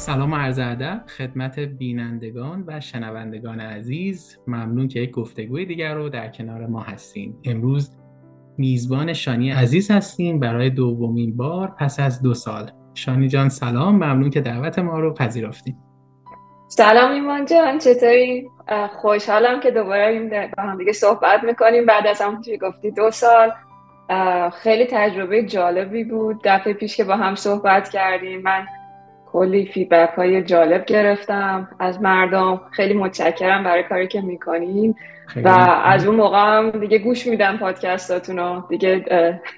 سلام عرض ادب خدمت بینندگان و شنوندگان عزیز. ممنون که یک گفتگوی دیگر رو در کنار ما هستیم امروز میزبان شانی عزیز هستیم برای دومین بار پس از دو سال. شانی جان سلام ممنون که دعوت ما رو پذیرفتیم سلام ایمان جان چطوری؟ خوشحالم که دوباره با هم دیگه صحبت می‌کنیم. بعد از هم که گفتی دو سال خیلی تجربه جالبی بود. دفعه پیش که با هم صحبت کردیم من کلی فیدبک های جالب گرفتم. از مردم خیلی متشکرم برای کاری که می‌کنین. و از اون موقع هم دیگه گوش میدم پادکستاتون رو. دیگه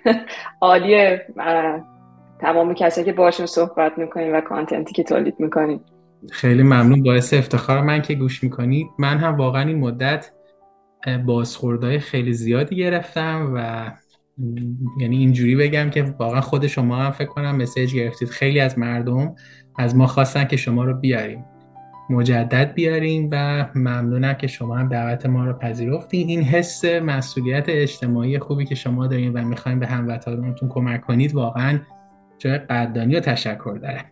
عالیه تمام کسایی که باشون صحبت می‌کنین و کانتنتی که تولید می‌کنین. خیلی ممنون. باعث افتخار من که گوش می‌کنید. من هم واقعا این مدت بازخوردهای خیلی زیادی گرفتم و یعنی اینجوری بگم که واقعا خود شما هم فکر کنم مسیج گرفتید. خیلی از مردم از ما خواستن که شما رو بیاریم. مجدد بیاریم و ممنونم که شما هم دعوت ما رو پذیرفتید این حس مسئولیت اجتماعی خوبی که شما دارین و می‌خوایم به هموطنانتون کمک کنید واقعا جای قدردانی و تشکر داره.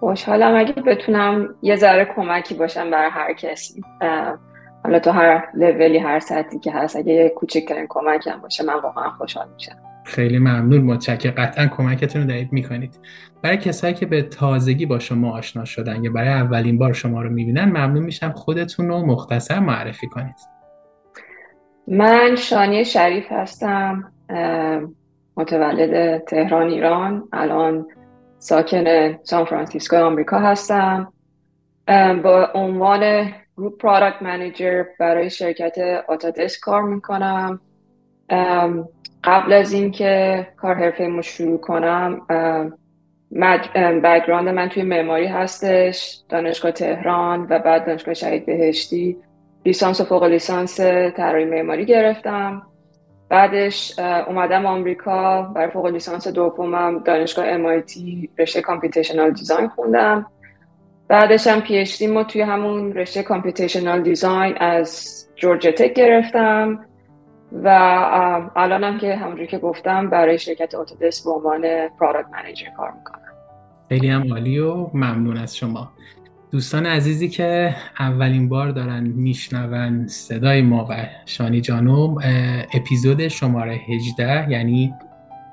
خوشحالم اگه بتونم یه ذره کمکی باشم برای هر کسی. حالا تو هر لولی هر سطحی که هست اگه یه کوچکترین کمک هم باشه من واقعا خوشحال میشم. خیلی ممنون متشکر قطعا کمکتون رو دارید می‌کنید. برای کسایی که به تازگی با شما آشنا شدن یا برای اولین بار شما رو می‌بینن ممنون میشم خودتون رو مختصر معرفی کنید. من شانی شریف هستم متولد تهران ایران. الان ساکن سان فرانسیسکو آمریکا هستم. با عنوان گروپ پرادکت منیجر برای شرکت آتادس کار می‌کنم. قبل از اینکه کار حرفه ما شروع کنم بگراند من توی معماری هستش دانشگاه تهران و بعد دانشگاه شهید بهشتی. لیسانس و فوق لیسانس طراحی معماری گرفتم. بعدش اومدم آمریکا. برای فوق لیسانس دومم دانشگاه MIT رشته computational design خوندم. بعدش هم PhD ام توی همون رشته computational design از Georgia Tech گرفتم. و الانم که همونجوری که گفتم برای شرکت Autodesk به عنوان product manager کار می‌کنم. خیلی هم عالی و ممنون از شما. دوستان عزیزی که اولین بار دارن میشنون صدای ما و شانی جانم اپیزود شماره 18 یعنی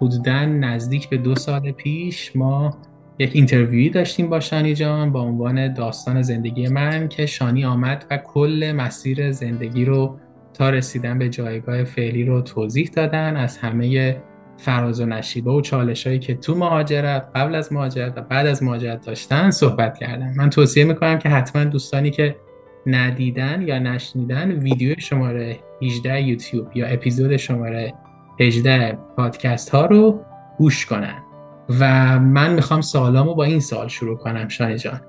حدودا نزدیک به دو سال پیش ما یک اینترویوی داشتیم با شانی جان با عنوان داستان زندگی من که شانی آمد و کل مسیر زندگی رو تا رسیدن به جایگاه فعلی رو توضیح دادن از همه فراز و نشیبه و چالش هایی که تو مهاجرت قبل از مهاجرت و بعد از مهاجرت داشتن صحبت کردن. من توصیه می‌کنم که حتما دوستانی که ندیدن یا نشنیدن ویدیو شماره 18 یوتیوب یا اپیزود شماره 18 پادکست ها رو گوش کنن. و من می‌خوام سوالامو با این سال شروع کنم شانی جان.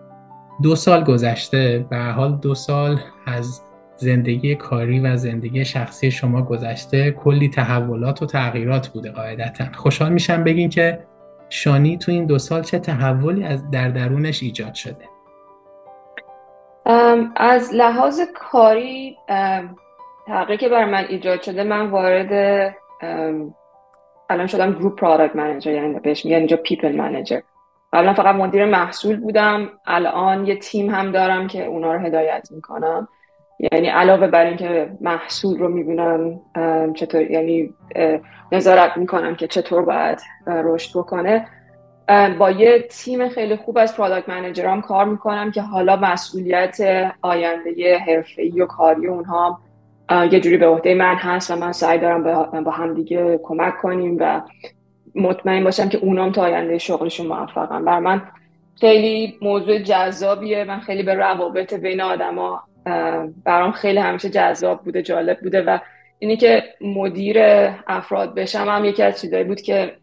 دو سال گذشته به حال دو سال از زندگی کاری و زندگی شخصی شما گذشته کلی تحولات و تغییرات بوده قاعدتا. خوشحال میشم بگین که شانی تو این دو سال چه تحولی از در درونش ایجاد شده. از لحاظ کاری تغییری که بر من ایجاد شده من وارد الان شدم group product manager یعنی بهش میگن اینجا people manager قبلا فقط مدیر محصول بودم. الان یه تیم هم دارم که اونا رو هدایت می‌کنم. یعنی علاوه بر اینکه محصول رو می‌بینم چطور یعنی نظارت می‌کنم که چطور باید رشد بکنه. با یه تیم خیلی خوب از product manager ام کار می‌کنم که حالا مسئولیت آینده حرفه‌ای و کاری اونها یه جوری به عهده من هست و من سعی دارم با هم دیگه کمک کنیم و مطمئن باشم که اونام تا آینده شغلشون موفقن. بر من خیلی موضوع جذابیه. من خیلی به روابط بین آدما برام خیلی همیشه جذاب بوده جالب بوده و اینی که مدیر افراد بشم هم یکی از چیزایی بود که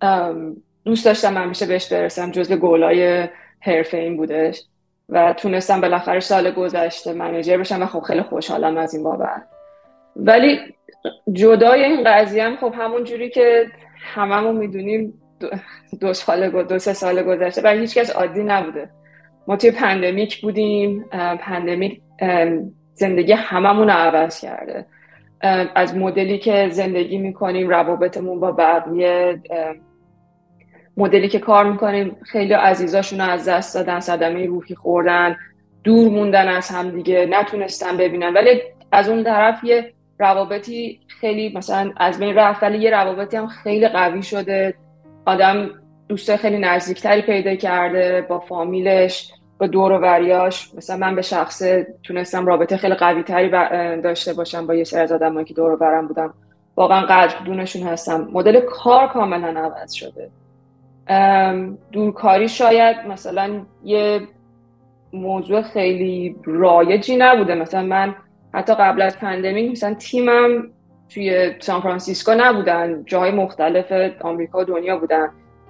دوست داشتم همیشه بهش برسم جزو گولای حرفه این بودش و تونستم بالاخره سال گذشته manager بشم و خب خیلی خوشحالم از این بابت. ولی جدای این قضیه هم خب همون جوری که هممون می‌دونیم دو, سال دو سه سال گذشته و هیچکس عادی نبوده. ما توی pandemic بودیم pandemic زندگی هممون رو عوض کرده. از مدلی که زندگی می‌کنیم روابطمون با بقیه مدلی که کار می‌کنیم خیلی عزیزاشون رو از دست دادن صدمه روحی خوردن دور موندن از هم دیگه نتونستن ببینن. ولی از اون طرف یه روابطی خیلی مثلا از بین رفت ولی یه روابطی هم خیلی قوی شده. آدم دوست خیلی نزدیکتری پیدا کرده با فامیلش. با دور و وریاش مثلا من به شخصه تونستم رابطه خیلی قوی تری داشته باشم با یه سری از آدمایی که دور و برم بودم. واقعا قدردونشون هستم. مدل کار کاملا عوض شده. دورکاری شاید مثلا یه موضوع خیلی رایجی نبوده. مثلا من حتی قبل از pandemic مثلا تیمم توی سان فرانسیسکو نبودن. جاهای مختلف آمریکا دنیا بودن.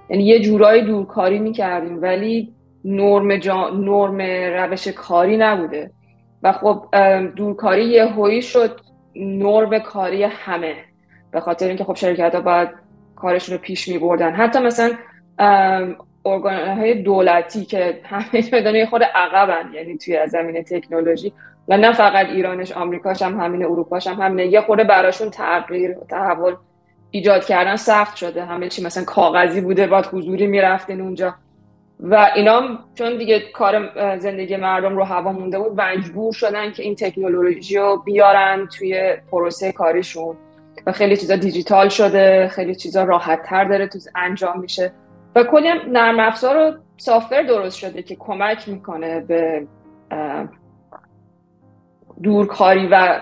یعنی یه جورایی دورکاری می‌کردیم. ولی نرم, جا... نرم روش کاری نبوده. و خب دورکاری یه هویی شد نرم کاری همه. به خاطر اینکه خب شرکت ها باید کارشون رو پیش می بردن حتی مثلا ارگان های دولتی که همه بدانه خود عقبن یعنی توی زمین تکنولوژی. و نه فقط ایرانش آمریکاش هم همینه اروپاش هم همینه. یه خورده براشون تغییر تحول ایجاد کردن سخت شده. همه چی مثلا کاغذی بوده باید حضوری می‌رفتین اونجا. و اینا چون دیگه کار زندگی مردم رو هوا مونده بود مجبور شدن که این تکنولوژی رو بیارن توی پروسه کاریشون. و خیلی چیزا دیجیتال شده خیلی چیزا راحت تر داره تو انجام میشه. و کلی هم نرم افزار و سافتور درست شده که کمک می‌کنه به دورکاری و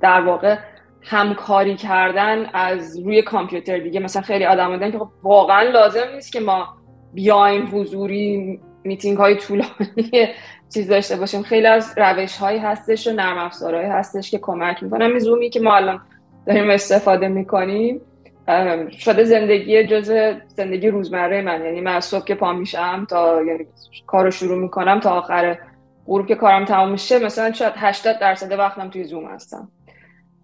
در واقع همکاری کردن از روی کامپیوتر. دیگه مثلا خیلی آدم که خب واقعا لازم نیست که ما بیایم حضوری میتینگ های طولانی چیز داشته باشیم. خیلی از روش هایی هستش و نرم افزارهایی هستش که کمک می‌کنم زومی که ما الان داریم استفاده می‌کنیم شده زندگی جز زندگی روزمره من. یعنی من از صبح که پا میشم تا یعنی کارو شروع می‌کنم تا آخر غروب که کارم تمام میشه مثلا شاید 80 درصد وقتم توی زوم هستم.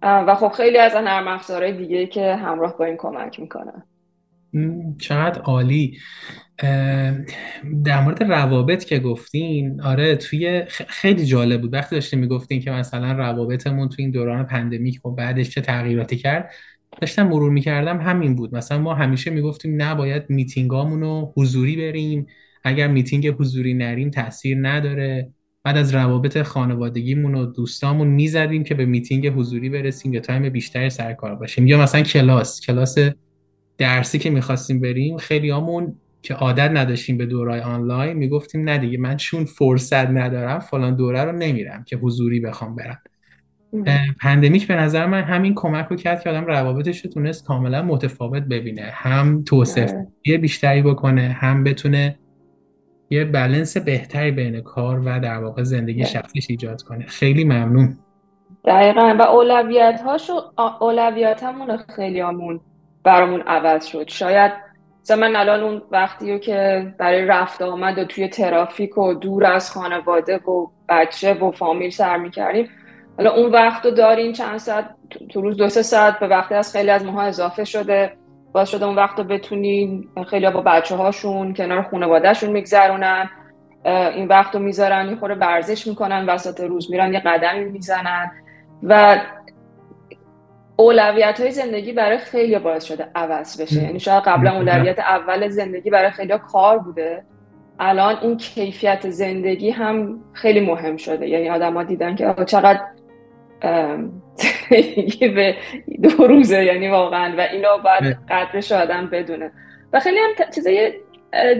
و خب خیلی از نرم افزارهای دیگه که همراه با این کمک می‌کنن چقدر عالی. در مورد روابط که گفتین آره توی خیلی جالب بود. وقتی داشتیم می‌گفتین که مثلا روابطمون توی این دوران pandemic و بعدش چه تغییراتی کرد داشتم مرور می‌کردم همین بود. مثلا ما همیشه می‌گفتیم نباید میتینگامون رو حضوری بریم. اگر میتینگ حضوری نریم تاثیر نداره. بعد از روابط خانوادگیمون و دوستامون می‌زدیم که به میتینگ حضوری برسیم یا time بیشتری سر کار باشیم. یا مثلا کلاس. کلاس درسی که می‌خواستیم بریم خیلی همون که عادت نداشتیم به دورای آنلاین می‌گفتیم نه دیگه من چون فرصت ندارم فلان دوره رو نمیرم که حضوری بخوام برم. pandemic به نظر من همین کمک رو کرد که آدم روابطش رو تونست کاملا متفاوت ببینه. هم توسعه بیشتری بکنه هم بتونه یه بلنس بهتری بین کار و در واقع زندگی شخصیش ایجاد کنه. خیلی ممنون. دقیقا. و اولویت هاشو اولویت همون خیلی همون برامون عوض شد. شاید مثلا من الان اون وقتی رو که برای رفت آمد و توی ترافیک و دور از خانواده و بچه و فامیل سر می‌کردیم حالا اون وقت رو داریم چند ساعت تو روز دو سه ساعت به وقتی از خیلی از ماها اضافه شده باز شده اون وقت رو بتونیم خیلی با بچه هاشون کنار خانوادهشون میگذرونن این وقت رو می‌ذارن یه خوره برزش می‌کنن وسط روز میرن یه قدمی می‌زنن و اولویت های زندگی برای خیلی باعث شده عوض بشه. یعنی شاید قبلا اولویت اول زندگی برای خیلی کار بوده. الان اون کیفیت زندگی هم خیلی مهم شده. یعنی آدما دیدن که چقدر زندگی به دو روزه. یعنی واقعا. و اینو باید قدرش آدم بدونه. و خیلی هم چیزای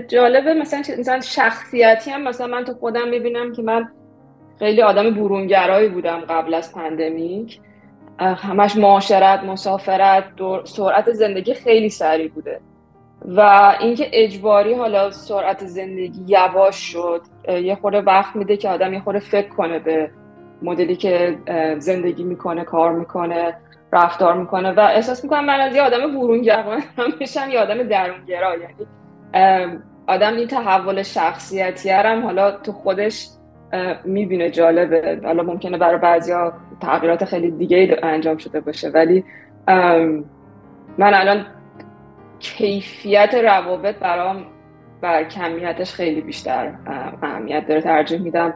جالبه مثلا مثلا شخصیتی هم مثلا من تو خودم می‌بینم که من خیلی آدم برونگرایی بودم قبل از پندمیک. همش معاشرت مسافرت سرعت زندگی خیلی سریع بوده. و اینکه اجباری حالا سرعت زندگی یواش شد یه خورده وقت میده که آدم یه خورده فکر کنه به مدلی که زندگی می‌کنه کار می‌کنه رفتار می‌کنه. و احساس می‌کنم من از یه آدم برونگرا میشم یه آدم درونگرا. یعنی آدم این تحول شخصیتی هم حالا تو خودش می‌بینه جالبه. حالا ممکنه برای بعضیا تغییرات خیلی دیگه انجام شده باشه ولی من الان کیفیت روابط برام بر کمیتش خیلی بیشتر اهمیت داره ترجیح میدم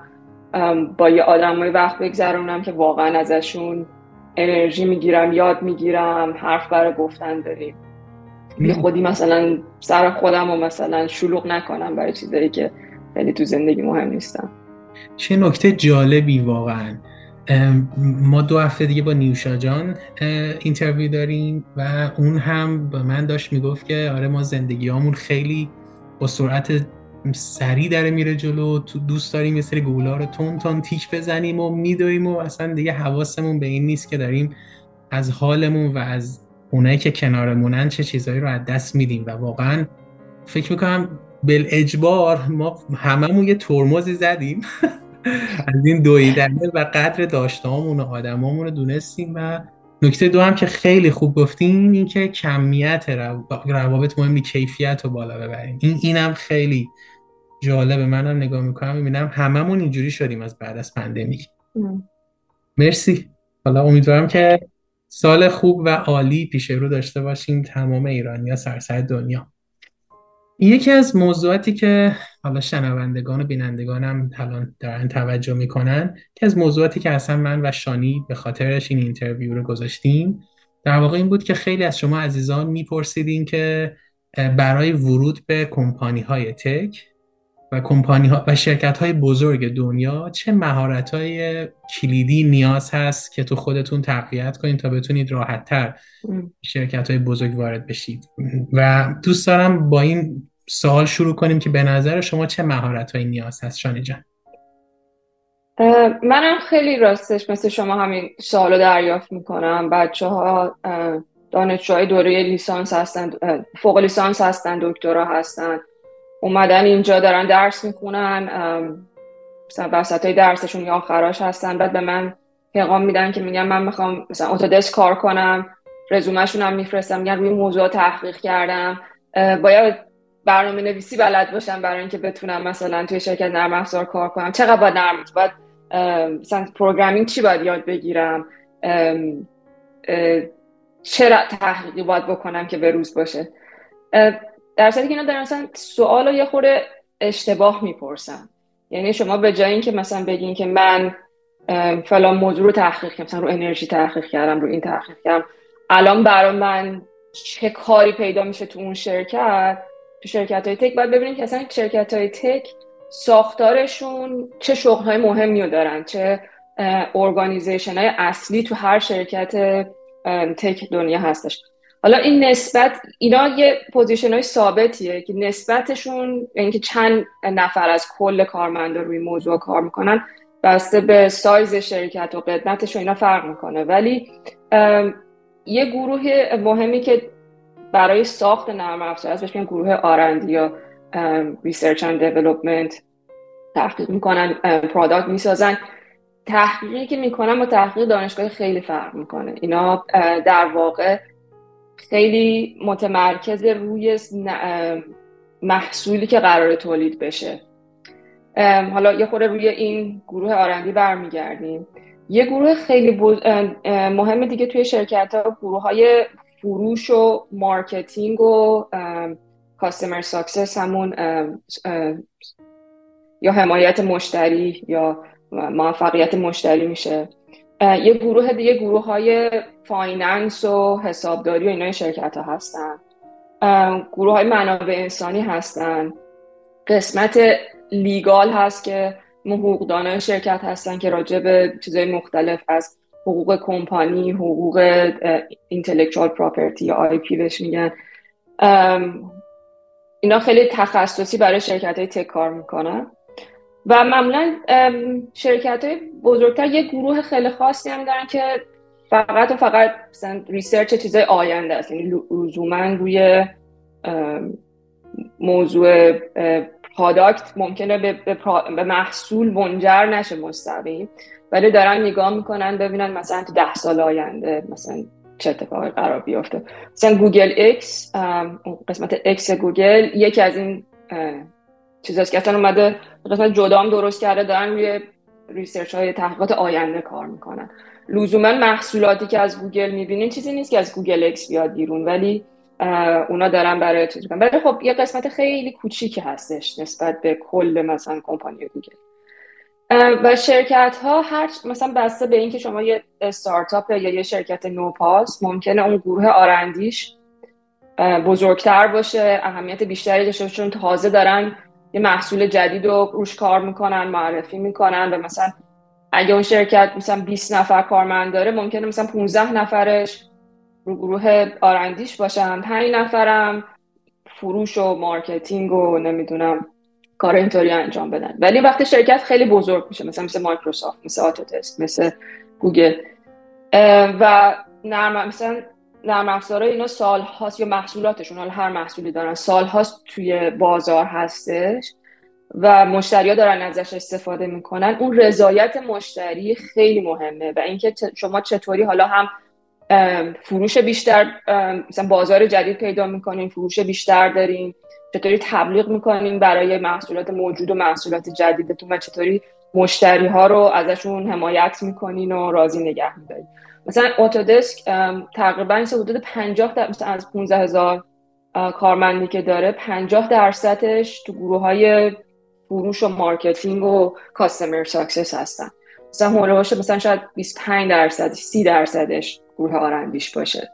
با یه آدمای وقت بگذرونم که واقعا ازشون انرژی می‌گیرم یاد می‌گیرم حرف برای گفتن داریم. بی خودی مثلا سر خودم و مثلا شلوغ نکنم برای چیزایی که خیلی تو زندگی مهم نیستم. چه نکته جالبی واقعا. ما دو هفته دیگه با نیوشا جان interview داریم و اون هم به من داشت می‌گفت که آره ما زندگیمون خیلی با سرعت سریع داره میره جلو. تو دوست داریم یه سری گولا رو تند تند تیک بزنیم و میدویم و اصلا دیگه حواسمون به این نیست که داریم از حالمون و از اونایی که کنارمونن چه چیزهایی رو از دست میدیم. و واقعا فکر می‌کنم بل اجبار ما هممون یه ترمزی زدیم. از این دویدنه و قدر داشتهامون و آدمامون رو دونستیم و نکته دو هم که خیلی خوب گفتیم این که کمیت روابط مهمی کیفیت رو بالا ببریم. این اینم خیلی جالبه منم نگاه می‌کنم می‌بینم هممون اینجوری شدیم از بعد از پندمیک. مرسی. حالا امیدوارم که سال خوب و عالی پیش رو داشته باشیم تمام ایرانیا سراسر دنیا. یکی از موضوعاتی که حالا شنوندگان و بینندگانم الان دارن توجه می‌کنن که از موضوعاتی که اصلا من و شانی به خاطرش این interview رو گذاشتیم در واقع این بود که خیلی از شما عزیزان میپرسیدین که برای ورود به کمپانی های tech و کمپانی ها و شرکت های بزرگ دنیا چه مهارت های کلیدی نیاز هست که تو خودتون تقویت کنید تا بتونید راحت تر شرکت های بزرگ وارد بشید. و دوست دارم با این سوال شروع کنیم که به نظر شما چه مهارت های نیاز هست؟ شانی جان. منم خیلی راستش مثل شما همین سوال دریافت می‌کنم. بچه ها دانشجوهای دوره لیسانس هستن فوق لیسانس هستن دکترا هستن. اومدن اینجا دارن درس می‌خونن مثلا وسط های درسشون یا آخراش هستن. بعد به من پیغام میدن که میگن من می‌خوام مثلا اتودسک کار کنم. رزومهشون هم میفرستم. میگن روی موضوع تحقیق کردم. باید برنامه نویسی بلد باشم برای اینکه بتونم مثلا توی شرکت نرم افزار کار کنم. چقدر باید نرم؟ باید مثلا پروگرامینگ چی باید یاد بگیرم؟ چه تحقیقی باید بکنم که به روز باشه؟ در صورتی که اینا در مثلا سوال رو یه خورده اشتباه می‌پرسن. یعنی شما به جای اینکه مثلا بگین که من فلان موضوع رو تحقیق کردم مثلا رو انرژی تحقیق کردم رو این تحقیق کردم الان برای من چه کاری پیدا میشه تو اون شرکت؟ تو شرکت های tech باید ببینید که اصلا شرکت های tech ساختارشون چه شغل های مهمی رو دارن چه organization های اصلی تو هر شرکت tech دنیا هستش. حالا این نسبت اینا یه position های ثابتیه که نسبتشون اینکه چند نفر از کل کارمندا روی موضوع کار می‌کنن بسته به سایز شرکت و قدمتش و اینا فرق می‌کنه. ولی یه گروه مهمی که برای ساخت نرم افزار هست بهش گروه R&D یا research and development تحقیق می‌کنن product می‌سازن. تحقیقی که می‌کنن با تحقیق دانشگاه خیلی فرق می‌کنه. اینا در واقع خیلی متمرکز روی محصولی که قرار تولید بشه. حالا یه خورده روی این گروه R&D برمیگردیم. یه گروه خیلی مهم دیگه توی شرکت ها گروه های فروش و marketing و customer success همون یا حمایت مشتری یا موفقیت مشتری میشه. یه گروه دیگه گروه های finance و حسابداری و اینا شرکت ها هستن. گروه های منابع انسانی هستن. قسمت legal هست که حقوقدانای شرکت هستن که راجع به چیزهای مختلف از حقوق کمپانی حقوق اینتלקچوال پراپرتی یا IP بهش میگن. اینا خیلی تخصصی برای شرکت های tech کار می‌کنن. و معمولا شرکت های بزرگتر یه گروه خیلی خاصی هم دارن که فقط و فقط مثلا research چیزای آینده است. یعنی لزوما روی موضوع product ممکنه به, به, محصول منجر نشه مستقیم ولی دارن نگاه می‌کنن ببینن مثلا تو ده سال آینده مثلا چه اتفاقی قرار بیفته. مثلا گوگل X قسمت X گوگل یکی از این چیزاست که اصلا اومده قسمت جدام درست کرده دارن روی research های تحقیقات آینده کار می‌کنن. لزوما محصولاتی که از گوگل می‌بینین چیزی نیست که از گوگل X بیاد بیرون ولی اونا دارن برای چیز ولی خب یه قسمت خیلی کوچیکی هستش نسبت به کل مثلا کمپانی گوگل. و شرکت ها هر مثلا بسته به اینکه شما یه استارتاپ یا یه شرکت نوپاس ممکنه اون گروه آرندیش بزرگتر باشه اهمیت بیشتری داشته چون تازه دارن یه محصول جدید رو روش کار می‌کنن معرفی می‌کنن و مثلا اگه اون شرکت مثلا 20 نفر کارمند داره ممکنه مثلا 15 نفرش رو گروه R&D یش باشن. 5 نفرم فروش و marketing و نمی‌دونم کار اینطوری انجام بدن. ولی وقتی شرکت خیلی بزرگ میشه مثلا مثل مایکروسافت مثل اتودسک مثل گوگل. و نرم مثلا نرم افزارهای اینا سال هاست یا محصولاتشون حالا هر محصولی دارن. سال هاست توی بازار هستش و مشتری دارن ازش استفاده می‌کنن. اون رضایت مشتری خیلی مهمه و اینکه شما چطوری حالا هم فروش بیشتر مثلا بازار جدید پیدا می‌کنین فروش بیشتر دارین چطوری تبلیغ می‌کنین برای محصولات موجود و محصولات جدیدتون و چطوری مشتری ها رو ازشون حمایت می‌کنین و راضی نگه میدارین. مثلا اتودسک تقریبا حدود 50 مثلا از 15 هزار کارمندی که داره 50 درصدش تو گروه های فروش و marketing و customer success هستن. مثلا هونه باشه مثلا شاید 25 درصدش 30 درصدش گروه R&D یش باشه.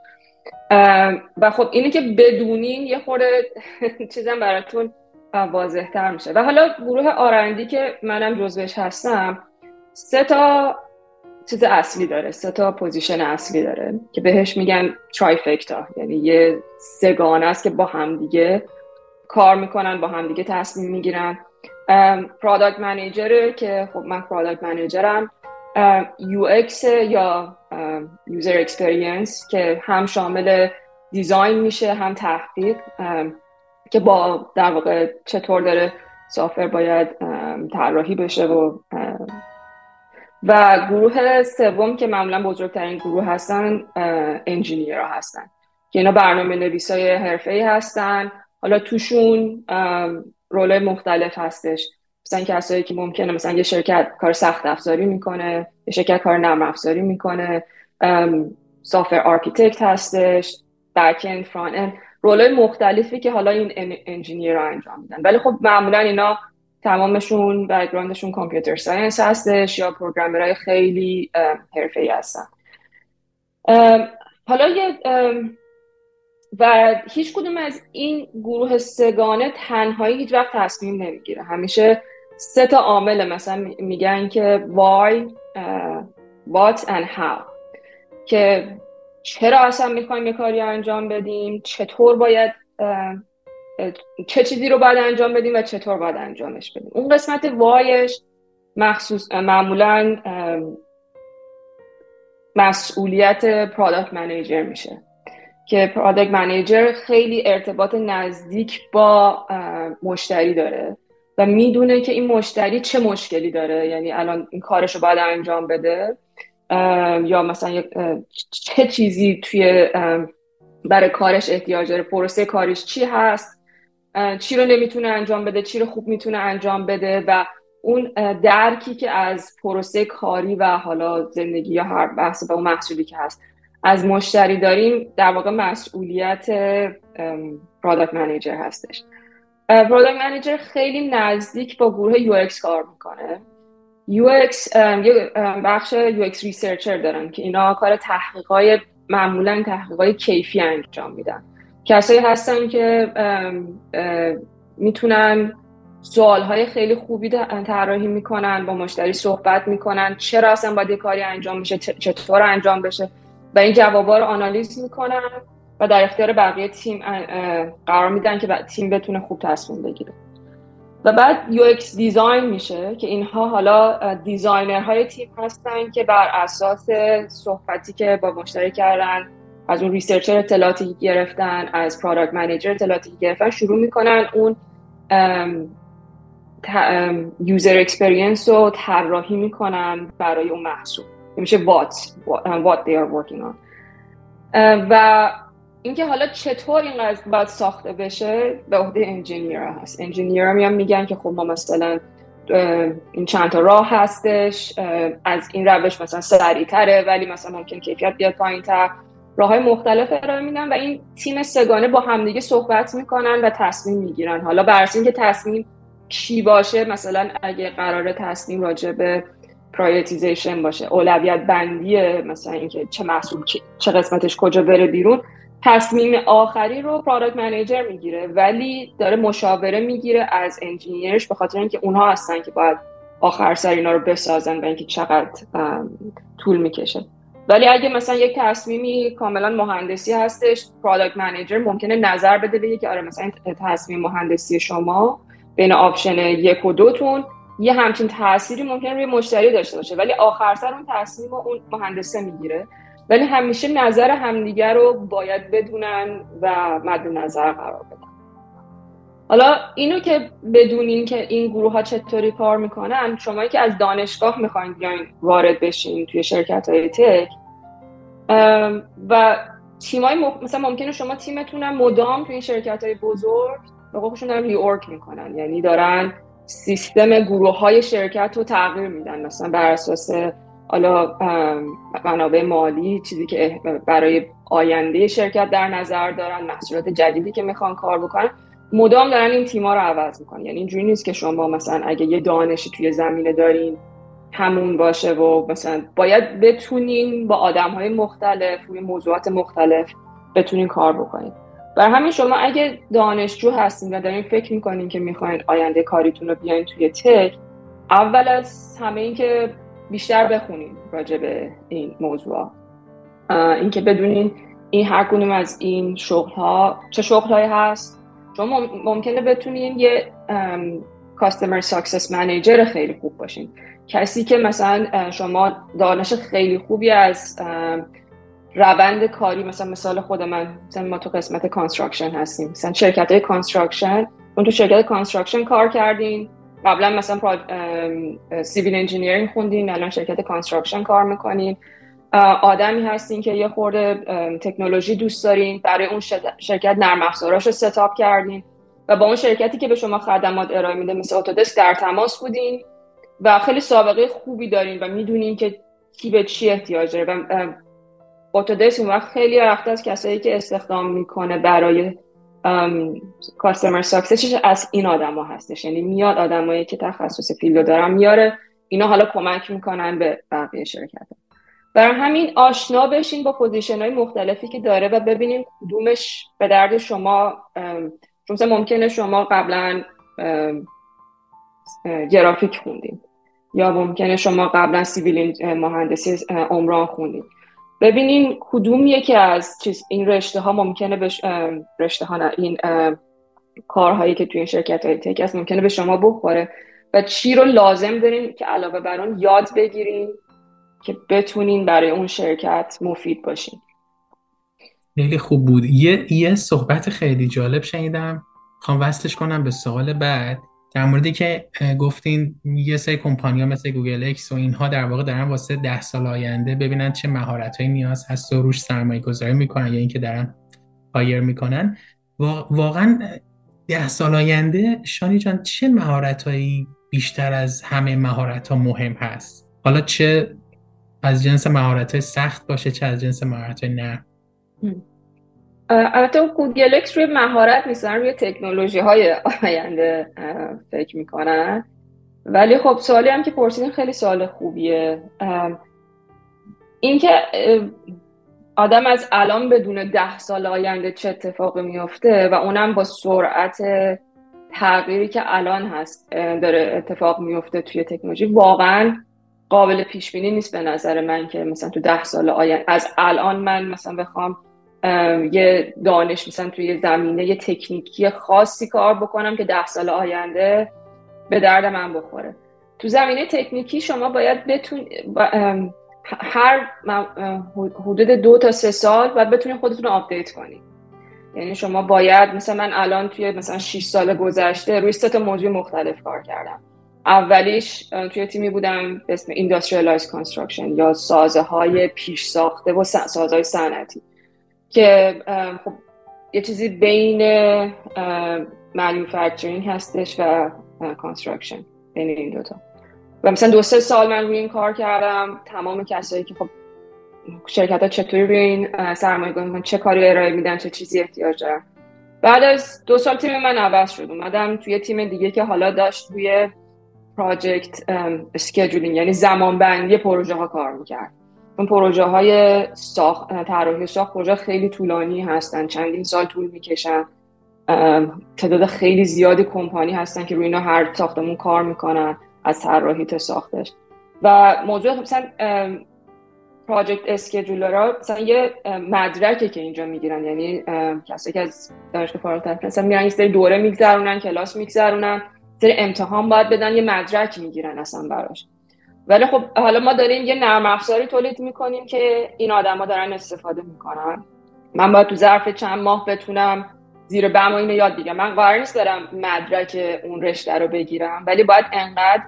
و خب اینه که بدونین یه خورده چیزم براتون واضح تر میشه. و حالا گروه R&D که منم جزوش هستم سه تا چیز اصلی داره سه تا position اصلی داره که بهش میگن trifecta یعنی یه سگانه است که با همدیگه کار می‌کنن با همدیگه تصمیم می‌گیرن. product manager ه که خب من product manager م UX یا user experience که هم شامل design میشه هم تحقیق. که با در واقع چطور داره software باید طراحی بشه و و گروه سوم که معمولا بزرگترین گروه هستن engineer ها هستن. که اینا برنامه نویس های حرفه هستن. حالا توشون role مختلف هستش. مثلا کسایی که ممکنه مثلا یه شرکت کار سخت افزاری می‌کنه یه شرکت کار نرم افزاری می‌کنه. software architect هستش. back end front end مختلفی که حالا این engineer رو انجام میدن. ولی خب معمولا اینا تمامشون background شون computer science هستش یا programmer های خیلی حرفه‌ای هستن. حالا یه و هیچ کدوم از این گروه سگانه تنهایی هیچ وقت تصمیم نمی‌گیره. همیشه سه تا عامل مثلا میگن که why what and how. که چرا اصلا می‌خوایم یه کاری انجام بدیم؟ چطور باید چه چیزی رو باید انجام بدیم و چطور باید انجامش بدیم. اون قسمت وایش مخصوص معمولا مسئولیت پرادکت منیجر میشه. که پرادکت منیجر خیلی ارتباط نزدیک با مشتری داره و می‌دونه که این مشتری چه مشکلی داره. یعنی الان این کارش رو باید انجام بده یا مثلا چه چیزی توی برای کارش احتیاج داره پروسه کارش چی هست. چی رو نمی‌تونه انجام بده چی رو خوب می‌تونه انجام بده و اون درکی که از پروسه کاری و حالا زندگی یا هر بحث به اون محصولی که هست از مشتری داریم در واقع مسئولیت product manager هستش. product manager خیلی نزدیک با گروه UX کار می‌کنه. یو یه بخش UX researcher دارن که اینا کار تحقیقای معمولا تحقیقای کیفی انجام میدن. کسایی هستن که می‌تونن های خیلی خوبی طراحی می‌کنن با مشتری صحبت می‌کنن. چرا اصلا باید یه کاری انجام بشه؟ چطور انجام بشه؟ و این جوابا رو analyze می‌کنن و در اختیار بقیه تیم قرار میدن که تیم بتونه خوب تصمیم بگیره. و بعد UX design میشه که اینها حالا designer های تیم هستن که بر اساس صحبتی که با مشتری کردن از اون researcher اطلاعاتی گرفتن از product manager اطلاعاتی گرفتن شروع می‌کنن اون user experience رو طراحی می‌کنن برای اون محصول. میشه what what they are working on. و اینکه حالا چطور این باید ساخته بشه به عهده engineer هست. engineer میان میگن که خب ما مثلا این چند تا راه هستش از این روش مثلا سریعتره ولی مثلا ممکن کیفیت بیاد پایین تر راه های مختلف ارائه میدن و این تیم سگانه با همدیگه صحبت می‌کنن و تصمیم می‌گیرن. حالا برس که تصمیم چی باشه مثلا اگه قرار تصمیم راجع به prioritization باشه اولویت بندی مثلا اینکه چه محصول چه قسمتش کجا بره بیرون تصمیم آخری رو product manager می‌گیره. ولی داره مشاوره می‌گیره از engineer ش به خاطر اینکه اونها هستن که باید آخر سر اینا رو بسازن و اینکه چقدر طول می‌کشه. ولی اگه مثلا یک تصمیمی کاملا مهندسی هستش product manager ممکنه نظر بده بگه که آره مثلا تصمیم مهندسی شما بین آپشن یک و دوتون یه همچین تأثیری ممکن روی مشتری داشته باشه. ولی آخر سر اون تصمیم اون مهندسه می‌گیره. ولی همیشه نظر همدیگر رو باید بدونن و مد نظر قرار بدن. حالا اینو که بدونین که این گروه ها چطوری کار می‌کنن شما که از دانشگاه می‌خواین بیاین وارد بشین توی شرکت های تک و تیمای مخ... مثلا ممکنه شما تیمتون مدام توی این شرکت های بزرگ به قولشون دارن ریورک می‌کنن. یعنی دارن سیستم گروه های شرکت رو تغییر میدن. مثلا بر اساس حالا منابع مالی چیزی که برای آینده شرکت در نظر دارن محصولات جدیدی که می‌خوان کار بکنن مدام دارن این تیما رو عوض می‌کنن. یعنی اینجوری نیست که شما مثلا اگه یه دانشی توی زمینه دارین همون باشه و مثلا باید بتونین با آدم های مختلف روی موضوعات مختلف بتونین کار بکنین. بر همین شما اگه دانشجو هستین و دارین فکر می‌کنین که می‌خواین آینده کاریتون رو بیاین توی تک اول از همه این که بیشتر بخونین راجع به این موضوع. اینکه بدونین این هر کدوم از این شغل ها چه شغل هایی هست شما ممکنه بتونین یه customer success manager خیلی خوب باشین. کسی که مثلا شما دانش خیلی خوبی از روند کاری مثلا مثال خود من مثلا ما تو قسمت construction هستیم. مثلا شرکت های construction اون تو شرکت construction کار کردین قبلا مثلا civil engineering خوندین الان شرکت construction کار می‌کنین. آدمی هستین که یه خورده تکنولوژی دوست دارین برای اون شرکت نرم افزاراش رو setup کردین و با اون شرکتی که به شما خدمات ارائه میده مثل اتودسک در تماس بودین. و خیلی سابقه خوبی دارین و می‌دونین که کی به چی احتیاج داره. و اتودسک اون وقت خیلی رفته از کسایی که استخدام می‌کنه برای customer successش از این آدما هستش. یعنی میاد آدمایی که تخصص field دارن میاره اینا حالا کمک می‌کنن به بقیه شرکت. برای همین آشنا بشین با position های مختلفی که داره و ببینیم کدومش به درد شما چون ممکنه شما قبلا گرافیک خوندین. یا ممکنه شما قبلا civil مهندسی عمران خوندین ببینین کدوم یکی از چیز این رشته ها ممکنه به رشته ها این کارهایی که توی این شرکت های tech هست ممکنه به شما بخوره. و چی رو لازم دارین که علاوه بر اون یاد بگیرین که بتونین برای اون شرکت مفید باشین. خیلی خوب بود. یه یه صحبت خیلی جالب شنیدم. خوام وصلش کنم به سوال بعد. در موردی که گفتین یه سری کمپانی ها مثل Google X و اینها در واقع دارن واسه ده سال آینده ببینن چه مهارت نیاز هست و روش سرمایه گذاری می‌کنن یا اینکه دارن hire می‌کنن. واقعا ده سال آینده شانی جان چه مهارت بیشتر از همه مهارت ها مهم هست؟ حالا چه از جنس مهارت سخت باشه چه از جنس مهارت نرم البته Google X روی مهارت نیستن روی تکنولوژی های آینده فکر می‌کنن. ولی خب سوالی هم که پرسیدین خیلی سوال خوبیه. اینکه آدم از الان بدون ده سال آینده چه اتفاقی میفته و اونم با سرعت تغییری که الان هست داره اتفاق میفته توی تکنولوژی واقعا قابل پیش بینی نیست به نظر من که مثلا تو ده سال آینده از الان من مثلا بخوام یه دانش مثلا توی زمینه یه تکنیکی خاصی کار بکنم که ده سال آینده به درد من بخوره. تو زمینه تکنیکی شما باید بتون هر حدود دو تا سه سال باید بتونید خودتون رو آپدیت کنید یعنی شما باید مثلا من الان توی مثلا 6 سال گذشته روی سه تا موضوع مختلف کار کردم. اولیش توی تیمی بودم به اسم Industrialized Construction یا سازه های پیش ساخته و سازه های صنعتی. که خب یه چیزی بین manufacturing هستش و construction بین این دوتا. و مثلا دو سه سال من روی این کار کردم تمام کسایی که خب شرکت ها چطوری روی این سرمایه گذاری چه کاری ارائه میدن چه چیزی احتیاج دارن. بعد از دو سال تیم من عوض شد. اومدم توی تیم دیگه که حالا داشت روی project scheduling یعنی زمان بندی پروژه ها کار می‌کرد. اون پروژه های ساخت طراحی ساخت پروژه خیلی طولانی هستن چندین سال طول می‌کشن. تعداد خیلی زیادی کمپانی هستن که روی اینا هر ساختمون کار می‌کنن از طراحی تا ساختش. و موضوع مثلا پراجکت اسکیجولرها مثلا یه مدرکه که اینجا می‌گیرن یعنی کسی که از دانشگاه فارغ مثلا میرن یه سری دوره میگذرونن کلاس میگذرونن سری امتحان باید بدن یه مدرک می‌گیرن اصلا براش. ولی خب حالا ما داریم یه نرم افزاری تولید می‌کنیم که این آدما دارن استفاده می‌کنن. من باید تو ظرف چند ماه بتونم زیر بم اینو یاد بگیرم. من قرار نیست دارم مدرک اون رشته رو بگیرم ولی باید انقدر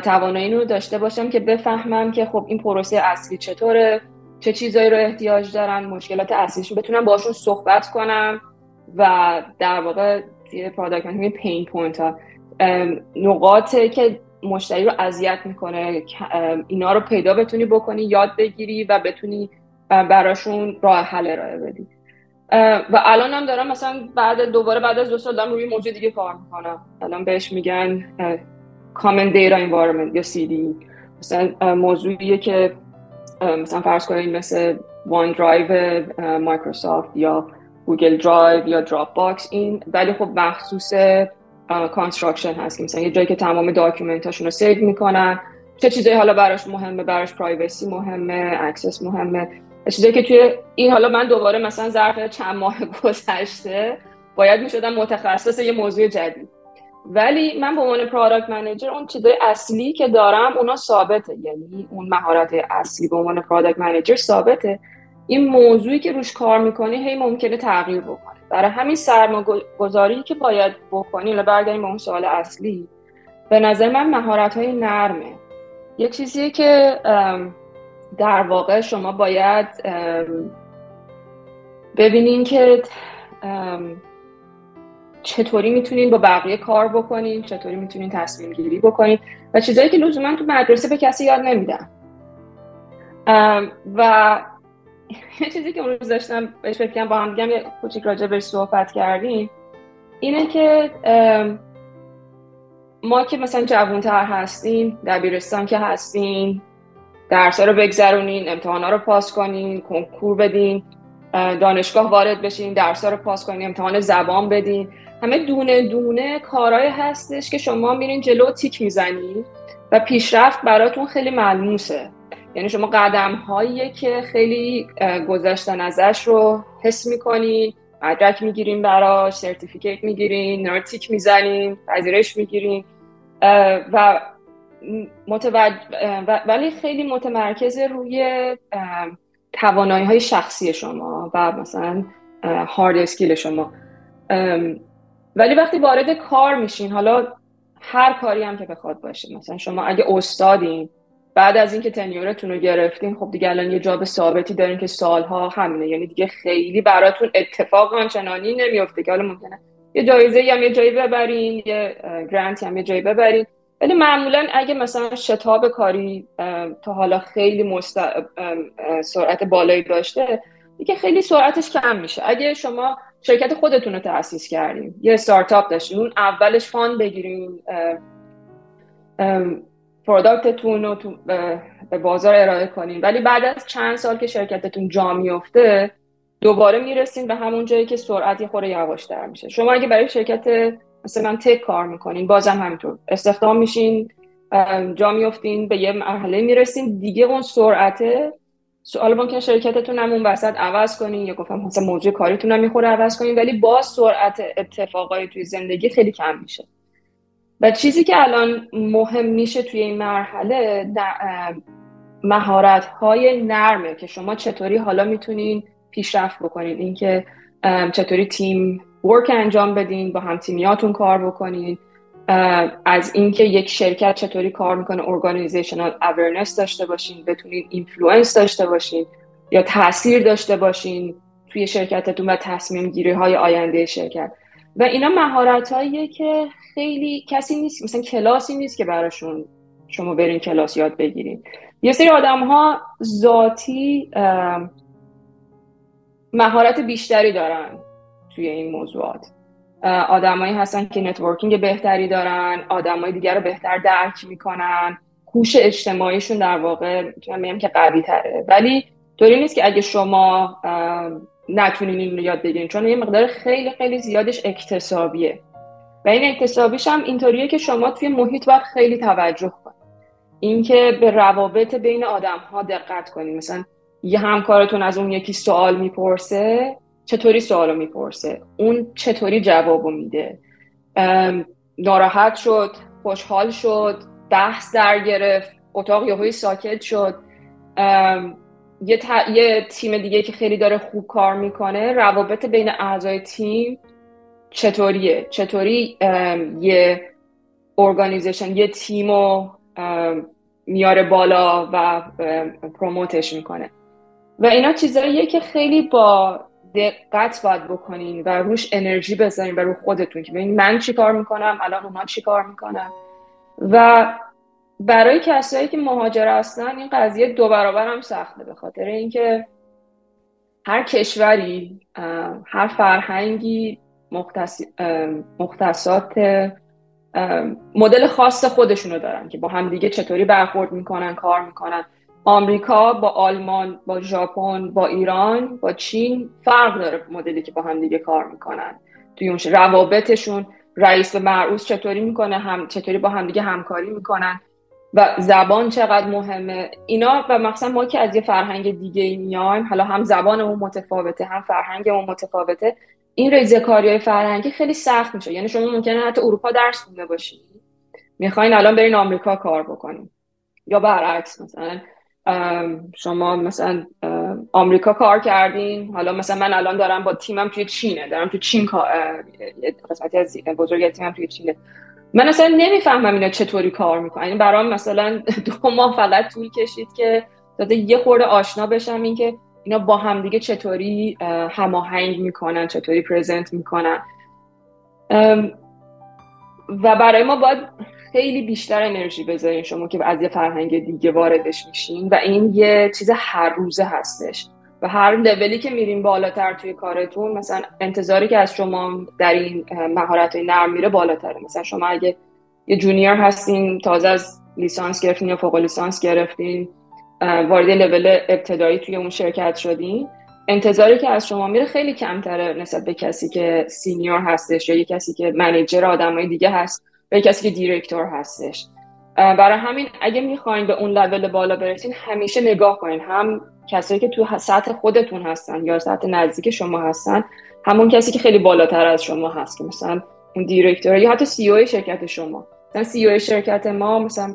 توانایی رو داشته باشم که بفهمم که خب این پروسه اصلی چطوره چه چیزایی رو احتیاج دارن مشکلات اصلیش رو بتونم باشون صحبت کنم و در واقع توی product pain point ها نقاطه که مشتری رو اذیت می‌کنه اینا رو پیدا بتونی بکنی یاد بگیری و بتونی براشون راه حل ارائه بدی. و الان هم دارم مثلا بعد دوباره بعد از دو سال دارم روی موضوع دیگه کار می‌کنم. الان بهش میگن Common Data Environment یا CDE مثلا موضوعیه که مثلا فرض کنید مثل OneDrive Microsoft یا Google Drive یا Dropbox این ولی خب مخصوص construction هست. مثلا یه جایی که تمام documentاشون رو save می‌کنن. چه چیزایی حالا براش مهمه؟ براش privacy مهمه؟ access مهمه؟ چیزایی که توی این حالا من دوباره مثلا ظرف چند ماه گذشته باید می‌شدم متخصص یه موضوع جدید. ولی من به عنوان product manager اون چیزای اصلی که دارم اونا ثابته. یعنی اون مهارت اصلی به عنوان product manager ثابته. این موضوعی که روش کار می‌کنی هی ممکنه تغییر بکنه. برای همین سرمایه‌گذاری که باید بکنی حالا برگردیم به اون سوال اصلی به نظر من مهارت های نرمه. یه چیزیه که در واقع شما باید ببینین که چطوری می‌تونین با بقیه کار بکنین چطوری می‌تونین تصمیم گیری بکنین و چیزایی که لزوما تو مدرسه به کسی یاد نمیدن. و یه چیزی که اون روز داشتم بهش فکر با هم دیگه یه کوچیک راجع بهش صحبت کردیم اینه که ما که مثلا جوانتر هستیم دبیرستان که هستیم درس رو بگذرونین امتحانا رو پاس کنین کنکور بدین دانشگاه وارد بشین درس رو پاس کنین امتحان زبان بدین. همه دونه دونه کارهای هستش که شما میرین جلو تیک می‌زنین و پیشرفت براتون خیلی ملموسه. یعنی شما قدم هایی که خیلی گذشتن ازش رو حس می‌کنین مدرک می‌گیرین براش certificate می‌گیرین نرتیک می‌زنین پذیرش می‌گیرین و ولی خیلی متمرکز روی توانایی های شخصی شما و مثلا hard skill شما. ولی وقتی وارد کار میشین حالا هر کاری هم که بخواد باشه مثلا شما اگه استادین بعد از اینکه tenureتون رو گرفتین خب دیگه الان یه job ثابتی دارین که سالها همینه. یعنی دیگه خیلی براتون اتفاق آنچنانی نمیفته که حالا ممکنه یه جایزه هم یه جایی ببرین یه grantی هم یه جایی ببرین. ولی معمولا اگه مثلا شتاب کاری تا حالا خیلی مست... سرعت بالایی داشته دیگه خیلی سرعتش کم میشه. اگه شما شرکت خودتون رو تأسیس کردین یه استارتاپ داشتین اون اولش fund بگیرین پروداکتتون رو تو به بازار ارائه کنین. ولی بعد از چند سال که شرکتتون جا میفته دوباره می‌رسین به همون جایی که سرعت یه خوره یواشتر میشه. شما اگه برای شرکت مثلا تک کار می‌کنین بازم همینطور. استخدام میشین جا میفتین به یه مرحله می‌رسین. دیگه اون سرعته سوال ممکن شرکتتون هم اون وسط عوض کنین. یا گفتم مثلا موضوع کاریتون هم می‌خوره عوض کنین. ولی با سرعت اتفاقای توی زندگی خیلی کم میشه. و چیزی که الان مهم میشه توی این مرحله مهارت های نرمه که شما چطوری حالا می‌تونین پیشرفت بکنین. اینکه چطوری teamwork انجام بدین با هم تیمیاتون کار بکنین. از اینکه یک شرکت چطوری کار می‌کنه organizational awareness داشته باشین بتونین influence داشته باشین یا تاثیر داشته باشین توی شرکتتون و تصمیم گیری های آینده شرکت. و اینا مهارت که خیلی کسی نیست مثلا کلاسی نیست که براشون شما برین کلاس یاد بگیرین. یه سری آدم ها ذاتی مهارت بیشتری دارن توی این موضوعات. آدمایی هستن که networking بهتری دارن آدمای دیگر رو بهتر درک می‌کنن هوش اجتماعیشون در واقع می‌تونم بگم که قوی تره ولی طوری نیست که اگه شما نتونین این رو یاد بگیرین چون یه مقدار خیلی خیلی زیادش اکتسابیه. و این اکتسابیش هم اینطوریه که شما توی محیط باید خیلی توجه کنید اینکه به روابط بین آدم ها دقت کنید مثلا یه همکارتون از اون یکی سوال می‌پرسه چطوری سوالو می‌پرسه؟ اون چطوری جوابو میده؟ ناراحت شد خوشحال شد بحث در گرفت اتاق یهوی ساکت شد. یه, یه تیم دیگه که خیلی داره خوب کار می‌کنه روابط بین اعضای تیم چطوریه؟ چطوری یه ارگانیزیشن یه تیم رو میاره بالا و پروموتش می‌کنه. و اینا چیزاییه که خیلی با دقت باید بکنین و روش انرژی بذارین و رو خودتون که ببین من چی کار می‌کنم الان اونا چی کار می‌کنم و برای کسایی که مهاجر هستن این قضیه دو برابر هم سخته به خاطر اینکه هر کشوری هر فرهنگی مختصات مدل خاص خودشونو دارن که با همدیگه چطوری برخورد می‌کنن کار می‌کنن. آمریکا با آلمان با ژاپن با ایران با چین فرق داره مدلی که با همدیگه کار می‌کنن. توی اون روابطشون رئیس و مرعوس چطوری می‌کنه هم چطوری با همدیگه همکاری می‌کنن و زبان چقدر مهمه. اینا و مثلا ما که از یه فرهنگ دیگه میایم حالا هم زبانمون متفاوته هم فرهنگمون متفاوته این ریزکاری های فرهنگی خیلی سخت میشه. یعنی شما ممکنه حتی اروپا درس خونده باشید می‌خواین الان برین آمریکا کار بکنین. یا برعکس مثلا شما مثلا آمریکا کار کردین. حالا مثلا من الان دارم با تیمم توی چینه. دارم توی چین قسمتی از بزرگ تیمم توی چینه. من اصلا نمی‌فهمم اینا چطوری کار می‌کنن. یعنی برام مثلا دو ماه فقط طول کشید که داده یه خورده آشنا بشم اینکه اینا با همدیگه چطوری هماهنگ می‌کنن چطوری پرزنت می‌کنن. و برای ما باید خیلی بیشتر انرژی بذارین شما که از یه فرهنگ دیگه واردش میشین. و این یه چیز هر روزه هستش. و هر لولی که میریم بالاتر توی کارتون مثلا انتظاری که از شما در این مهارت نرم میره بالاتره. مثلا شما اگه یه junior هستین تازه از لیسانس گرفتین یا فوق لیسانس گرفتین وارد لول ابتدایی توی اون شرکت شدین انتظاری که از شما میره خیلی کمتره نسبت به کسی که senior هستش یا یه کسی که manager آدمای دیگه هست به کسی که director هستش. برای همین اگه می‌خواین به اون لول بالا برسین همیشه نگاه کنین. هم کسایی که تو سطح خودتون هستن یا سطح نزدیک شما هستن همون کسی که خیلی بالاتر از شما هست که مثلا اون director یا حتی CEO شرکت شما. مثلا CEO شرکت ما مثلا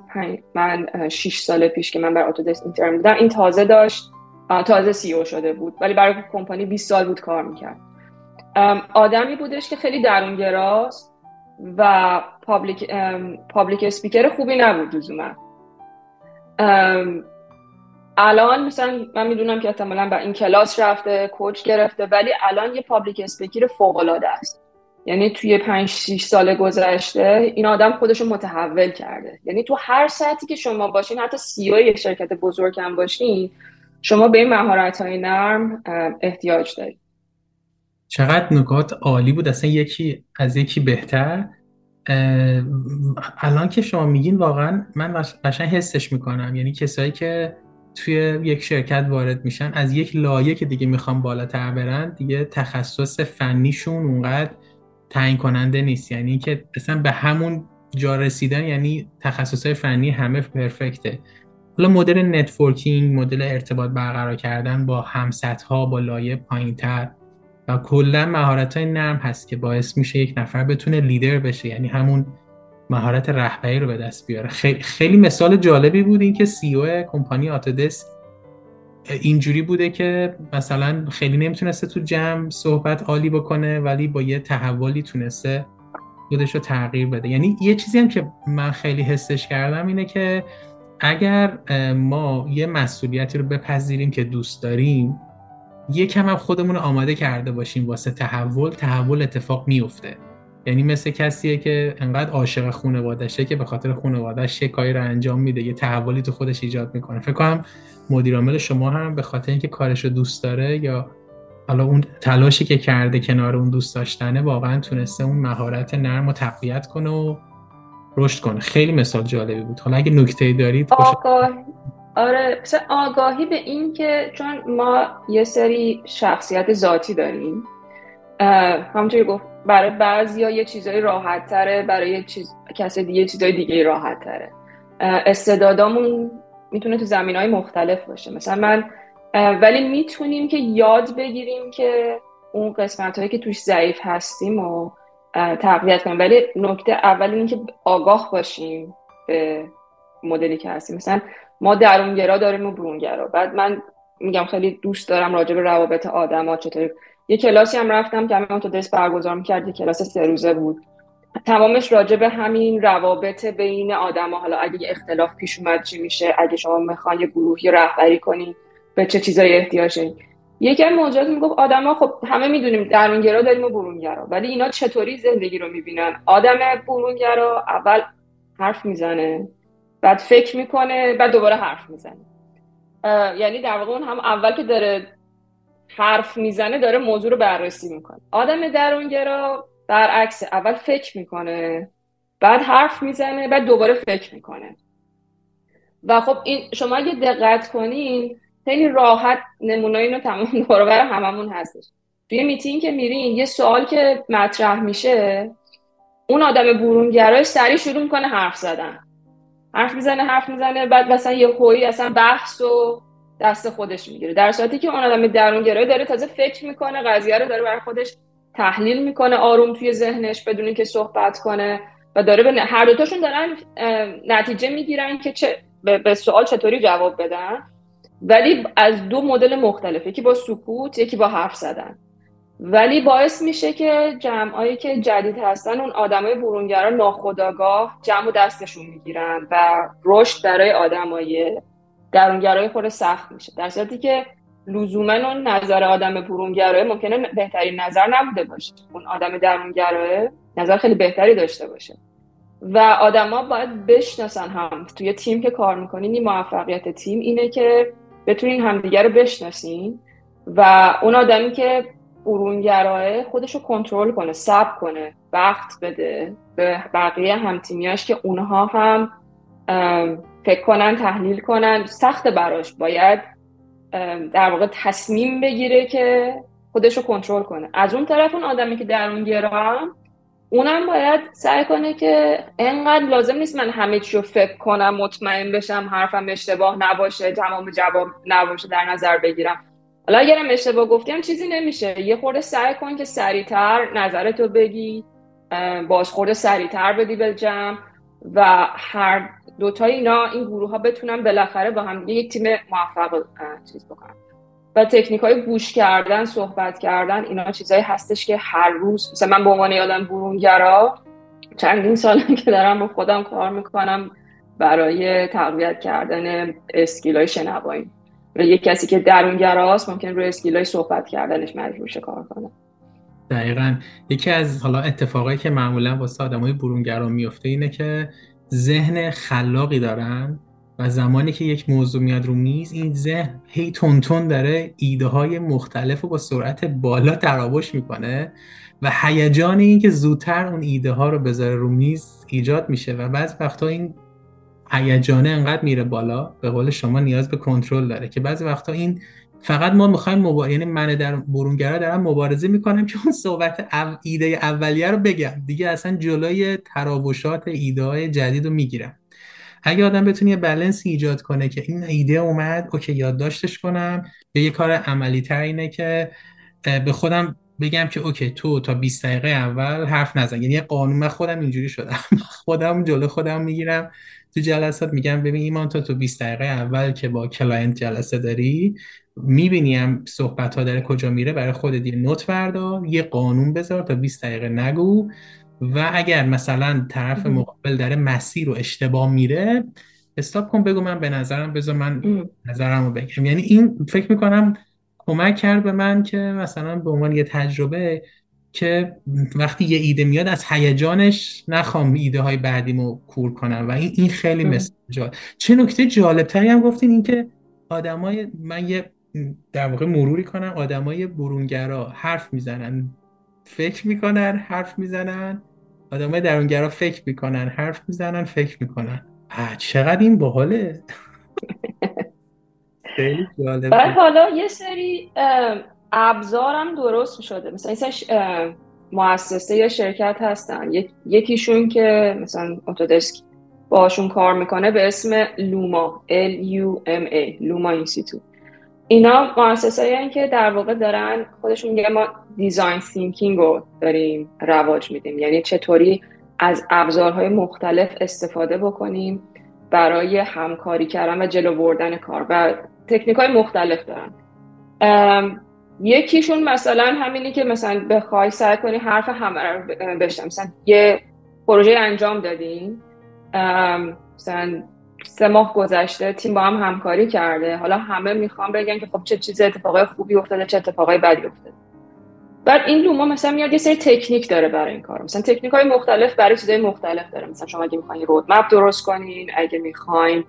من 6 سال پیش که من بر اتودسک intern بودم این تازه داشت. تازه CEO شده بود ولی برای کمپانی 20 سال بود کار می‌کرد. آدمی بودش که خیلی درونگراست و public, public speaker خوبی نبود لزوما الان مثلا من می‌دونم که احتمالا به این کلاس رفته coach گرفته ولی الان یه public speaker فوق است. یعنی توی 5 6 سال گذشته این آدم خودش رو متحول کرده. یعنی تو هر سطحی که شما باشین حتی سی او یه شرکت بزرگ هم باشین شما به این مهارت های نرم احتیاج دارید. چقدر نکات عالی بود؟ اصلا یکی از یکی بهتر. الان که شما میگین واقعا من قشنگ حسش می‌کنم. یعنی کسایی که توی یک شرکت وارد میشن از یک لایه که دیگه می‌خوام بالاتر برن دیگه تخصص فنیشون اونقدر تعیین کننده نیست. یعنی که اصلا به همون جا رسیدن یعنی تخصص فنی همه perfect ه. حالا مدل networking مدل ارتباط برقرار کردن با هم‌سطح ها با لایه پایینتر و کلا مهارت های نرم هست که باعث میشه یک نفر بتونه لیدر بشه. یعنی همون مهارت رهبری رو به دست بیاره. خیلی, خیلی مثال جالبی بود این که CEO کمپانی اتودسک اینجوری بوده که مثلا خیلی نمی‌تونسته تو جمع صحبت عالی بکنه ولی با یه تحولی تونسته خودش رو تغییر بده. یعنی یه چیزی هم که من خیلی حسش کردم اینه که اگر ما یه مسئولیتی رو بپذیریم که دوست داریم یکم هم خودمون آماده کرده باشیم واسه تحول تحول اتفاق میفته. یعنی مثل کسیه که انقدر عاشق خانوادشه که به خاطر خانوادهش یه کاری رو انجام میده یه تحولی تو خودش ایجاد می‌کنه. فکر کنم مدیر شما هم به خاطر اینکه کارش رو دوست داره یا حالا اون تلاشی که کرده کنار اون دوست داشتنه واقعا تونسته اون مهارت نرم و تقویت کنه و رشد کنه. خیلی مثال جالبی بود. حالا اگه نکته دارید آگاهی آره آگاهی به این که چون ما یه سری شخصیت ذاتی داریم همونطوری گفت برای بعضی یه چیزایی راحت تره برای چیز... کسی دیگه چیزای دیگه راحت تره استعدادامون می‌تونه تو زمین های مختلف باشه. مثلا من ولی می‌تونیم که یاد بگیریم که اون قسمت هایی که توش ضعیف هستیم و تقویت کنیم. ولی نکته اول این که آگاه باشیم به مدلی که هستیم. مثلا ما درونگرا داریم و برونگرا. بعد من میگم خیلی دوست دارم راجع به روابط آدم ها چطور یه کلاسی هم رفتم که همین دست برگزار می‌کرد یه کلاس سه روزه بود. تمامش راجع به همین روابط بین آدم ها. حالا اگه اختلاف پیش اومد چی میشه؟ اگه شما می‌خوان یه گروهی رهبری کنی به چه چیزایی احتیاج دارین یکی از موضوعات می‌گفت آدما خب همه می‌دونیم درونگرا داریم و برونگرا ولی اینا چطوری زندگی رو می‌بینن؟ آدم برونگرا اول حرف می‌زنه بعد فکر می‌کنه بعد دوباره حرف می‌زنه. یعنی در واقع اون هم اول که داره حرف می‌زنه داره موضوع رو بررسی می‌کنه. آدم درونگرا برعکس اول فکر می‌کنه بعد حرف می‌زنه بعد دوباره فکر می‌کنه. و خب این شما اگه دقت کنین خیلی راحت نمونه اینو تمام دور بر هممون هستش. توی میتینگ که میرین یه سوال که مطرح میشه اون آدم برونگرای سریع شروع می‌کنه حرف زدن. حرف می‌زنه حرف می‌زنه بعد مثلا یه هویی اصلا بحث و دست خودش می‌گیره. در صورتی که اون آدم درونگرای داره تازه فکر می‌کنه قضیه رو داره برای خودش تحلیل می‌کنه آروم توی ذهنش بدون که صحبت کنه و داره به هر دوتاشون دارن نتیجه می‌گیرن که چه به سوال چطوری جواب بدن. ولی از دو مدل مختلف یکی با سکوت یکی با حرف زدن. ولی باعث میشه که جمعایی که جدید هستن اون آدمای برونگرا ناخداگاه جمع و دستشون می‌گیرن و رشد برای آدمای درونگرای خود سخت میشه. در صورتی که لزوما اون نظر آدم برونگرای ممکنه بهترین نظر نبوده باشه. اون آدم درونگرای نظر خیلی بهتری داشته باشه. و آدما باید بشناسن هم. توی تیم که کار می‌کنین این موفقیت تیم اینه که بتونین همدیگه رو بشناسین و اون آدمی که برونگراه خودش رو کنترل کنه صبر کنه وقت بده به بقیه همتیمیاش که اونها هم فکر کنن تحلیل کنن سخت براش. باید در واقع تصمیم بگیره که خودش رو کنترل کنه. از اون طرف اون آدمی که درونگرا هم اونم باید سعی کنه که انقدر لازم نیست من همه چی رو فکر کنم مطمئن بشم حرفم اشتباه نباشه تمام جواب نباشه در نظر بگیرم. حالا اگرم اشتباه گفتیم چیزی نمیشه. یه خورده سعی کن که سریعتر نظرتو بگی بازخورده سریعتر بدی به جمع. و هر دوتا اینا این گروه ها بتونن بالاخره با هم یک تیم موفق چیز بکنن. و تکنیک های گوش کردن صحبت کردن اینا چیزایی هستش که هر روز مثلا من به عنوان یادم برونگرا چندین سال که دارم با خودم کار می‌کنم برای تقویت کردن اسکیل های شنوایی یک کسی که درونگراست ممکن روی اسکیل های صحبت کردنش مجبور شه کار کنه. دقیقا. یکی از حالا اتفاقایی که معمولا واسه آدمای برونگرا میفته اینه که ذهن خلاقی دارن و زمانی که یک موضوع میاد رو میز این ذهن هی تون داره ایده های مختلف رو با سرعت بالا تراوش می‌کنه و هیجان این که زودتر اون ایده ها رو بذاره رو میز ایجاد میشه و بعض وقتا این هیجانه انقدر میره بالا به قول شما نیاز به کنترل داره که بعضی وقتا این فقط ما می‌خوایم مبا... یعنی من در برونگرا دارم مبارزه می‌کنم که اون صحبت ایده اولیه رو بگم. دیگه اصلا جلوی تراوشات ایده های جدید رو می‌گیرم. اگه آدم بتونه یه بلنس ایجاد کنه که این ایده اومد okay یادداشتش کنم. یا یه کار عملی تر اینه که به خودم بگم که okay تو تا 20 دقیقه اول حرف نزن. یعنی قانون من خودم اینجوری شدم. خودم جلو خودم می‌گیرم. تو جلسات میگم ببین ایمان تا تو 20 دقیقه اول که با client جلسه داری می‌بینیم صحبت ها داره کجا میره برای خودت یه نوت بردار یه قانون بذار تا 20 دقیقه نگو. و اگر مثلا طرف مقابل داره مسیر رو اشتباه میره استاپ کن بگو من به نظرم بذار من نظرم رو بگم یعنی این فکر می‌کنم کمک کرد به من که مثلا به عنوان یه تجربه که وقتی یه ایده میاد از هیجانش نخوام ایده های بعدیمو کور کنم. و این این خیلی مثل چه نکته جالب تری هم گفتین این که آدمای من یه در واقع مروری کنم آدمای برونگرا حرف می‌زنن فکر می‌کنن حرف می‌زنن. آدمای درونگرا فکر می‌کنن حرف می‌زنن فکر می‌کنن. چقدر این باحاله. خیلی جالب بعد حالا یه سری ابزارم درست شده مثلا این مؤسسه یا شرکت هستن. یکیشون که مثلا اتودسک باشون کار می‌کنه به اسم Luma L U M A Luma Institute. اینا مؤسسه که در واقع دارن خودشون میگه ما design thinking رو داریم رواج میدیم. یعنی چطوری از ابزارهای مختلف استفاده بکنیم برای همکاری کردن و جلو بردن کار. و تکنیک های مختلف دارن. یکیشون مثلا همینی که مثلا بخوای سعی کنی حرف همه رو بشنوم مثلا یه پروژه انجام دادین مثلا سه ماه گذشته تیم با هم همکاری کرده. حالا همه می‌خوام بگن که خب چه چیز اتفاقای خوبی افتاده چه اتفاقای بدی افتاده. بعد این لوما مثلا میاد یه سری تکنیک داره برای این کار. مثلا تکنیک های مختلف برای چیزهای مختلف داره. مثلا شما اگه می‌خواین رودمپ درست کنین اگه می‌خواین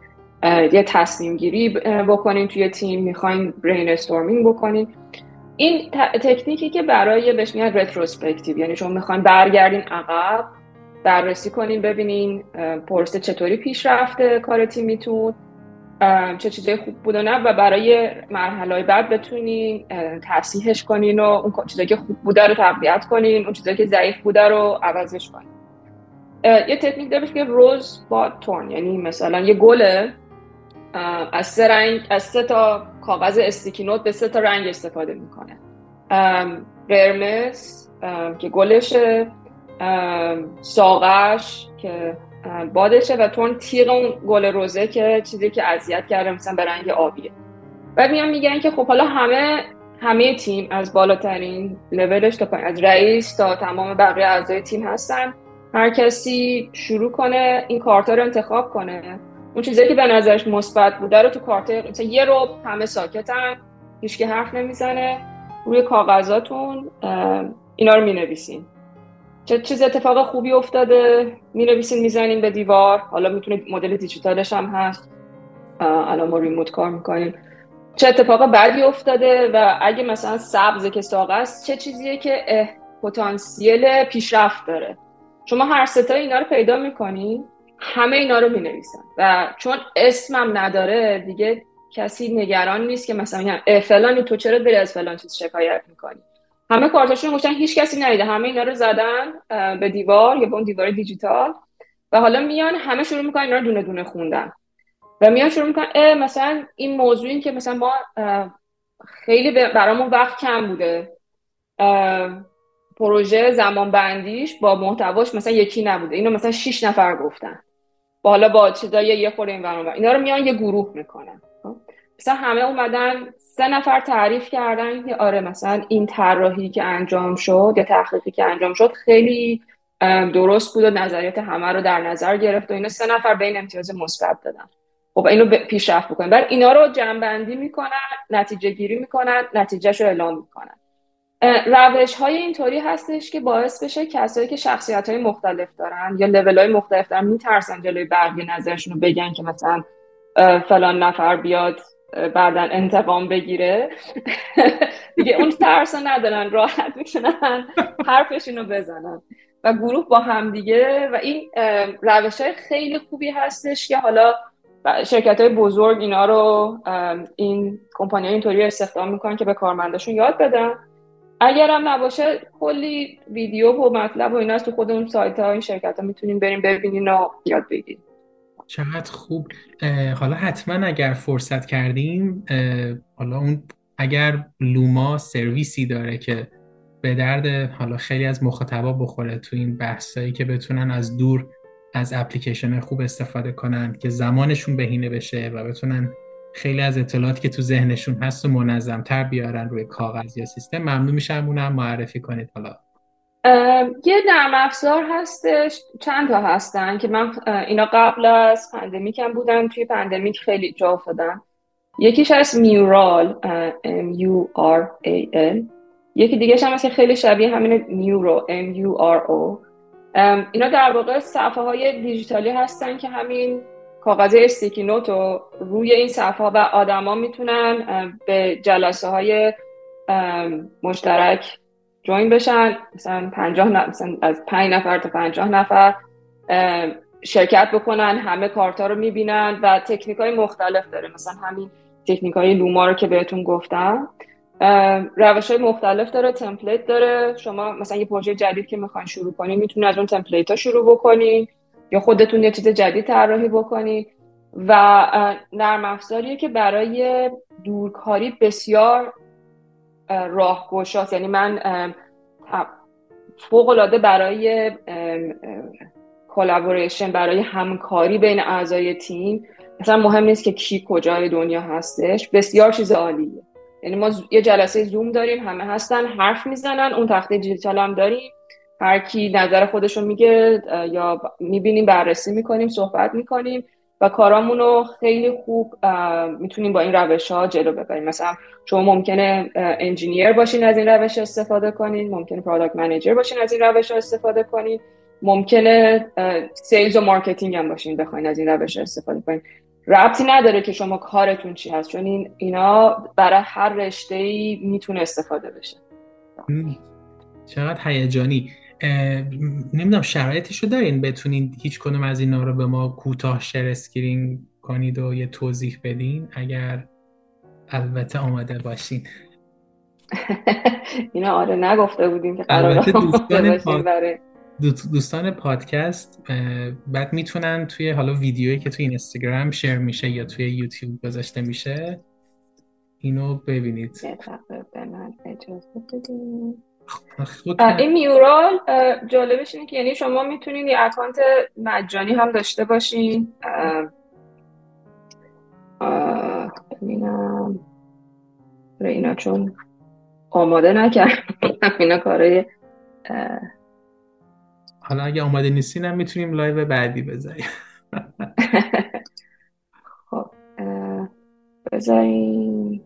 یه تصمیم گیری بکنین توی تیم می‌خواین برین استورمینگ بکنین. این تکنیکی که برای بهش میاد رتروسپکتیو یعنی شما می‌خواین برگردین عقب بررسی کنین ببینین پرسه چطوری پیش رفته کار تیمیتون. چه چیزای خوب بود و نه و برای مرحله بعد بتونین تصحیحش کنین و اون چیزایی که خوب بوده رو تقویت کنین اون چیزایی که ضعیف بوده رو عوضش کنین. یه تکنیک داره که روز با تورن یعنی مثلا یه گل از سه رنگ از سه تا کاغذ استیکی نوت به سه تا رنگ استفاده می‌کنه. قرمز که گلشه ساقش که بادشه و تون تیغ اون گل روزه که چیزی که اذیت کرده مثلا به رنگ آبیه. بعد میان میگن که خب حالا همه همه تیم از بالاترین لولش تا پایین از رئیس تا تمام بقیه اعضای تیم هستن. هر کسی شروع کنه این کارتا رو انتخاب کنه. اون چیزی که به نظرش مثبت بوده رو تو کارت مثلا یه رو همه ساکتن هیچ که حرف نمی‌زنه. روی کاغذاتون اینا رو می‌نویسین. چه چیز اتفاق خوبی افتاده؟ می نویسین می‌زنین به دیوار. حالا می‌تونه مدل دیجیتالش هم هست. الان ما ریموت کار می‌کنیم. چه اتفاق بعدی افتاده و اگه مثلا سبز که ساق است چه چیزیه که پتانسیل پیشرفت داره؟ شما هر ستا اینا رو پیدا می‌کنین همه اینا رو می‌نویسن. و چون اسمم نداره دیگه کسی نگران نیست که مثلا میگم فلانی تو چرا داری از فلان چیز شکایت می‌کنی؟ همه کارتاشون گفتن هیچ کسی ندیده. همه اینا رو زدن به دیوار یا به اون دیوار دیجیتال. و حالا میان همه شروع می‌کنن اینا رو دونه دونه خوندن. و میان شروع می‌کنن مثلا این موضوع این که مثلا ما خیلی برامون وقت کم بوده. پروژه زمان بندیش با محتواش مثلا یکی نبوده. اینو مثلا 6 نفر گفتن. با حالا با چیزای یه خورده این اینا رو میان یه گروه می‌کنن. خب؟ مثلا همه اومدن سه نفر تعریف کردن که آره مثلا این طراحی که انجام شد یا تحقیقی که انجام شد خیلی درست بود و نظریات همه رو در نظر گرفت و اینا سه نفر به این امتیاز مثبت دادن. خب اینو پیشرفت بکنن بعد اینا رو جنبندی می‌کنن نتیجه گیری می‌کنن نتیجهش رو اعلام می‌کنن. روش های اینطوری هستش که باعث بشه کسایی که شخصیت های مختلف دارن یا لول های مختلف دارن میترسن جلوی بقیه نظرشون رو بگن که مثلا فلان نفر بیاد بعدا انتقام بگیره. دیگه اون ترس ندارن راحت می‌تونن حرفشون رو بزنن. و گروه با هم دیگه و این روش های خیلی خوبی هستش که حالا شرکت های بزرگ اینا رو این کمپانی اینطوری استخدام می‌کنن که به کارمنداشون یاد بدن. اگر هم نباشه کلی ویدیو و مطلب و اینا تو خود اون سایت ها این شرکت ها می‌تونیم بریم ببینین و یاد بگیریم. چقدر خوب. حالا حتما اگر فرصت کردیم حالا اون اگر لوما سرویسی داره که به درد حالا خیلی از مخاطبا بخوره تو این بحثایی که بتونن از دور از اپلیکیشن خوب استفاده کنن که زمانشون بهینه بشه و بتونن خیلی از اطلاعاتی که تو ذهنشون هست و منظم تر بیارن روی کاغذ یا سیستم. ممنون میشم اونم معرفی کنید. حالا یه نرم افزار هستش چند تا هستن که من اینا قبل از pandemic هم بودن توی pandemic خیلی جا افتادن. یکیش هست Mural M U R A L یکی دیگه هم هست خیلی شبیه همین Miro M I R O اینا در واقع صفحه های دیجیتالی هستن که همین کاغذ استیکی نوت رو روی این صفحه و آدما می‌تونن به جلسه های مشترک جوین بشن مثلا 50 مثلا از 5 نفر تا 50 نفر شرکت بکنن همه کارتا رو می‌بینن و تکنیک های مختلف داره. مثلا همین تکنیک های لوما رو که بهتون گفتم. روش های مختلف داره تمپلیت داره. شما مثلا یه پروژه جدید که می‌خواین شروع کنین می‌تونید از اون تمپلیت ها شروع بکنین یا خودتون یه چیز جدید طراحی بکنین. و نرم افزاریه که برای دورکاری بسیار راهگشاست. یعنی من فوق العاده برای collaboration برای همکاری بین اعضای تیم مثلا مهم نیست که کی کجای دنیا هستش. بسیار چیز عالیه. یعنی ما یه جلسه زوم داریم همه هستن حرف می‌زنن اون تخته دیجیتال هم داریم. هر کی نظر خودشو میگه یا می‌بینیم بررسی می‌کنیم صحبت می‌کنیم. کارامون رو خیلی خوب می‌تونیم با این روش ها جلو ببریم. مثلا شما ممکنه engineer باشین از این روش استفاده کنین ممکنه product manager باشین از این روش ها استفاده کنین ممکنه sales و marketing هم باشین بخواین از این روش استفاده کنین. ربطی نداره که شما کارتون چی هست چون این اینا برای هر رشته ای می‌تونه استفاده بشه. چقدر هیجانی. نمی‌دونم شرایطش رو دارین بتونین هیچ کنم از اینا رو به ما کوتاه شر اسکرین کنید و یه توضیح بدین اگر البته آماده باشین. اینا آره نگفته بودیم که قرار دوستان, برای دوستان پادکست بعد می‌تونن توی حالا ویدیویی که توی اینستاگرام شیر میشه یا توی یوتیوب گذاشته میشه اینو ببینید. این Mural جالبش اینه که یعنی شما می‌تونید یه account مجانی هم داشته باشین. ببینم. اینا چون آماده نکردم. اینا کارای حالا اگه آماده نیستین هم می‌تونیم live بعدی بذاریم خب بذاریم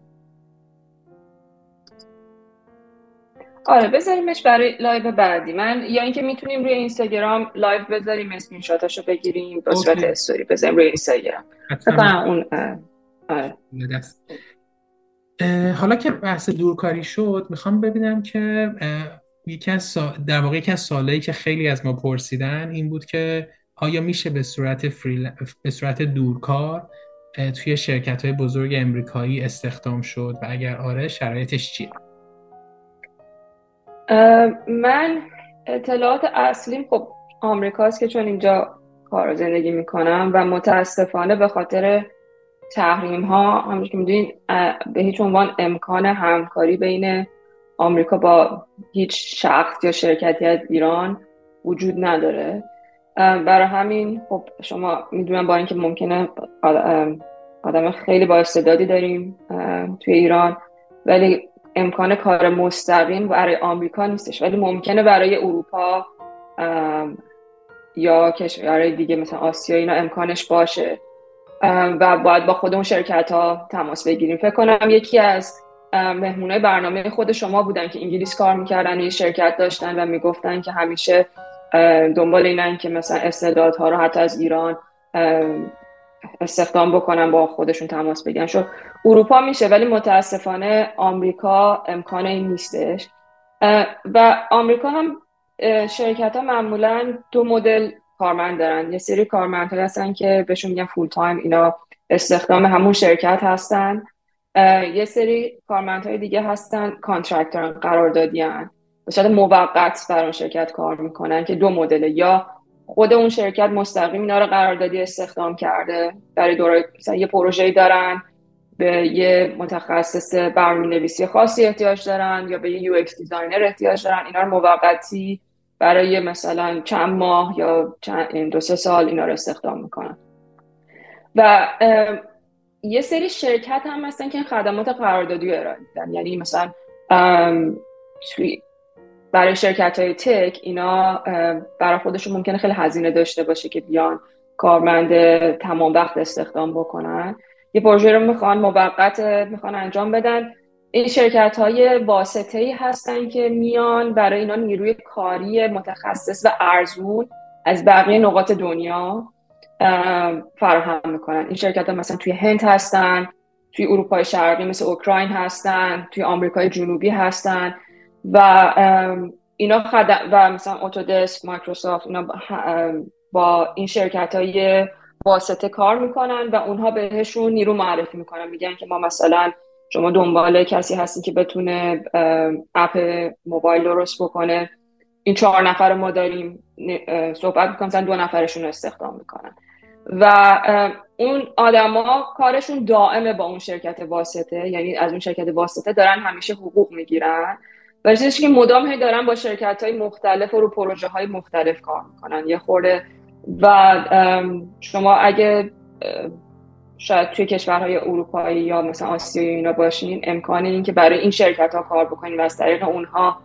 آره بذاریمش برای live بعدی. من یا اینکه می‌تونیم روی اینستاگرام live بذاریم اسکرین شاتاشو بگیریم به صورت استوری بذاریم روی اینستاگرام. اون آره. حالا که بحث دورکاری شد می‌خوام ببینم که یکی از سا... در واقع یکی از سوالایی که خیلی از ما پرسیدن این بود که آیا میشه به صورت فریل... به صورت دورکار توی شرکت های بزرگ امریکایی استخدام شد؟ و اگر آره شرایطش چیه؟ من اطلاعات اصلیم خب آمریکاست که چون اینجا کار زندگی می‌کنم و متاسفانه به خاطر تحریم ها همونجور که می‌دونید به هیچ عنوان امکان همکاری بین آمریکا با هیچ شخص یا شرکتی از ایران وجود نداره. برای همین خب شما می‌دونم با اینکه ممکنه آدم خیلی با استعدادی داریم توی ایران ولی امکان کار مستقیم برای آمریکا نیستش ولی ممکنه برای اروپا یا کشورهای دیگه مثلا آسیا اینا امکانش باشه. و باید با خود اون شرکت ها تماس بگیریم. فکر کنم یکی از مهمونه برنامه خود شما بودن که انگلیس کار می‌کردن یه شرکت داشتن و می‌گفتن که همیشه دنبال اینن که مثلا استعدادها رو حتی از ایران استخدام بکنن با خودشون تماس بگیرن. شو اروپا میشه ولی متاسفانه آمریکا امکان این نیستش. و آمریکا هم شرکت ها معمولا دو مدل کارمند دارن. یه سری کارمند هستن که بهشون میگن فول تایم اینا استخدام همون شرکت هستن. یه سری کارمندهای دیگه هستن contractor ن قراردادی ان به صورت موقت بر اون شرکت کار می‌کنن که دو مدله یا خود اون شرکت مستقیم اینا رو قراردادی استخدام کرده. برای دوره مثلا یه پروژه‌ای دارن به یه متخصص برنامه نویسی خاصی احتیاج دارن یا به یه UX designer احتیاج دارن. اینا رو موقتی برای مثلا چند ماه یا چند دو سه سال اینا رو استخدام می‌کنن. و یه سری شرکت هم هستن که خدمات قراردادی ارائه میدن. یعنی مثلا برای شرکت های تک اینا برای خودشون ممکنه خیلی هزینه داشته باشه که بیان کارمند تمام وقت استخدام بکنن. یه پروژه رو می‌خوان موقت می‌خوان انجام بدن. این شرکت های واسطه ای هستن که میان برای اینا نیروی کاری متخصص و ارزون از بقیه نقاط دنیا فراهم می‌کنن. این شرکت ها مثلا توی هند هستن توی اروپای شرقی مثل اوکراین هستن توی آمریکای جنوبی هستن. و اینا خدم و مثلا اتودسک مایکروسافت اینا با این شرکت های واسطه کار می‌کنن و اونها بهشون نیرو معرفی می‌کنن. میگن که ما مثلا شما دنبال کسی هستین که بتونه اپ موبایل درست بکنه. این چهار نفر ما داریم صحبت می‌کنم مثلا دو نفرشون استخدام می‌کنن. و اون آدما کارشون دائمه با اون شرکت واسطه. یعنی از اون شرکت واسطه دارن همیشه حقوق می‌گیرن. و که مدام هی دارن با شرکت های مختلف و رو پروژه های مختلف کار می‌کنن. یه خورده و شما اگه شاید توی کشورهای اروپایی یا مثلا آسیایی اینا باشین امکان این که برای این شرکت ها کار بکنین و از طریق اونها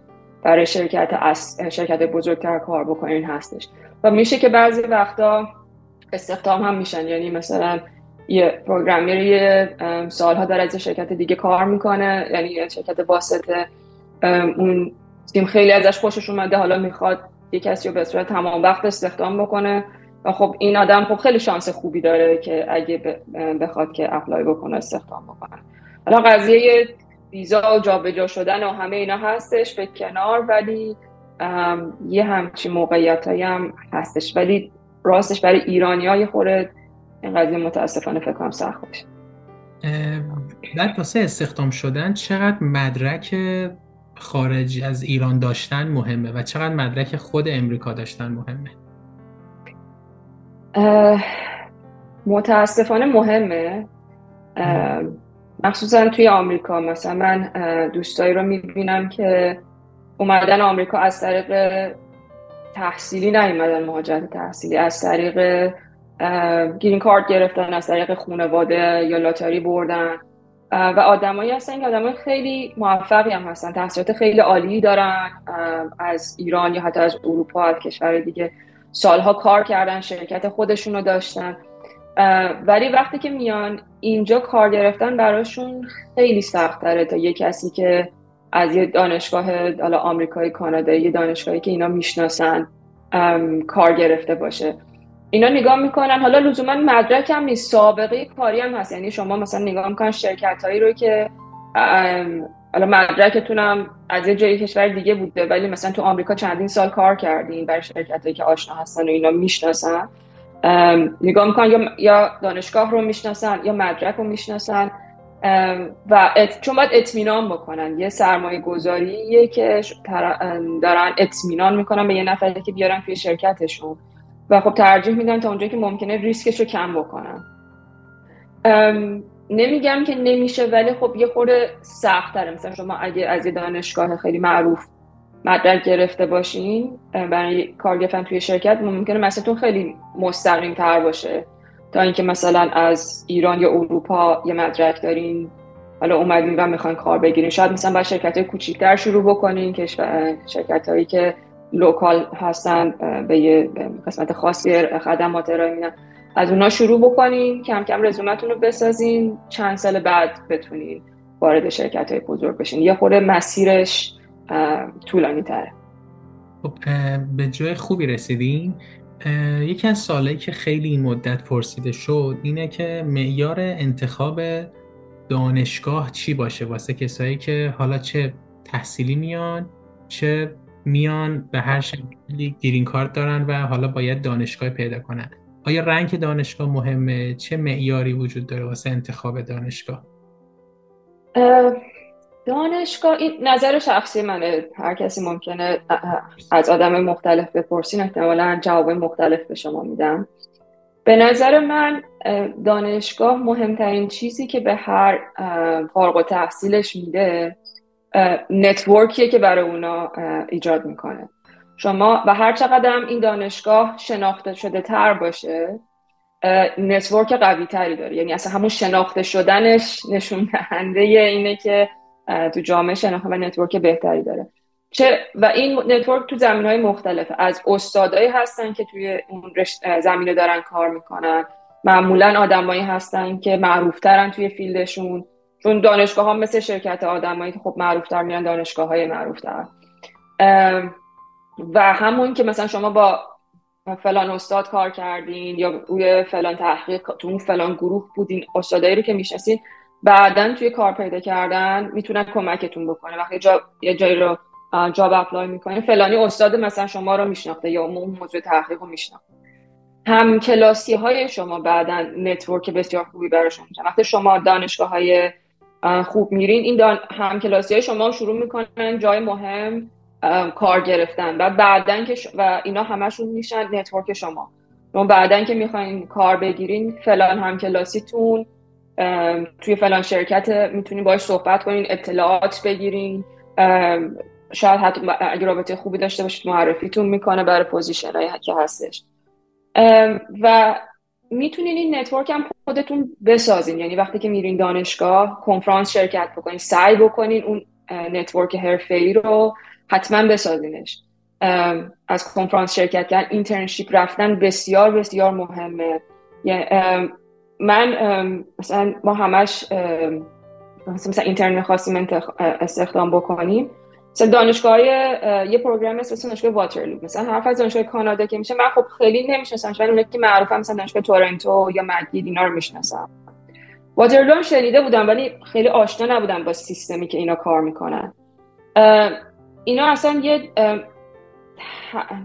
برای شرکت اس... شرکت بزرگتر کار بکنین هستش. و میشه که بعضی وقتا استخدام هم میشن. یعنی مثلا یه programmer یه سالها داره از شرکت دیگه کار می‌کنه. یعنی شرکت واسطه. اون تیم خیلی ازش خوشش اومده. حالا می‌خواد یه کسی رو به صورت تمام وقت استخدام بکنه. و خب این آدم خب خیلی شانس خوبی داره که اگه بخواد که apply بکنه استخدام بکنه. حالا قضیه ویزا و جابجا شدن و همه اینا هستش به کنار ولی یه همچین موقعیت هم هستش. ولی راستش برای ایرانی های خورد این قضیه متاسفانه فکر کنم سخت باشه. در واسه استخدام شدن چقدر مدرک خارج از ایران داشتن مهمه و چقدر مدرک خود امریکا داشتن مهمه؟ متاسفانه مهمه. مخصوصا توی آمریکا. مثلا من دوستایی رو می‌بینم که اومدن آمریکا از طریق تحصیلی نیومدن مهاجرت تحصیلی از طریق گرین کارت گرفتن از طریق خانواده یا لاتاری بردن. و آدمایی هستن که آدمای خیلی موفقی هم هستن. تحصیلات خیلی عالی دارن از ایران یا حتی از اروپا از کشور دیگه. سالها کار کردن شرکت خودشون داشتن. ولی وقتی که میان اینجا کار گرفتن براشون خیلی سخت تره تا یه کسی که از یه دانشگاه حالا آمریکایی کانادایی یه دانشگاهی که اینا می‌شناسن کار گرفته باشه. اینا نگاه می‌کنن. حالا لزوما مدرک هم نیست. سابقه کاری هم هست. یعنی شما مثلا نگاه می‌کنن شرکت هایی رو که حالا مدرکتونم از یه جایی کشور دیگه بوده ولی مثلا تو آمریکا چندین سال کار کردین برای شرکت هایی که آشنا هستن و اینا می‌شناسن. نگاه می‌کنن یا, دانشگاه رو می‌شناسن یا مدرک رو می‌شناسن. و چون باید اطمینان بکنن. یه سرمایه گذاریه که دارن اطمینان می‌کنن به یه نفری که بیارن توی شرکتشون. و خب ترجیح میدن تا اونجایی که ممکنه ریسکش رو کم بکنن. نمیگم که نمیشه ولی خب یه خورده سختره مثلا شما اگه از یه دانشگاه خیلی معروف مدرک گرفته باشین برای کار گرفتن توی شرکت ممکنه مثلتون خیلی مستقیم تر باشه. تا اینکه مثلا از ایران یا اروپا یه مدرک دارین حالا اومدین و می‌خواین کار بگیرین. شاید مثلا با شرکت های کوچیکتر شروع بکنین که شرکت هایی که لوکال هستن به یه قسمت خاصی خدمات ارائه میدن از اونا شروع بکنین کم کم رزومتون رو بسازین چند سال بعد بتونین وارد شرکت های بزرگ بشین. یه خورده مسیرش طولانی تره خب به جای خوبی رسیدیم یکی از سالهایی که خیلی این مدت پرسیده شد اینه که معیار انتخاب دانشگاه چی باشه؟ واسه کسایی که حالا چه تحصیلی میان چه میان به هر شکلی گرین کارت دارن و حالا باید دانشگاه پیدا کنن. آیا رنگ دانشگاه مهمه؟ چه معیاری وجود داره واسه انتخاب دانشگاه؟ دانشگاه این نظر شخصی منه. هر کسی ممکنه از آدم مختلف بپرسین احتمالا جواب مختلف به شما میدم. به نظر من دانشگاه مهمترین چیزی که به هر فارغ تحصیلش میده network یه که برای اونا ایجاد می‌کنه. شما و هر چقدر هم این دانشگاه شناخته شده تر باشه network قوی تری داره. یعنی اصلا همون شناخته شدنش نشون دهنده اینه که تو جامعه شناخته و network بهتری داره. چه و این network تو زمین های مختلفه. از استادایی هستن که توی اون زمینه دارن کار می‌کنن. معمولا آدمایی هستن که معروفترن توی field شون. چون دانشگاه ها مثل شرکت آدمایی که خب معروفتر میرن دانشگاه های معروفتر و همون که مثلا شما با فلان استاد کار کردین یا روی فلان تحقیق تو اون فلان گروه بودین استادایی رو که می‌شناسین بعدا توی کار پیدا کردن می‌تونن کمکتون بکنه. وقتی جا... یه جایی رو job apply می‌کنین فلانی استاد مثلا شما رو میشناخته یا اون موضوع تحقیق رو میشناخته. هم کلاسی های شما بعدا network بسیار خوبی براشون میشن وقتی شما دانشگاه های خوب میرین. این دان... هم کلاسی های شما شروع می‌کنن جای مهم کار گرفتن. و بعدا که و اینا همشون میشن network شما. شما بعدا که می‌خواین کار بگیرین فلان هم کلاسیتون توی فلان شرکت می‌تونین باش صحبت کنین اطلاعات بگیرین. شاید حتی اگه رابطه خوبی داشته باشید معرفیتون می‌کنه برای position که هستش. و می‌تونین این network هم خودتون بسازین. یعنی وقتی که میرین دانشگاه کنفرانس شرکت بکنین سعی بکنین اون network حرفه‌ای رو حتما بسازینش. از کنفرانس شرکت کردن internship رفتن بسیار بسیار مهمه. من مثلا ما همش مثلا اینترن می‌خواستیم استخدام بکنیم. مثلا دانشگاه یه پروگرام مثل دانشگاه واترلو مثلا حرف از دانشگاه کانادا که میشه من خب خیلی نمی‌شناسم ولی اونایی که معروفم مثلا دانشگاه تورنتو یا مگید اینا رو می‌شناسم. واترلو شنیده بودم ولی خیلی آشنا نبودم با سیستمی که اینا کار می‌کنن. اینا اصلا یه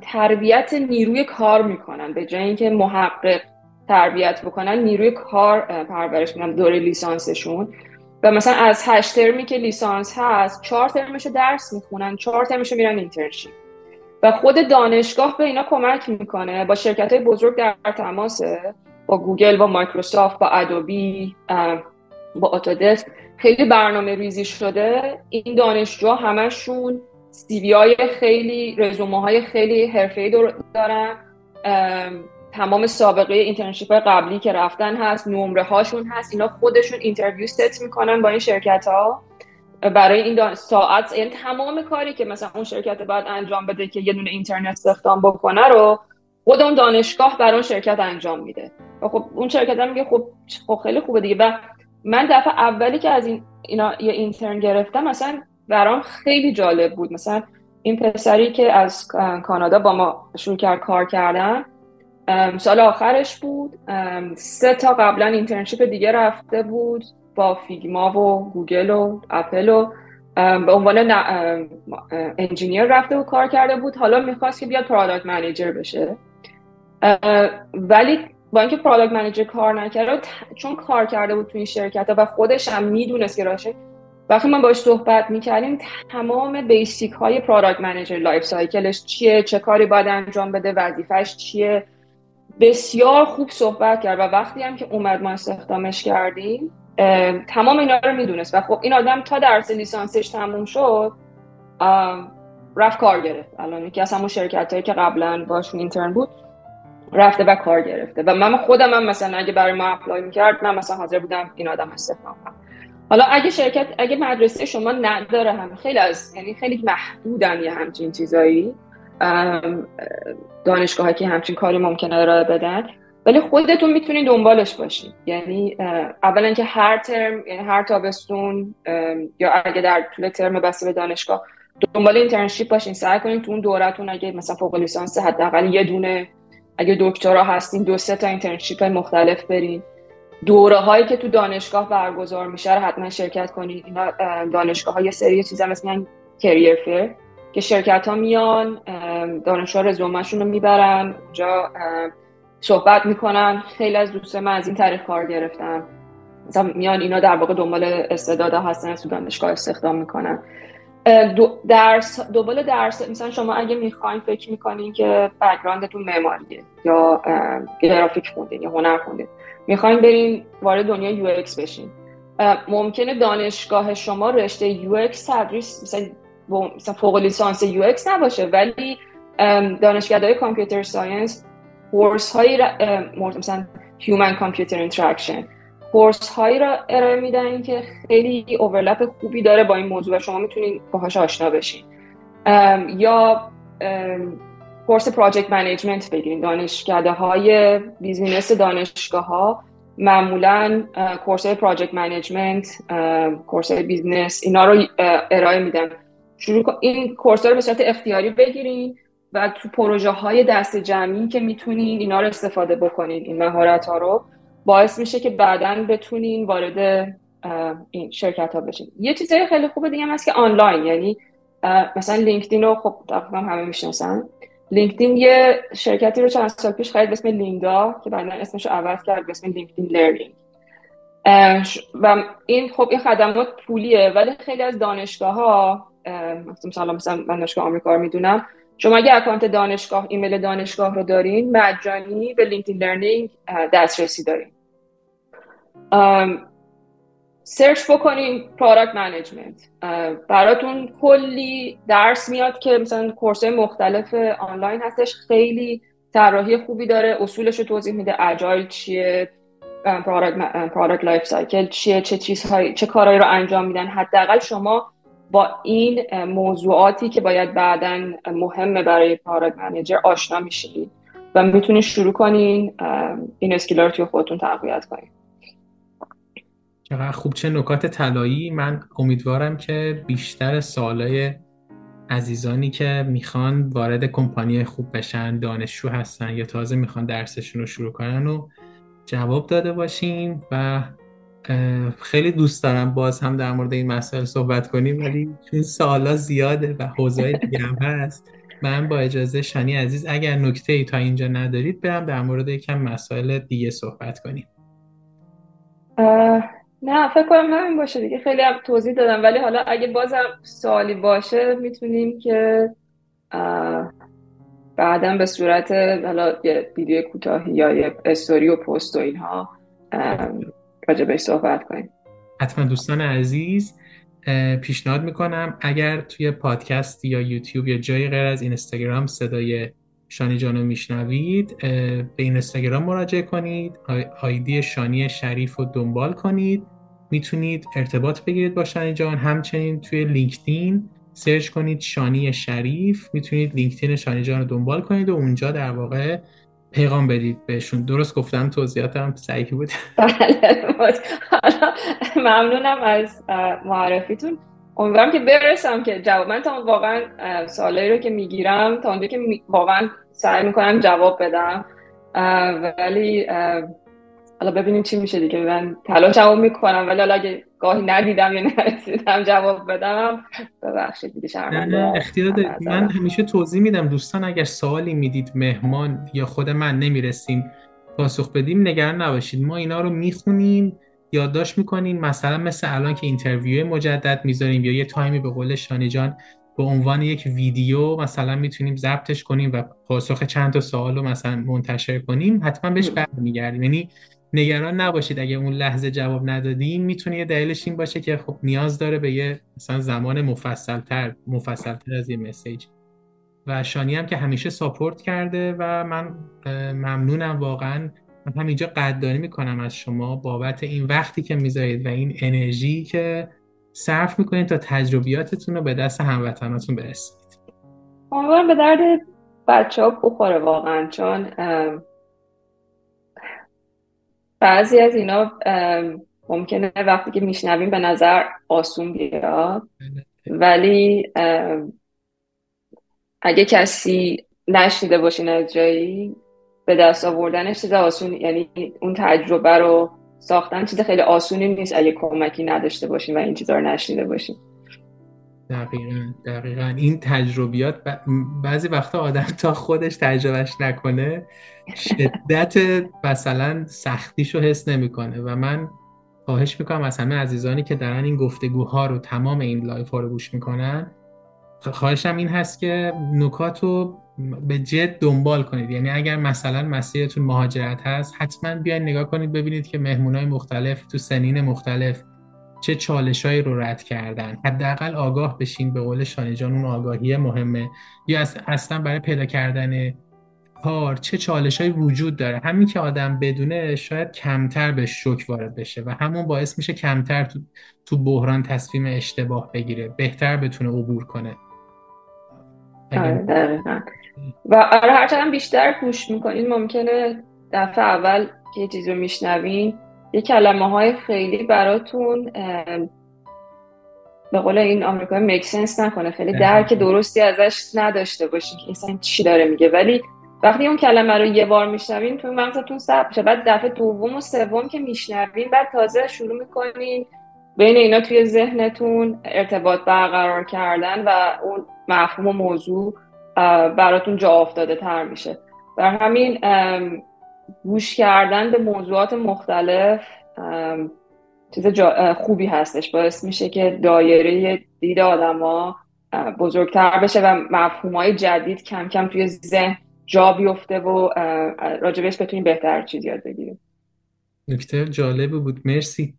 تربیت نیروی کار می‌کنن به جای اینکه محقق تربیت بکنن نیروی کار پرورش میدن دوره لیسانسشون. و مثلا از هشت ترمی که لیسانس هست چهار ترمش درس می‌خونن چهار ترمش میرن internship. و خود دانشگاه به اینا کمک می‌کنه. با شرکت های بزرگ در تماسه با گوگل با مایکروسافت با Adobe با Autodesk خیلی برنامه ریزی شده. این دانشجو همشون CV های خیلی رزومه های خیلی حرفه‌ای دارن. تمام سابقه internship قبلی که رفتن هست نمره هاشون هست اینا خودشون interview set می‌کنن با این شرکت ها برای این ساعت یعنی تمام کاری که مثلا اون شرکت باید انجام بده که یه دونه intern استخدام بکنه رو خود اون دانشگاه برای اون شرکت انجام میده. خب اون شرکت هم میگه خب خب خیلی خوبه دیگه. و من دفعه اولی که از این اینا یه intern گرفتم مثلا برام خیلی جالب بود. مثلا این پسری که از کانادا با ما شروع کرد کار کردن سال آخرش بود. سه تا قبلا internship دیگه رفته بود با Figma و گوگل و اپل و به عنوان engineer رفته و کار کرده بود. حالا می‌خواست که بیاد product manager بشه. ولی با اینکه product manager کار نکرده چون کار کرده بود تو این شرکت و خودش هم می‌دونست که راشه وقتی من باش صحبت می‌کردیم تمام basic های product manager life cycle ش چیه؟ چه کاری باید انجام بده؟ وظیفش چیه؟ بسیار خوب صحبت کرد و وقتی هم که اومد ما استخدامش کردیم تمام اینا رو می‌دونست و خب این آدم تا درس لیسانسش تموم شد رفت کار گرفت. الان یکی از همون شرکت هایی که قبلا باشون intern بود رفته و کار گرفته. و من خودم هم مثلا اگه برای ما apply می‌کرد من مثلا حاضر بودم این آدم استخدام کنم. حالا اگه شرکت اگه مدرسه شما نداره هم خیلی از یعنی خیلی محدودن یه همچین چیزایی. دانشگاه که همچین کاری ممکنه ارائه بدن. ولی خودتون می‌تونید دنبالش باشید. یعنی اولا که هر ترم یعنی هر تابستون یا اگه در طول ترم بسته به دانشگاه دنبال internship باشین. سعی کنید تو اون دورتون اگه مثلا فوق لیسانس حداقل یه دونه اگه دکترا هستین دو سه تا internship مختلف برین. دوره هایی که تو دانشگاه برگزار میشه رو حتما شرکت کنید اینا دانشگاه های سری چیزا مثلا کریر فیر که شرکت ها میان دانشجو رزومهشون رو می‌برن اونجا صحبت می‌کنن. خیلی از دوست من از این طریق کار گرفتن. مثلا میان اینا در واقع دنبال استعداد هستن از دانشگاه استخدام می‌کنن. درس دوباره درس مثلا شما اگه می‌خواین فکر می‌کنین که بکگراندتون معماریه یا گرافیک خوندین یا هنر خوندین. می‌خواین برین وارد دنیای UX بشین. ممکنه دانشگاه شما رشته UX تدریس مثلا مثلا فوق لیسانس UX نباشه ولی های computer science course هایی مثلا human computer interaction course هایی را ارائه میدن که خیلی overlap خوبی داره با این موضوع و شما می‌تونین باهاش آشنا بشین. یا course project management بگیرین. دانشکده های business دانشگاه ها معمولا course های project management course های business اینا رو ارائه میدن. شروع این course رو به صورت اختیاری بگیرین و تو پروژه های دست جمعی که می‌تونین اینا رو استفاده بکنین این مهارت ها رو باعث میشه که بعدا بتونین وارد این شرکت ها بشین. یه چیزای خیلی خوبه دیگه هست که آنلاین یعنی مثلا LinkedIn رو خب تقریبا همه می‌شناسن. LinkedIn یه شرکتی رو چند سال پیش خرید به اسم Lynda که بعدا اسمش رو عوض کرد به اسم LinkedIn Learning. و این خب این خدمات پولیه ولی خیلی از دانشگاه ها مثلا مثلا من دانشگاه آمریکا رو می‌دونم. شما اگه account دانشگاه ایمیل دانشگاه رو دارین مجانی به LinkedIn Learning دسترسی دارین. سرچ بکنین product management براتون کلی درس میاد که مثلا course مختلف آنلاین هستش. خیلی طراحی خوبی داره. اصولش رو توضیح میده. agile چیه؟ product life cycle چیه؟ چه چیزهایی چه کارهایی رو انجام میدن؟ حداقل شما با این موضوعاتی که باید بعدا مهمه برای product manager آشنا میشید و می‌تونید شروع کنین این اسکیلا رو خودتون تقویت کنین. چقدر خوب. چه نکات طلایی. من امیدوارم که بیشتر سالای عزیزانی که می‌خوان وارد کمپانی خوب بشن دانشجو هستن یا تازه می‌خوان درسشون رو شروع کنن و جواب داده باشیم و خیلی دوست دارم باز هم در مورد این مسائل صحبت کنیم ولی چون سالا زیاده و حوزه دیگه هم هست. من با اجازه شانی عزیز اگر نکته ای تا اینجا ندارید برم در مورد یکم مسائل دیگه صحبت کنیم. نه فکر کنم همین باشه دیگه. خیلی هم توضیح دادم ولی حالا اگه بازم سوالی باشه می‌تونیم که بعدا به صورت حالا یه ویدیو کوتاهی یا یه استوری و پست و اینها راجع بهش صحبت کنیم. حتما دوستان عزیز پیشنهاد می‌کنم اگر توی پادکست یا یوتیوب یا جای غیر از اینستاگرام صدای شانی جانو میشنوید به این اینستاگرام مراجعه کنید آیدی شانی شریف رو دنبال کنید. می‌تونید ارتباط بگیرید با شانی جان. همچنین توی لینکدین سرچ کنید شانی شریف. می‌تونید لینکدین شانی جان رو دنبال کنید و اونجا در واقع پیغام بدید بهشون. درست گفتم توضیحاتم سعی بود. بله ممنونم از معرفیتون. امیدوارم که برسم که جواب من تا واقعا سوالایی رو که می‌گیرم تا اونجا که واقعا سعی می‌کنم جواب بدم. ولی حالا ببینیم چی میشه دیگه. من تلاش جواب می‌کنم ولی حالا اگه گاهی ندیدم یا نرسیدم جواب بدم. ببخشید دیگه شرمنده. اختیار من همیشه توضیح میدم دوستان اگر سوالی می‌دید مهمان یا خود من نمی‌رسیم پاسخ بدیم نگران نباشید. ما اینا رو می‌خونیم یادداشت می‌کنیم. مثلا مثل الان که interview مجدد می‌ذاریم یا یه time ی به قول شانی جان به عنوان یک ویدیو مثلا می‌تونیم ضبطش کنیم و پاسخ چند تا سوال رو مثلا منتشر کنیم حتما بهش برمیگردیم. یعنی نگران نباشید. اگه اون لحظه جواب ندادیم می‌تونه یه دلیلش این باشه که خب نیاز داره به یه مثلا زمان مفصلتر مفصلتر از یه message. و شانی هم که همیشه ساپورت کرده و من ممنونم واقعا. من همینجا قدردانی می‌کنم از شما بابت این وقتی که می‌ذارید و این انرژی که صرف می‌کنید تا تجربیاتتون رو به دست هموطناتون برسید امیدوارم به درد بچه ها بخوره واقعا چون بعضی از اینا ممکنه وقتی که میشنویم به نظر آسون بیاد ولی اگه کسی نشنیده باشین از جایی به دست آوردنش چیز آسون یعنی اون تجربه رو ساختن چیز خیلی آسونی نیست اگه کمکی نداشته باشین و این چیزا رو نشنیده باشین دقیقا دقیقا. این تجربیات بعضی وقتا آدم تا خودش تجربهش نکنه شدت مثلا سختیش رو حس نمی‌کنه و من خواهش می‌کنم از همه عزیزانی که دارن این گفتگوها رو تمام این live ها رو گوش می‌کنن خواهشم این هست که نکات رو به جد دنبال کنید. یعنی اگر مثلا مسیرتون مهاجرت هست حتما بیاین نگاه کنید ببینید که مهمونای مختلف تو سنین مختلف چه چالشهایی رو رد کردن. حداقل آگاه بشین به قول شانی جان اون آگاهی مهمه. یا اصلا برای پیدا کردن کار چه چالشهایی وجود داره. همین که آدم بدونه شاید کمتر به شک وارد بشه و همون باعث میشه کمتر تو, تو بحران تصمیم اشتباه بگیره. بهتر بتونه عبور کنه. آره و آره هرچند بیشتر گوش می‌کنین ممکنه دفعه اول که یه چیزی رو میشنوین یه کلمه های خیلی براتون به قول این آمریکایی مکسنس نکنه. خیلی درک درستی ازش نداشته باشین که اصلا چی داره میگه. ولی وقتی اون کلمه رو یه بار میشنوین تو مغزتون ثبت میشه. بعد دفعه دوم و سوم که میشنوین بعد تازه شروع می‌کنین بین اینا توی ذهنتون ارتباط برقرار کردن و اون مفهوم و موضوع براتون جا افتاده تر میشه. بر همین گوش کردن به موضوعات مختلف چیز خوبی هستش. باعث میشه که دایره دید آدما بزرگتر بشه و مفهوم های جدید کم کم توی ذهن جا بیفته و راجبش بتونیم بهتر چیز یاد بگیریم. نکته جالب بود. مرسی.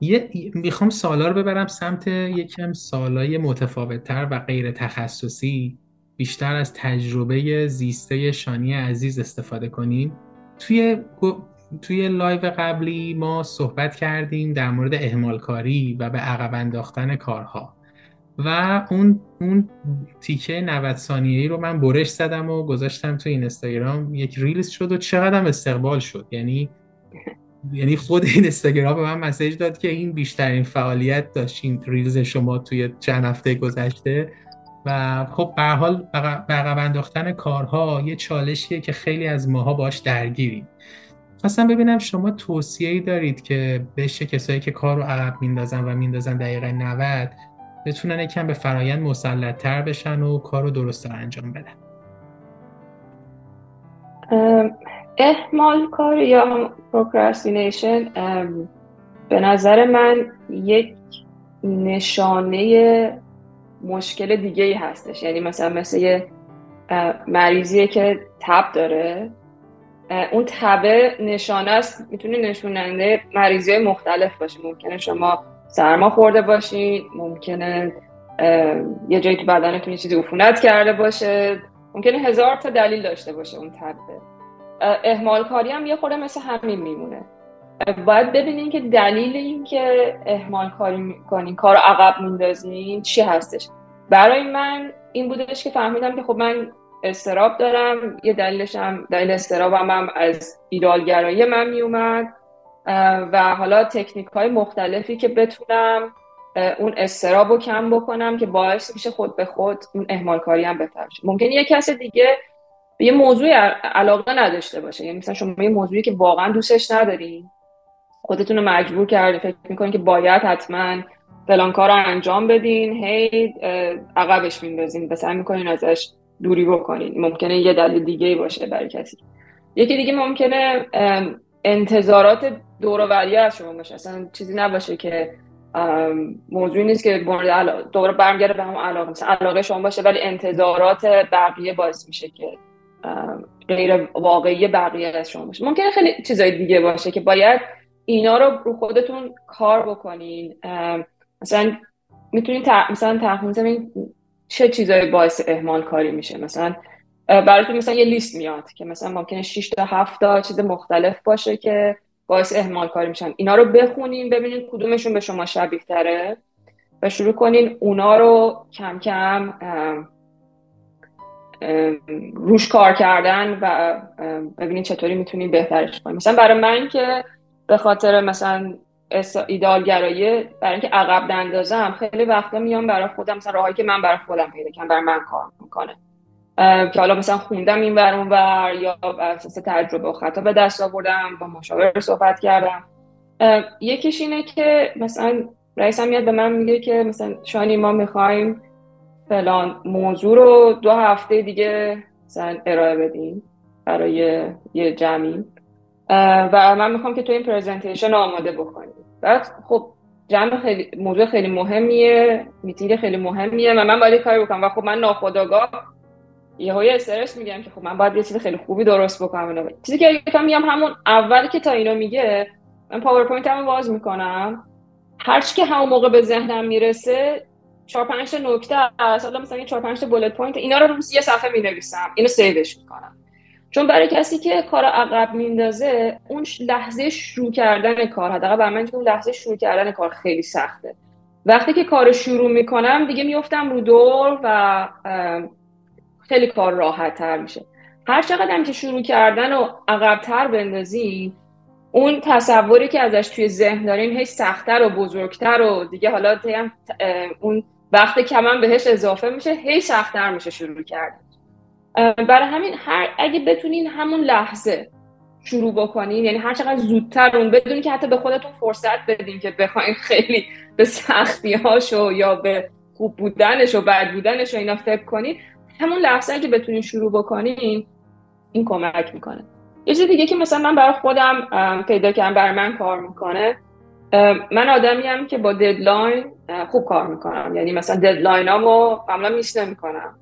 یه می‌خوام سوالا رو ببرم سمت یکم سوالای متفاوتتر و غیر تخصصی. بیشتر از تجربه زیسته شانی عزیز استفاده کنیم. توی توی live قبلی ما صحبت کردیم در مورد اهمال کاری و به عقب انداختن کارها. و اون اون تیکه 90 ثانیه‌ای رو من برش زدم و گذاشتم تو اینستاگرام. یک reels شد و چقدر استقبال شد. یعنی یعنی خود این اینستاگرام به من مسیج داد که این بیشترین فعالیت داشت این ریلز شما توی چند هفته گذشته. و خب به حال عقب انداختن کارها یه چالشیه که خیلی از ماها باش درگیریم. خواستم ببینم شما توصیه ای دارید که بشه کسایی که کار رو عقب میندازن و میندازن دقیقه 90 بتونن یکم به فرایند مسلط تر بشن و کار رو درست انجام بدن. احمال کار یا پروکرستینیشن به نظر من یک نشانه مشکل دیگه ای هستش. یعنی مثلا مثل یه مریضیه که تب داره اون تبه نشانه است. می‌تونه نشوننده مریضی های مختلف باشه ممکنه شما سرما خورده باشین ممکنه یه جایی تو بدنتون یه چیزی عفونت کرده باشه. ممکنه هزار تا دلیل داشته باشه اون تبه. اهمال کاری هم یه خورده مثل همین میمونه. باید ببینین که دلیل این که اهمال کاری می‌کنین کار عقب میندازین چی هستش. برای من این بودش که فهمیدم که خب من استراب دارم یه دلیلش هم دلیل استرابم هم از ایدالگرایی من میومد. و حالا تکنیک های مختلفی که بتونم اون استراب رو کم بکنم که باعث میشه خود به خود اون اهمال کاری هم بهتر شه. ممکن یه کس دیگه به یه موضوعی علاقه نداشته باشه. یعنی مثلا شما یه موضوعی که واقعا دوستش ندارین خودتون رو مجبور کردین فکر می‌کنین که باید حتما فلان کار رو انجام بدین هی عقبش میندازین و سعی می‌کنین ازش دوری بکنین. ممکنه یه دلیل دیگه باشه برای کسی. یکی دیگه ممکنه انتظارات دوروری از شما باشه. اصلا چیزی نباشه که موضوعی نیست که مورد دوباره برمیگرده به هم علاقه. مثلا علاقه شما باشه ولی انتظارات بقیه باعث میشه که غیر واقعی بقیه از شما باشه. ممکنه خیلی چیزای دیگه باشه که باید اینا رو رو خودتون کار بکنین. مثلا می‌تونین مثلا تخمین چه چیزایی باعث اهمال کاری میشه؟ مثلا براتون مثلا یه لیست میاد که مثلا ممکنه 6 تا 7 تا چیز مختلف باشه که باعث اهمال کاری میشن. اینا رو بخونین ببینین کدومشون به شما شبیه تره و شروع کنین اونا رو کم کم روش کار کردن و ببینین چطوری می‌تونین بهترش کنین. مثلا برای من که به خاطر مثلا ایدالگرایی برای اینکه عقب نندازم خیلی وقتا میام برای خودم مثلا راهایی که من برای خودم پیدا کنم برای من کار می‌کنه. که حالا مثلا خوندم این بر اون بر یا اساس تجربه و خطا به دست آوردم با مشاور صحبت کردم. یکیش اینه که مثلا رئیسم میاد به من میگه که مثلا شانی ما می‌خوایم فلان موضوع رو دو هفته دیگه مثلا ارائه بدیم برای یه جمعی. و من می‌خوام که تو این پرزنتیشن آماده بکنیم بعد خب جمع خیلی موضوع خیلی مهمیه میتینگ خیلی مهمیه و من باید کاری بکنم. و خب من ناخداگاه یه های استرس میگم که خب من باید یه چیز خیلی خوبی درست بکنم اینو چیزی که یکم میگم همون اول که تا اینو میگه من پاورپوینت هم باز می‌کنم. هرچی که همون موقع به ذهنم می‌رسه چهار پنج تا نکته حالا مثلا چهار پنج تا bullet point اینا رو رو یه صفحه می‌نویسم. اینو save ش می‌کنم. چون برای کسی که کار عقب میندازه اون لحظه شروع کردن کار حداقل برای من اون لحظه شروع کردن کار خیلی سخته. وقتی که کار شروع می‌کنم دیگه میفتم رو دور و خیلی کار راحت تر میشه. هر چقدر که شروع کردن و عقبتر بندازیم اون تصوری که ازش توی ذهن داریم هی سختتر و بزرگتر و دیگه حالا اون وقت کمم بهش اضافه میشه هی سختتر میشه شروع کردن. برای همین هر اگه بتونین همون لحظه شروع بکنین یعنی هر چقدر زودتر اون بدونین که حتی به خودتون فرصت بدین که بخواین خیلی به سختی هاشو یا به خوب بودنش و بد بودنش و اینا فکر کنین همون لحظه اگه بتونین شروع بکنین این کمک می‌کنه. یه چیز دیگه که مثلا من برای خودم پیدا کردم برای من کار می‌کنه من آدمی هم که با deadline خوب کار می‌کنم. یعنی مثلا deadline هامو معمولا miss نمی‌کنم.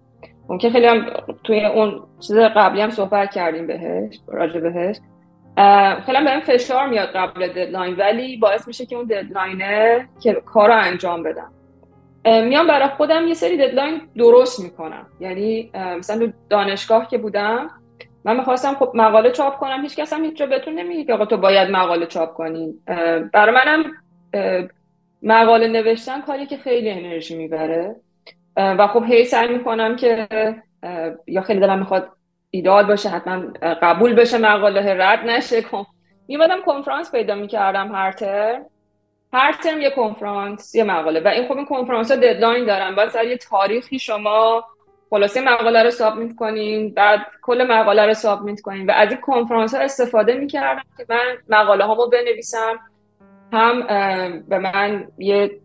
ممکن خیلی هم توی اون چیز قبلی هم صحبت کردیم بهش راجع بهش. خیلی هم بهم فشار میاد قبل deadline ولی باعث میشه که اون deadline ه که کار رو انجام بدم. میام برای خودم یه سری ددلاین درست می‌کنم. یعنی مثلا دانشگاه که بودم من می‌خواستم خب مقاله چاپ کنم. هیچ کس هم هیچ جا بهتون نمیگه که آقا تو باید مقاله چاپ کنی. برای منم مقاله نوشتن کاری که خیلی انرژی می‌بره. و خب هی سعی می‌کنم که یا خیلی دلم می‌خواد ایدال باشه حتما قبول بشه مقاله رد نشه. میمدم کنفرانس پیدا می‌کردم هر ترم. هر ترم یه کنفرانس یه مقاله. و این خب این کنفرانس ها deadline دارن. باید سر یه تاریخی شما خلاصه مقاله رو submit کنین بعد کل مقاله رو submit کنین و از این کنفرانس ها استفاده می‌کردم که من مقاله هامو بنویسم. هم به من یه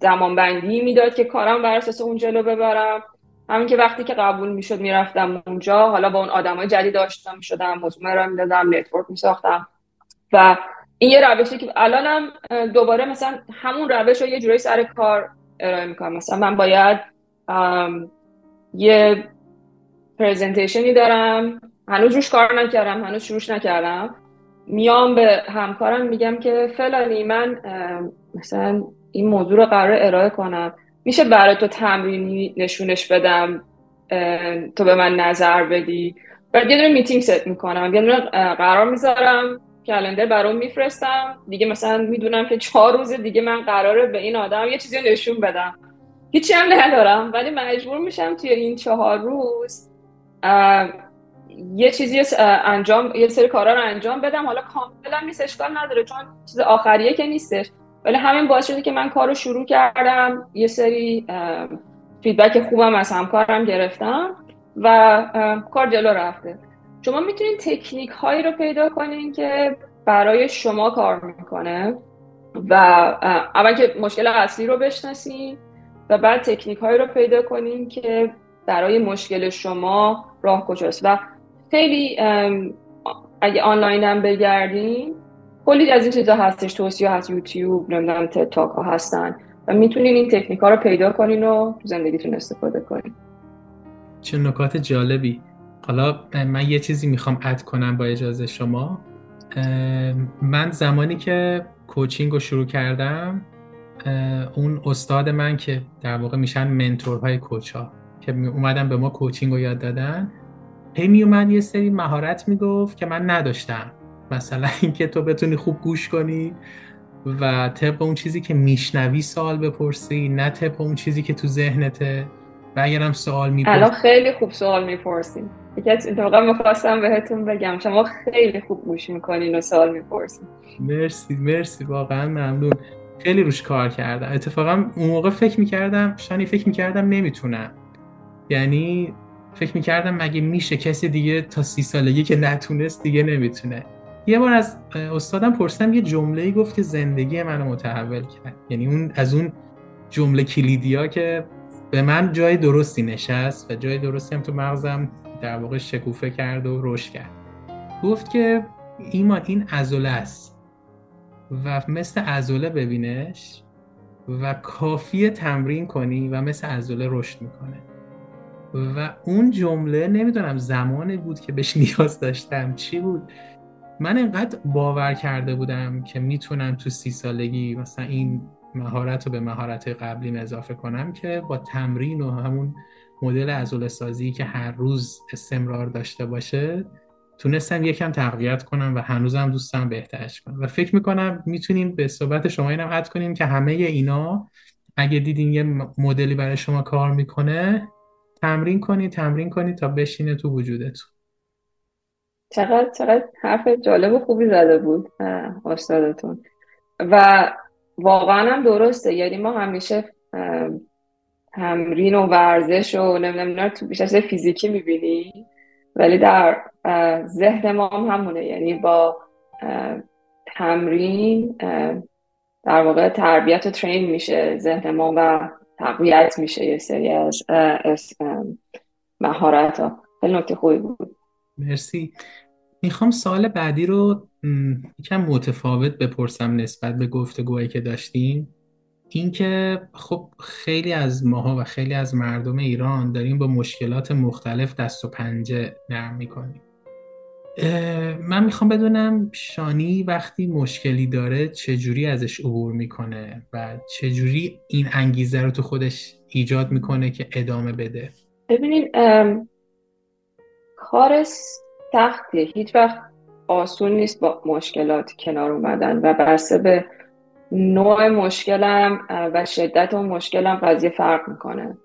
زمانبندی می‌داد که کارم بر اساس اون جلو ببرم. همین که وقتی که قبول می‌شد می‌رفتم اونجا. حالا با اون آدمای جدید آشنا می‌شدم موضوع رو می‌دادم network میساختم. و این یه روشی که الانم دوباره مثلا همون روش رو یه جوری سر کار ارائه می‌کنم. مثلا من باید یه پریزنتیشنی دارم هنوز روش کار نکردم هنوز شروعش نکردم. میام به همکارم میگم که فلانی من مثلا این موضوع رو قرار ارائه کنم. میشه برای تو تمرینی نشونش بدم؟ تو به من نظر بدی؟ بعد یه دونه میتینگ ست می‌کنم. یه دونه قرار می‌ذارم. کلندر برام میفرستم. دیگه مثلا می‌دونم که چهار روز دیگه من قراره به این آدم یه چیزی نشون بدم. هیچی هم ندارم ولی مجبور میشم توی این چهار روز یه چیزی انجام یه سری کارا رو انجام بدم. حالا کاملا نیست اشکال نداره چون چیز آخریه که نیستش. ولی همین باعث شده که من کار رو شروع کردم. یه سری فیدبک خوبم از همکارم گرفتم و کار جلو رفته. شما می‌تونید تکنیک هایی رو پیدا کنین که برای شما کار می‌کنه و اول که مشکل اصلی رو بشناسین و بعد تکنیک هایی رو پیدا کنین که برای مشکل شما راه کجاست. و خیلی اگه آنلاین هم بگردین کلی از این چیزا هستش توصیه هست یوتیوب نمی‌دونم تاک ها هستن. و می‌تونین این تکنیک ها رو پیدا کنین و تو زندگیتون استفاده کنین. چه نکات جالبی. حالا من یه چیزی می‌خوام اد کنم با اجازه شما. من زمانی که کوچینگ رو شروع کردم اون استاد من که در واقع میشن منتورهای ها که اومدن به ما کوچینگ رو یاد دادن هی میومد یه سری مهارت می‌گفت که من نداشتم. مثلا اینکه تو بتونی خوب گوش کنی و طبق اون چیزی که میشنوی سوال بپرسی نه طبق اون چیزی که تو ذهنته. و اگرم سوال می‌پرسی الان خیلی خوب سوال می‌پرسیم یکی از اتفاقا می‌خواستم بهتون بگم. شما خیلی خوب گوش می‌کنین و سوال می‌پرسین. مرسی مرسی. واقعا ممنون. خیلی روش کار کردم. اتفاقا اون موقع فکر می‌کردم شانی فکر می‌کردم نمی‌تونم. یعنی فکر می‌کردم مگه میشه کسی دیگه تا سی سالگی که نتونست دیگه نمی‌تونه. یه بار از استادم پرسیدم یه جمله گفت که زندگی منو متحول کرد. یعنی اون از اون جمله کلیدیا که به من جای درستی نشست و جای درستی هم تو مغزم در واقع شکوفه کرد و رشد کرد. گفت که ایمان این ازوله است. و مثل ازوله ببینش و کافی تمرین کنی و مثل ازوله رشد می‌کنه. و اون جمله نمی‌دونم زمانی بود که بهش نیاز داشتم چی بود؟ من انقدر باور کرده بودم که می‌تونم تو سی سالگی مثلا این مهارت رو به مهارت قبلی اضافه کنم که با تمرین و همون مدل ازول سازی که هر روز استمرار داشته باشه تونستم یکم تقویت کنم و هنوزم دوستم بهترش کنم. و فکر می‌کنم می‌تونیم به صحبت شما اینم عد کنیم که همه اینا اگه دیدین یه مدلی برای شما کار می‌کنه تمرین کنید تمرین کنید تا بشینه تو وجودتون. چقدر چقدر حرف جالب و خوبی زده بود استادتون. و واقعا هم درسته. یعنی ما همیشه تمرین و ورزش و نمی‌دونم تو بیشتر فیزیکی می‌بینی؟ ولی در ذهن ما هم همونه. یعنی با تمرین در واقع تربیت و ترین میشه ذهن ما و تقویت میشه. یه سری از مهارت ها خیلی نکته خوبی بود. مرسی. می‌خوام سال بعدی رو یکم متفاوت بپرسم نسبت به گفتگوهایی که داشتیم. اینکه خب خیلی از ماها و خیلی از مردم ایران داریم با مشکلات مختلف دست و پنجه نرم می‌کنیم. من می‌خوام بدونم شانی وقتی مشکلی داره چجوری ازش عبور می‌کنه و چجوری این انگیزه رو تو خودش ایجاد می‌کنه که ادامه بده؟ ببینید کار سختیه هیچ وقت آسون نیست با مشکلات کنار اومدن و بسته به نوع مشکلم و شدت اون مشکلم قضیه فرق می‌کنه.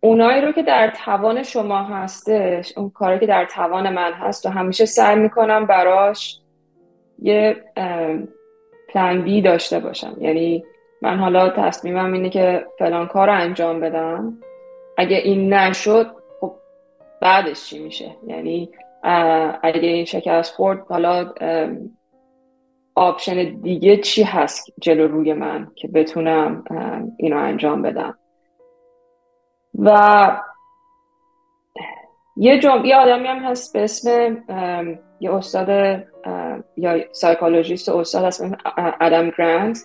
اونایی رو که در توان شما هستش اون کاری که در توان من هست و همیشه سعی می‌کنم براش یه پلان بی داشته باشم. یعنی من حالا تصمیمم اینه که فلان کار رو انجام بدم. اگه این نشد خب بعدش چی میشه؟ یعنی اگه این شکست خورد حالا آپشن دیگه چی هست جلو روی من که بتونم اینو انجام بدم؟ و یه جمع یه آدمی هم هست به اسم یه استاد یا psychologist استاد هست ادم گرنت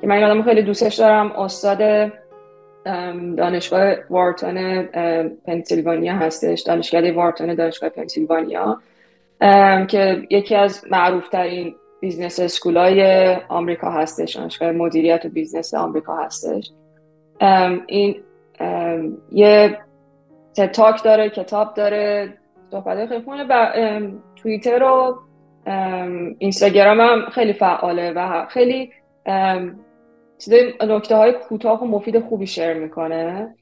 که من این آدم خیلی دوستش دارم. استاد دانشگاه وارتون پنسیلوانیا هستش دانشگاه وارتون دانشگاه پنسیلوانیا که یکی از معروفترین business school ای آمریکا هستش دانشگاه مدیریت و business آمریکا هستش. این یه talk داره کتاب داره صحبت خیلی خونه و توییتر و اینستاگرام هم خیلی فعاله و خیلی نکته های کوتاه و مفید خوبی شیر می‌کنه.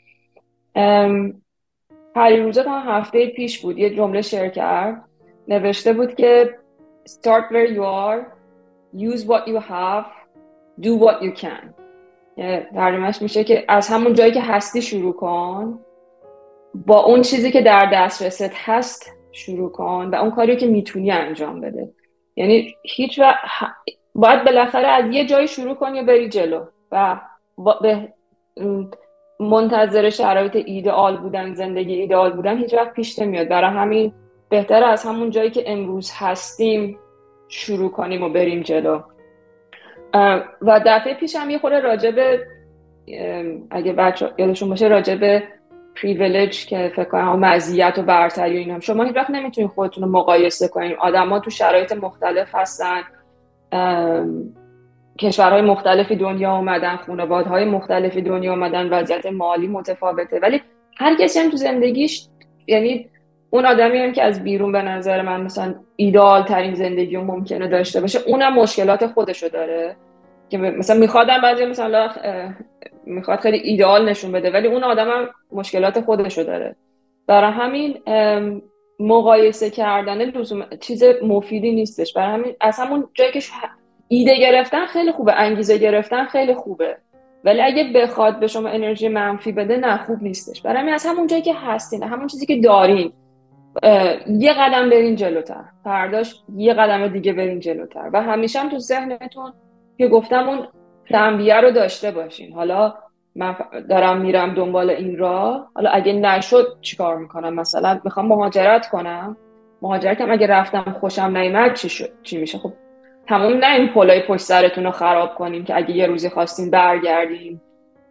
روزه تا هفته پیش بود یه جمله شیر کرد. نوشته بود که start where you are use what you have do what you can. ترجمهش میشه که از همون جایی که هستی شروع کن با اون چیزی که در دسترست هست شروع کن و اون کاری که می‌تونی انجام بده. یعنی هیچ و باید بالاخره از یه جایی شروع کنی یا بری جلو و به منتظر شرایط ایدئال بودن زندگی ایدئال بودن هیچ وقت پیش نمیاد. برای همین بهتر از همون جایی که امروز هستیم شروع کنیم و بریم جلو. و دفعه پیش هم یه خورده راجب اگه بچه یادشون باشه راجب پریویلیج که فکر کنم مزیت و برتری و این هم. شما هیچ وقت نمی‌تونید خودتون رو مقایسه کنیم آدما تو شرایط مختلف هستن. کشورهای مختلفی دنیا آمدن خانوادهای مختلفی دنیا آمدن وضعیت مالی متفاوته. ولی هر کسی هم تو زندگیش یعنی اون آدمی هم که از بیرون به نظر من مثلا ایدال ترین زندگی رو ممکنه داشته باشه اونم مشکلات خودشو داره. که مثلا میخوادم بعضی مثلا می‌خواد خیلی ایدئال نشون بده ولی اون آدم هم مشکلات خودشو داره. برای همین مقایسه کردن چیز مفیدی نیستش. برای همین از همون جایی که ایده گرفتن خیلی خوبه انگیزه گرفتن خیلی خوبه. ولی اگه بخواد به شما انرژی منفی بده نه خوب نیستش. برای همین از همون جایی که هستین همون چیزی که دارین یه قدم برین جلوتر. فرداش یه قدم دیگه برین جلوتر. و همیشه هم تو ذهنتون که گفتم اون تنبیه رو داشته باشین. حالا من دارم میرم دنبال این راه حالا اگه نشد چیکار می‌کنم؟ مثلا می‌خوام مهاجرت کنم. مهاجرتم اگه رفتم خوشم نیمد چی شد؟ چی میشه؟ خب تمام نه این پلای پشت سرتون رو خراب کنیم که اگه یه روزی خواستیم برگردیم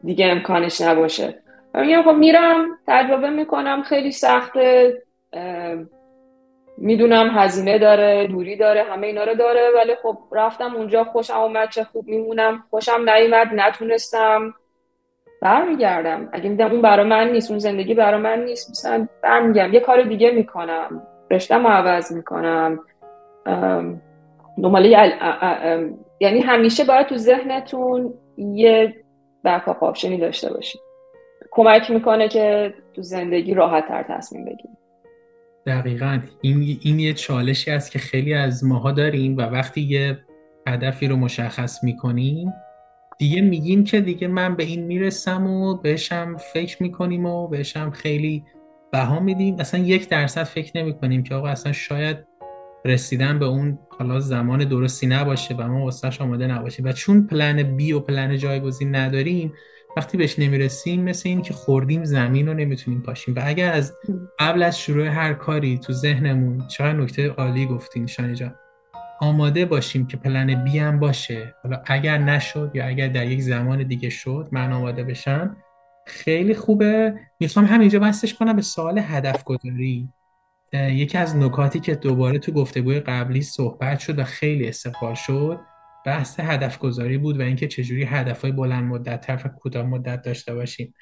دیگه امکانش نباشه. میگم خب میرم تجربه می‌کنم خیلی سخته. می‌دونم هزینه داره دوری داره همه اینا رو داره ولی خب رفتم اونجا خوشم اومد چه خوب میمونم. خوشم نیومد نتونستم. برمیگردم. اگه میدم اون برا من نیست اون زندگی برا من نیست مثلا برمیگردم. یه کار دیگه می‌کنم. رشتم عوض می‌کنم. دنباله یعنی همیشه باید تو ذهنتون یه بکاپ آپشنی داشته باشید کمک می‌کنه که تو زندگی راحت تر تصمیم بگیرید دقیقا. این, این یه چالشی است که خیلی از ماها داریم و وقتی یه هدفی رو مشخص می‌کنیم دیگه میگیم که دیگه من به این می‌رسم و بهشم فکر می‌کنیم و بهشم خیلی بها میدیم. اصلا یک درصد فکر نمی‌کنیم که آقا اصلا شاید رسیدن به اون حالا زمان درستی نباشه و ما واسهش آماده نباشیم. و چون پلن بی و پلن جایگزین نداریم وقتی بهش نمی‌رسیم مثل این که خوردیم زمین رو نمی‌تونیم پاشیم. و اگر از قبل از شروع هر کاری تو ذهنمون چقدر نکته عالی گفتین شانی جان. آماده باشیم که پلن بی هم باشه. حالا اگر نشد یا اگر در یک زمان دیگه شد من آماده بشم خیلی خوبه. می‌خوام همینجا بستش کنم به سوال هدف گذاری یکی از نکاتی که دوباره تو گفتگوی قبلی صحبت شد و خیلی استقبال شد بحث هدف گذاری بود و اینکه چجوری هدف های بلند مدت طرف کوتاه مدت داشته باشیم.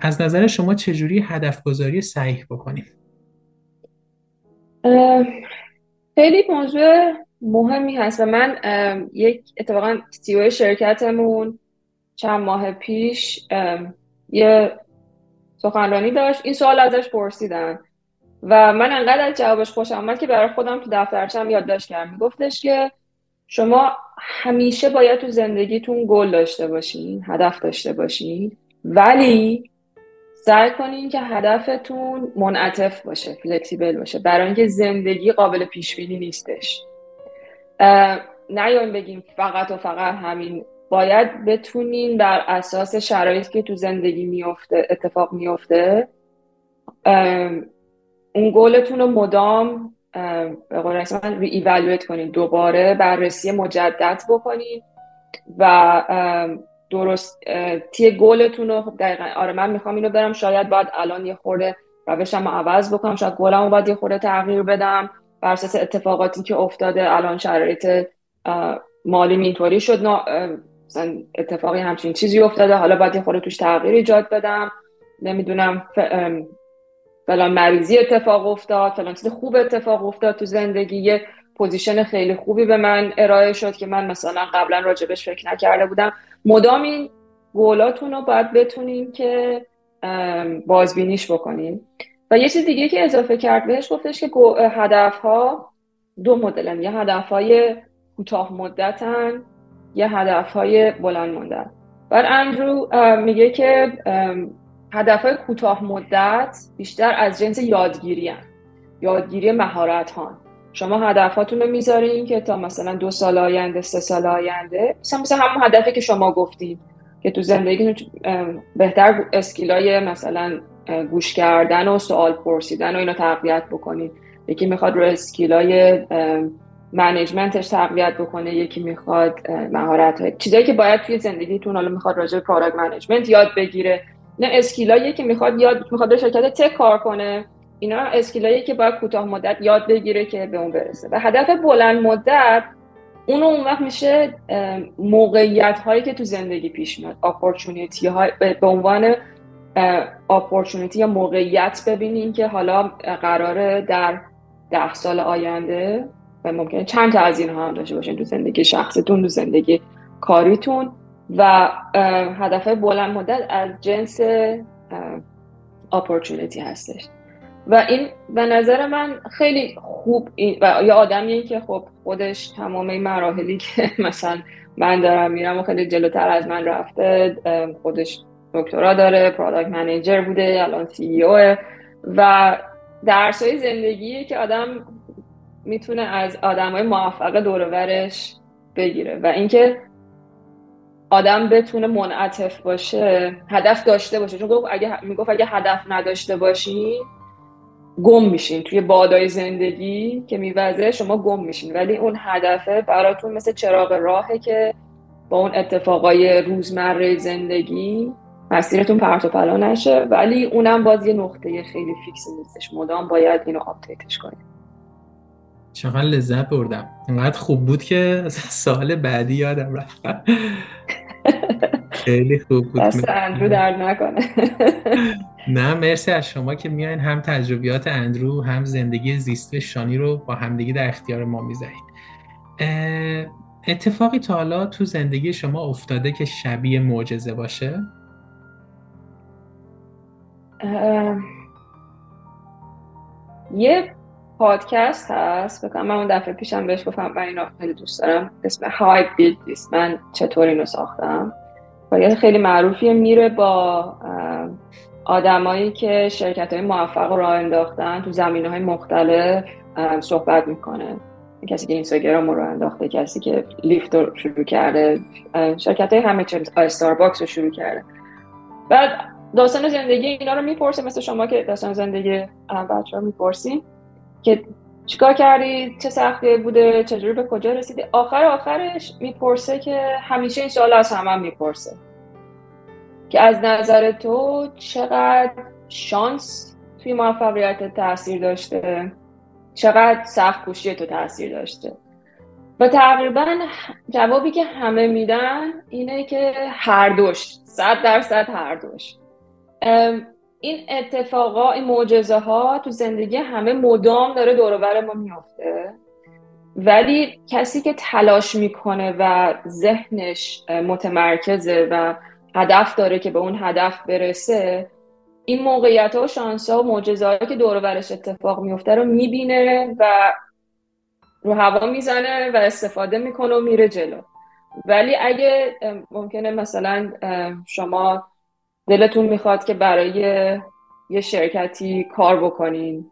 از نظر شما چجوری هدف گذاری صحیح بکنیم؟ خیلی موضوع مهمی هست و من یک اتفاقا CEO شرکتمون چند ماه پیش یه سخنرانی داشت. این سوال ازش پرسیدن و من انقدر از جوابش خوشم آمد که برای خودم تو دفترچم یادداشت کردم. میگفتش که شما همیشه باید تو زندگیتون گل داشته باشین هدف داشته باشین ولی سعی کنین که هدفتون منعطف باشه flexible باشه برای اینکه زندگی قابل پیش بینی نیستش نیایم بگیم فقط و فقط همین. باید بتونین بر اساس شرایطی که تو زندگی میفته اتفاق میفته اون گلتون رو مدام به قول ری ایوالویت کنین. دوباره بررسی مجدد بکنین و درست تی گلتون رو خب دقیقا آره من می‌خوام اینو برم. شاید باید الان یه خورده روشم اول بکنم. شاید گلم رو باید یه خورده تغییر بدم. بر اساس اتفاقاتی که افتاده الان شرایط مالی اینطوری شد. مثلا اتفاقی همچین چیزی افتاده. حالا باید یه خورده توش تغییر ایجاد بدم. نمی‌دونم فلان مریضی اتفاق افتاد فلان چیز خوب اتفاق افتاد تو زندگی یه position خیلی خوبی به من ارائه شد که من مثلا قبلا راجبش فکر نکرده بودم. مدام این گولاتون رو باید بتونین که بازبینیش بکنین. و یه چیز دیگه که اضافه کرد بهش گفتش که هدف ها دو مدلن یه هدف های کوتاه مدتن یه هدف های بلند مدت. بر اندرو میگه که هدف های کوتاه مدت بیشتر از جنس یادگیری هن. یادگیری مهارت ها شما هدفاتون رو می‌ذارین که تا مثلا دو سال آینده سه سال آینده مثلا مثلا همون هدفی که شما گفتید که تو زندگی بهتر skill ای مثلا گوش کردن و سوال پرسیدن و اینو تقویت بکنید یکی می‌خواد رو skill ای management ش تقویت بکنه یکی می‌خواد مهارت های چیزایی که باید توی زندگیتون حالا می‌خواد راجع به product management یاد بگیره. نه skill ایی که می‌خواد یاد می‌خواد شرکت tech کار کنه. اینا skill ایی که باید کوتاه مدت یاد بگیره که به اون برسه. و هدف بلند مدت اون اون وقت میشه موقعیت هایی که تو زندگی پیش میاد. اپورتونیتی های به عنوان اپورتونیتی یا موقعیت ببینین که حالا قراره در ده سال آینده و ممکنه چند تا از اینها هم داشته باشین تو زندگی شخصتون تو زندگی کاریتون. و هدف بلند مدت از جنس اپورتونیتی هستش. و این به نظر من خیلی خوب این و یه آدمی که خب خودش تمام این مراحلی که مثلا من دارم میرم و خیلی جلوتر از من رفته خودش دکترا داره پروداکت منیجر بوده الان سی او و درس های زندگی که آدم می‌تونه از آدم های موفق دورورش بگیره. و اینکه آدم بتونه منعطف باشه هدف داشته باشه. چون اگه می‌گفت اگه هدف نداشته باشی گم میشین. توی بادای زندگی که می‌وزه شما گم میشین. ولی اون هدفه براتون مثل چراغ راهه که با اون اتفاقای روزمره زندگی مسیرتون پرت و پلا نشه. ولی اونم باز یه نقطه خیلی fix ی نیستش. مدام باید اینو update ش کنیم. چقدر لذت بردم. انقدر خوب بود که سوال بعدی یادم رفت. خیلی خوب بود. دست اندرو درد نکنه. نه مرسی از شما که میایین هم تجربیات اندرو هم زندگی زیست شانی رو با همدیگه در اختیار ما می‌ذارین. اتفاقی تا حالا تو زندگی شما افتاده که شبیه معجزه باشه؟ یه پادکست هست. بکنم من اون دفعه پیشم بهش گفتم من اینو خیلی دوست دارم. اسم I Built This من چطور اینو ساختم؟ و خیلی معروفیه میره با آدمایی که شرکت های موفق راه انداختن تو زمینه های مختلف صحبت می‌کنه. کسی که اینستاگرام رو انداخته کسی که لیفت رو شروع کرده شرکت های همه چیز استارباکس رو شروع کرده. بعد داستان زندگی اینا رو می‌پرسه مثل شما که داستان زندگی بچه ها می‌پرسیم که چیکار کردی؟ چه سختی بوده؟ چجوری به کجا رسیدی؟ آخر آخرش می‌پرسه که همیشه سوال از همه می‌پرسه که از نظر تو چقدر شانس توی موفقیت تاثیر داشته؟ چقدر سخت کوشی تو تاثیر داشته؟ و تقریبا جوابی که همه میدن اینه که هر دوش صد درصد هر دوش. این اتفاقا این معجزه ها تو زندگی همه مدام داره دورور ما میافته. ولی کسی که تلاش می‌کنه و ذهنش متمرکزه و هدف داره که به اون هدف برسه این موقعیت ها و شانس ها و معجزه که دور اتفاق میفته رو می‌بینه و رو هوا می‌زنه و استفاده می‌کنه و میره جلو. ولی اگه ممکنه مثلا شما دلتون می‌خواد که برای یه شرکتی کار بکنین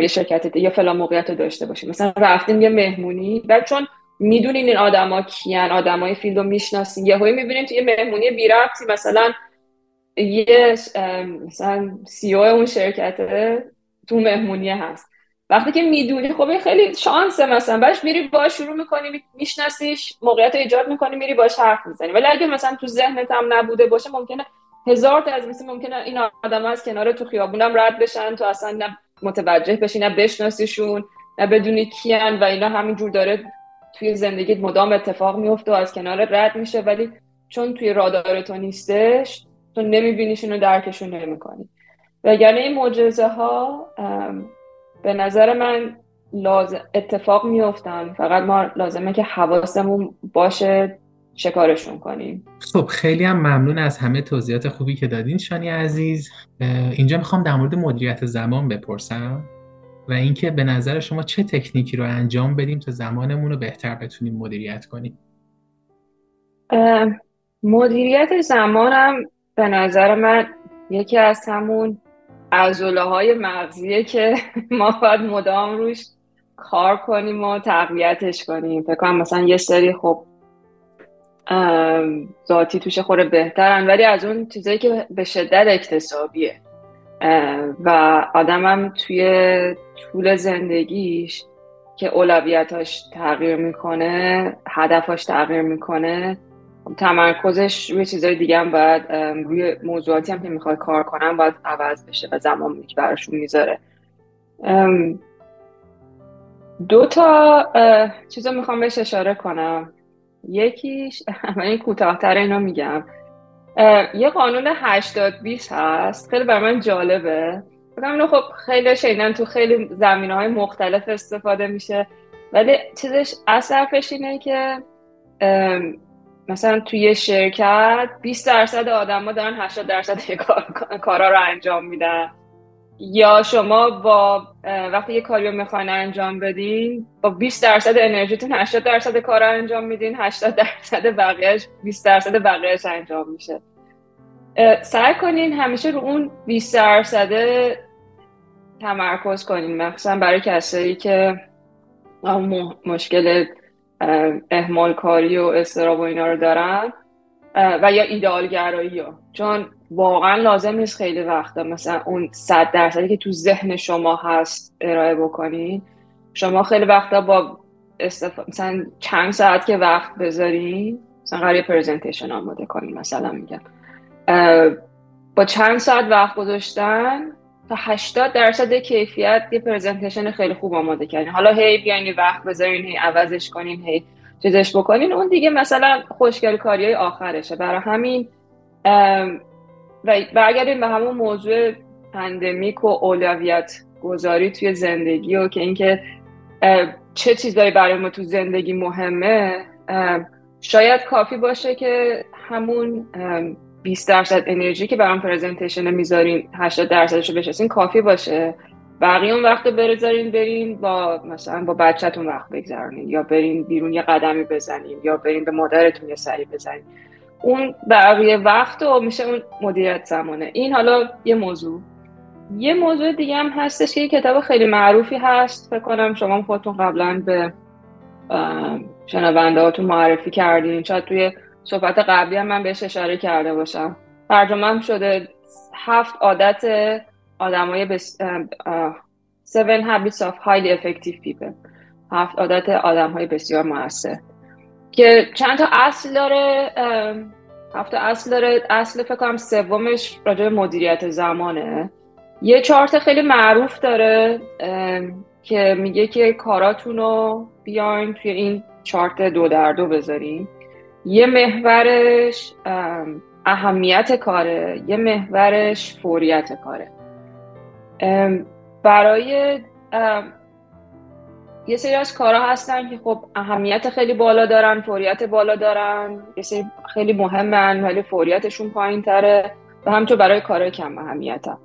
یه شرکت یه فلان موقعیت رو داشته باشین. مثلا رفتین یه مهمونی بعد چون می‌دونین این آدما کیان آدمای field رو می‌شناسین یهویی می‌بینین توی مهمونی بی مثلا یه مثلا CEO اون شرکت تو مهمونی هست. وقتی که می‌دونی خب خیلی شانسه مثلا. بعدش میری باش شروع می‌کنی میشناسیش موقعیت ایجاد می‌کنی میری باش حرف می‌زنی. ولی اگه مثلا تو ذهنت هم نبوده باشه ممکنه هزار تا از مثل ممکنه این آدم از کنار تو خیابونم رد بشن تو اصلا نه متوجه بشی نه بشناسیشون نه بدونی کیان و اینا همینجور داره توی زندگیت مدام اتفاق میفته و از کنار رد میشه. ولی چون توی رادار تو نیستش تو نمیبینیشون و درکشون نمی‌کنی. وگرنه این معجزه ها به نظر من لازم اتفاق میفتن فقط ما لازمه که حواسمون باشه شکارشون کنیم. خب خیلی هم ممنون از همه توضیحات خوبی که دادین شانی عزیز. اینجا می‌خوام در مورد مدیریت زمان بپرسم و اینکه به نظر شما چه تکنیکی رو انجام بدیم تا زمانمون رو بهتر بتونیم مدیریت کنیم؟ مدیریت زمانم به نظر من یکی از همون عضله های مغزیه که ما باید مدام روش کار کنیم و تقویتش کنیم. فکر کنم مثلا یه سری خب ذاتی توش خوره بهترن ولی از اون چیزایی که به شدت اکتسابیه. و آدمم توی طول زندگیش که اولویتاش تغییر می‌کنه هدفاش تغییر می‌کنه تمرکزش روی چیزای دیگه هم باید روی موضوعاتی هم که می‌خواد کار کنم باید عوض بشه و زمان که براشون می‌ذاره. دو تا چیز رو می‌خوام بهش اشاره کنم. یکیش من این کوتاهتر اینا میگم. یه قانون 80 20 هست. خیلی بر من جالبه. بگم خب خیلی شنیدن تو خیلی زمینه های مختلف استفاده میشه. ولی چیزش اصرفش اینه که مثلا توی شرکت 20 درصد آدما دارن 80 درصد کارا رو انجام میدن. یا شما با وقتی یه کاری رو می‌خواین انجام بدین با 20 درصد انرژیتون 80 درصد کار رو انجام میدین 80 درصد بقیهش 20 درصد بقیهش انجام میشه. سعی کنین همیشه رو اون 20 درصد تمرکز کنین. مثلا برای کسایی که مشکل اهمال کاری و استراب و اینا رو دارن و یا ایدئال گرایی ها چون واقعا لازم نیست خیلی وقتا مثلا اون صد درصدی که تو ذهن شما هست ارائه بکنین شما خیلی وقتا با استف... مثلا چند ساعت که وقت بذارین مثلا قرار پرزنتیشن آماده کنین مثلا میگم. با چند ساعت وقت گذاشتن تا 80 درصد کیفیت یه presentation خیلی خوب آماده کردین. حالا هی بیاین وقت بذارین هی عوضش کنین هی چیزش بکنین. اون دیگه مثلا خوشگل کاری آخرشه. برای همین و برگردیم به همون موضوع pandemic و اولویت گذاری توی زندگی و که اینکه چه چیزایی برای ما تو زندگی مهمه شاید کافی باشه که همون 20 درصد انرژی که برام پرزنتیشن می‌ذارین 80 درصدش رو بشستین کافی باشه. بقیه اون وقت بذارین برین با مثلا با بچهتون وقت بگذرونین یا برین بیرون یه قدمی بزنین یا برین به مادرتون یه سری بزنین. اون بقیه وقت و میشه اون مدیریت زمانه. این حالا یه موضوع. یه موضوع دیگه هم هستش که یه کتاب خیلی معروفی هست. فکر کنم شما خودتون قبلا به شنونده هاتون معرفی کردین. شاید توی صحبت قبلی هم من بهش اشاره کرده باشم. ترجمه هم شده هفت عادت آدمای بس... Seven Habits of Highly Effective People. هفت عادت آدم های بسیار موثر. که چند تا اصل داره هفت اصل داره. اصل فکر کنم سومش راجع به مدیریت زمانه. یه چارت خیلی معروف داره که میگه که کاراتون رو بیاین توی این چارت دو در دو بذارین. یه محورش اهمیت کاره. یه محورش فوریت کاره. برای یه سری از کارها هستن که خب اهمیت خیلی بالا دارن فوریت بالا دارن یه سری خیلی مهمن ولی فوریتشون پایین تره و همچون برای کارهای کم اهمیت هم.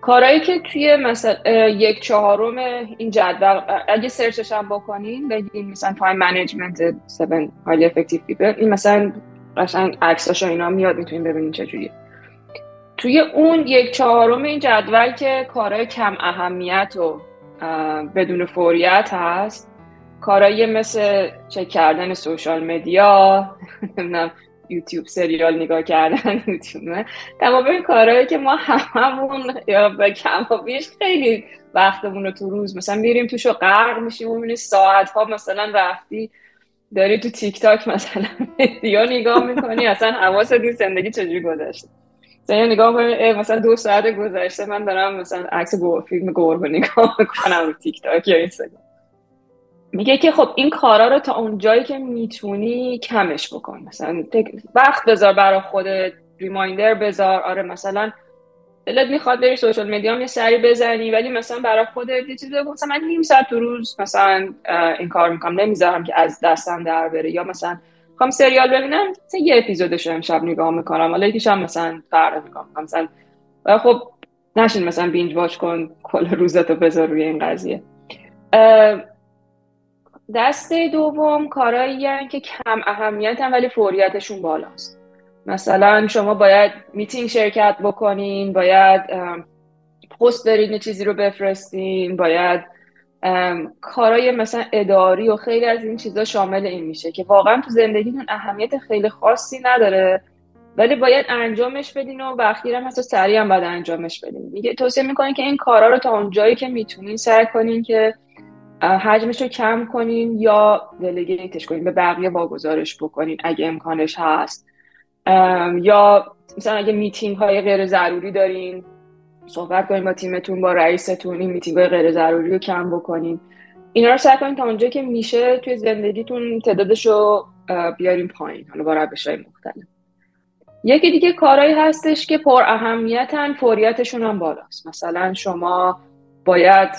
کارهایی که توی مثلا یک چهارم این جدول اگه search ش هم بکنین بگین مثلا time management 7 highly effective people این مثلا قشنگ عکساشو اینا میاد می‌تونین ببینین چجوریه توی اون یک چهارم این جدول که کارهای کم اهمیت و بدون فوریت هست. کارهایی مثل چک کردن social media نمی‌دونم یوتیوب سریال نگاه کردن یوتیوب تمام این کارهایی که ما هممون یا به کم و بیش خیلی وقتمون رو تو روز مثلا میریم توش و غرق میشیم و می‌بینی ساعت ها مثلا رفتی داری تو تیک تاک مثلا ویدیو نگاه می‌کنی اصلا حواست نیست زندگی چجوری گذشته. مثلا نگاه کنی مثلا دو ساعت گذشته من دارم مثلا عکس فیلم گربه نگاه می‌کنم رو تیک تاک یا اینستاگرام میگه که خب این کارا رو تا اون جایی که می‌تونی کمش بکن مثلا وقت بذار برای خودت ریمایندر بذار آره مثلا دلت می‌خواد بری سوشال مدیا یه سری بزنی ولی مثلا برای خودت یه چیزی مثلا من نیم ساعت تو روز مثلا این کار می‌کنم نمی‌ذارم که از دستم در بره یا مثلا می‌خوام سریال ببینم مثلا یه اپیزودش امشب نگاه می‌کنم. حالا یکیش هم مثلا فردا می‌کنم مثلا خب نشین مثلا بینج واچ کن کل روزتو بذار روی این قضیه. دسته دوم کارایی که کم اهمیت هم ولی فوریتشون بالاست. مثلا شما باید میتینگ شرکت بکنین باید پست برین چیزی رو بفرستین باید کارای مثلا اداری و خیلی از این چیزا شامل این میشه که واقعا تو زندگیتون اهمیت خیلی خاصی نداره. ولی باید انجامش بدین و اخیرا حتی سریع هم باید انجامش بدین. میگه توصیه می‌کنین که این کارا رو تا اون جایی که می‌تونین سعی کنین که حجمش رو کم کنین یا delegate ش کنین به بقیه واگذارش بکنین اگه امکانش هست. یا مثلا اگه میتینگ های غیر ضروری دارین صحبت کنین با تیمتون با رئیستون این میتینگ غیر ضروری رو کم بکنین اینا رو سعی کنین تا اونجا که میشه توی زندگیتون تعدادش رو بیارین پایین حالا با روش های مختلف. یکی دیگه کارهایی هستش که پر اهمیتن فوریتشون هم بالاست. مثلا شما باید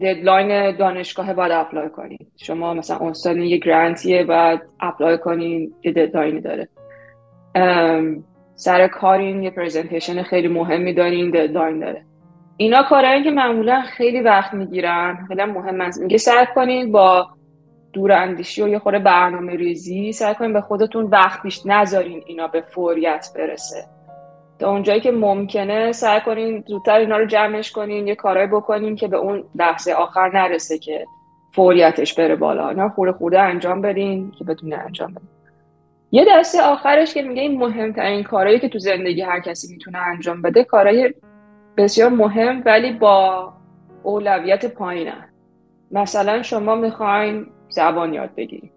deadline دانشگاه باید apply کنین. شما مثلا استاد یه grant یه باید apply کنین یه deadline ی داره. سر کارین یه presentation خیلی مهمی دارین deadline داره. اینا کارهایی که معمولا خیلی وقت می‌گیرن خیلی مهم هست میگه سعی کنین با دوراندیشی و یه خورده برنامه ریزی سعی کنین به خودتون وقت بیش نذارین اینا به فوریت برسه. تا اونجایی که ممکنه سعی کنین زودتر اینا رو جمعش کنین یه کارهای بکنین که به اون لحظه آخر نرسه که فوریتش بره بالا. اینا خورده خورده انجام بدین که بتونه انجام بدین. یه دسته آخرش که میگه این مهمترین کارهایی که تو زندگی هر کسی می‌تونه انجام بده کارهای بسیار مهم ولی با اولویت پایینن مثلا شما می‌خواین زبان یاد بگیرید.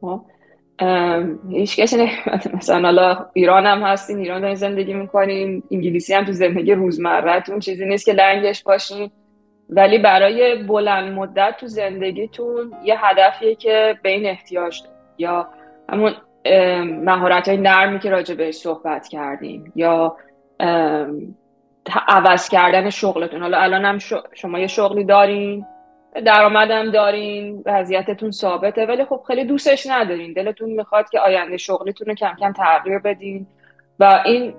خب؟ هیچ کسی مثلا حالا ایران هم هستین ایران دارین زندگی می‌کنین انگلیسی هم تو زندگی روزمرهتون چیزی نیست که لنگش باشین. ولی برای بلند مدت تو زندگیتون یه هدفیه که به این احتیاج دارید. یا همون مهارت های نرمی که راجع بهش صحبت کردیم یا عوض کردن شغلتون. حالا الان هم شما یه شغلی دارین درآمدم دارین وضعیتتون ثابته ولی خب خیلی دوستش ندارین. دلتون می‌خواد که آینده شغلیتون رو کم کم تغییر بدین. و این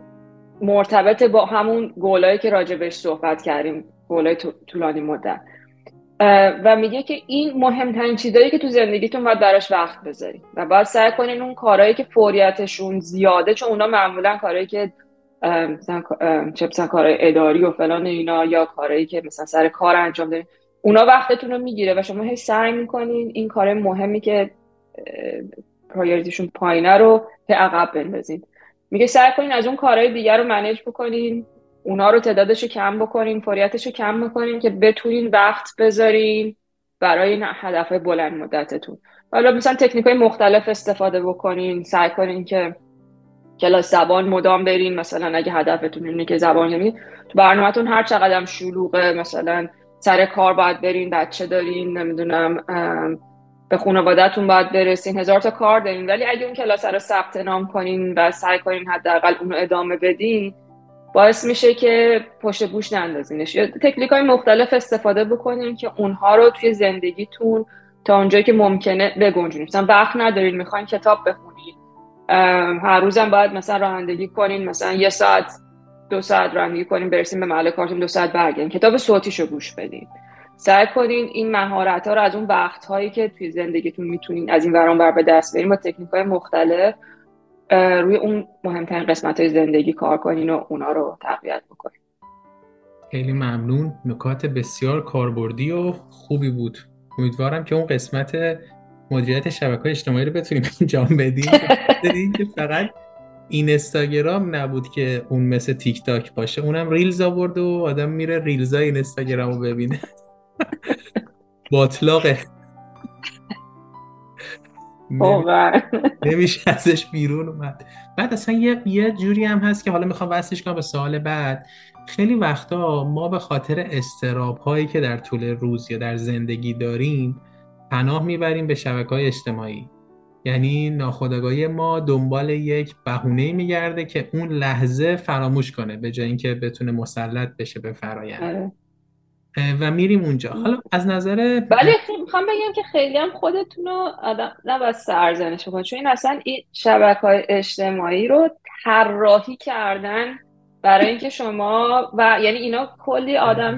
مرتبط با همون گولایی که راجع بهش صحبت کردیم گولای طولانی مدت. و میگه که این مهمترین چیزایی که تو زندگیتون باید براش وقت بذارین و باید سعی کنین اون کارهایی که فوریتشون زیاده چون اونا معمولا کارهایی که مثلا کارهای اداری و فلان اینا یا کارهایی که مثلا سر کار انجام دارین اونا وقتتون رو می‌گیره و شما هی سعی می‌کنین این کار مهمی که پرایوریتیشون پایینه رو به عقب بندازین. میگه سعی کنین از اون کارهای دیگر رو منیج بکنین. اونا رو تعدادش کم بکنین فوریتش رو کم بکنین که بتونین وقت بذارین برای این هدف بلند مدتتون. حالا مثلا تکنیک های مختلف استفاده بکنین سعی کنین که کلاس زبان مدام برین. مثلا اگه هدفتون اینه که زبان یعنی تو برنامهتون هر چقدر شلوغه مثلا سر کار باید برین بچه دارین نمی‌دونم به خانوادهتون باید برسین. هزار تا کار دارین. ولی اگه اون کلاس رو ثبت نام کنین و سعی کنین حداقل اونو ادامه بدین باعث میشه که پشت گوش نندازینش. یا تکنیک های مختلف استفاده بکنین که اونها رو توی زندگیتون تا اونجایی که ممکنه بگنجونید مثلا وقت ندارین می‌خواین کتاب بخونین. هر روزم باید مثلا رانندگی کنین مثلا یه ساعت دو ساعت رانندگی کنین برسیم به محل کارتون دو ساعت برگردین. کتاب صوتیشو گوش بدین. سعی کنین این مهارت ها رو از اون وقت هایی که توی زندگیتون می‌تونین از این وران بر به دست برین با تکنیک های مختلف روی اون مهمترین قسمت های زندگی کار کنین و اونا رو تقویت بکنین. خیلی ممنون. نکات بسیار کاربردی و خوبی بود. امیدوارم که اون قسمت مدیریت شبکه اجتماعی رو بتونیم انجام بدیم. که فقط این استاگرام نبود که اون مثل تیک تاک باشه. اونم ریلز آورد و آدم میره ریلزای این استاگرام رو ببینه باطلاقه نمیشه ازش بیرون اومد. بعد اصلا یه, یه جوری هم هست که حالا می‌خوام وصلش کنم به سوال بعد. خیلی وقتا ما به خاطر استراب هایی که در طول روز یا در زندگی داریم پناه می‌بریم به شبکه های اجتماعی. یعنی ناخودآگاهی ما دنبال یک بهونه میگرده که اون لحظه فراموش کنه به جای اینکه بتونه مسلط بشه به فرایند. آره. و میریم اونجا. حالا از نظر ولی می‌خوام بگم که خیلی هم خودتون رو آدم نباید سرزنش کنید چون این اصلا این شبکه های اجتماعی رو طراحی کردن برای اینکه شما و یعنی اینا کلی آدم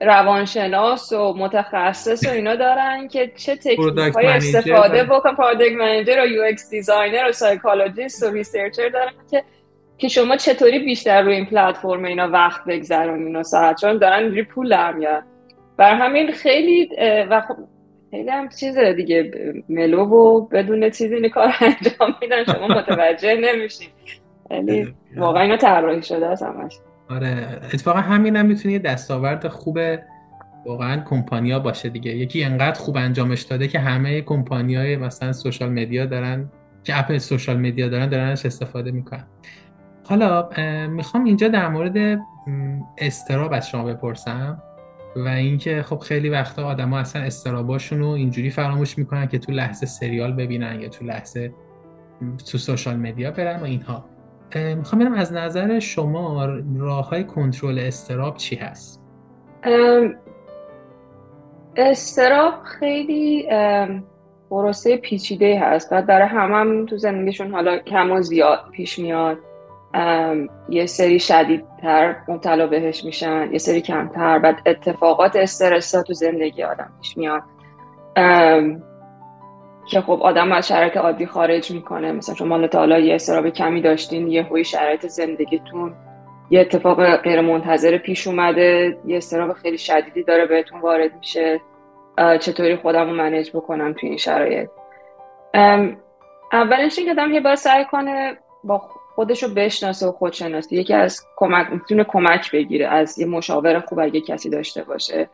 روانشناس و متخصص و اینا دارن که چه تکنیک های استفاده بکن product manager و UX designer و psychologist و researcher دارن که که شما چطوری بیشتر روی این پلتفرم اینا وقت بگذرونین و ساعت؟ چون دارن اینجوری پول در میارن. بر همین خیلی و خب خیلی هم چیزه دیگه ملو و بدون چیزی این کار انجام میدن. شما متوجه نمیشین. یعنی واقعا اینا طراحی شده از همش. آره اتفاقا همین هم می‌تونه یه دستاورد خوب واقعا کمپانیا باشه دیگه. یکی انقدر خوب انجامش داده که همه کمپانیای مثلا سوشال مدیا دارن که اپ سوشال مدیا دارن دارنش استفاده می‌کنن. حالا می‌خوام اینجا در مورد استراب از شما بپرسم و اینکه خب خیلی وقتا آدما اصلا استراباشون رو اینجوری فراموش می‌کنن که تو لحظه سریال ببینن یا تو لحظه تو سوشال مدیا برن و اینها. می‌خوام ببینم از نظر شما راه های کنترل استراب چی هست؟ استراب خیلی پروسه پیچیده هست و برای همه هم تو زندگیشون حالا کم و زیاد پیش میاد. یه سری شدیدتر مبتلا بهش میشن یه سری کمتر. بعد اتفاقات استرس تو زندگی آدم پیش میاد. که خب آدم از شرایط عادی خارج می‌کنه. مثلا شما تا حالا یه استراب کمی داشتین یه هوی شرایط زندگیتون یه اتفاق غیر منتظر پیش اومده یه استراب خیلی شدیدی داره بهتون وارد میشه. چطوری خودم رو منیج بکنم توی این شرایط؟ اولش این که آدم باید سعی کنه با خودش رو بشناسه و خودشناسی. یکی از کمک می‌تونه کمک بگیره از یه مشاور خوب اگه کسی داشته باشه.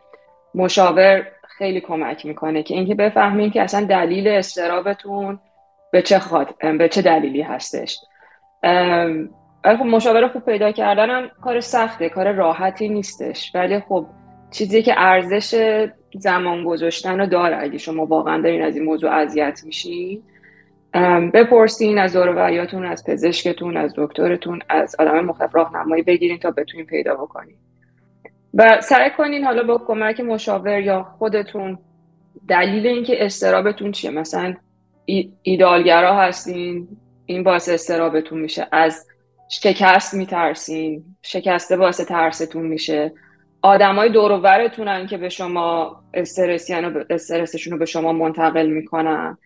مشاور خیلی کمک می‌کنه که اینکه بفهمین که اصلا دلیل استرابتون به چه خاط... به چه دلیلی هستش. خب مشاور خوب پیدا کردن هم کار سخته کار راحتی نیستش. ولی خب چیزی که ارزش زمان گذاشتن رو داره. اگه شما واقعا دارین از این موضوع اذیت میشین بپرسین از دور از پزشکتون از دکترتون از آدم مخالف راهنمایی بگیرین تا بتونین پیدا بکنین. و سعی کنین حالا با کمک مشاور یا خودتون دلیل اینکه استرابتون چیه. مثلا ایدالگرا هستین این باعث استرابتون میشه. از شکست میترسین شکسته باعث ترستون میشه. آدمای دور و که به شما استرسیان و استرسشون رو به شما منتقل می‌کنن.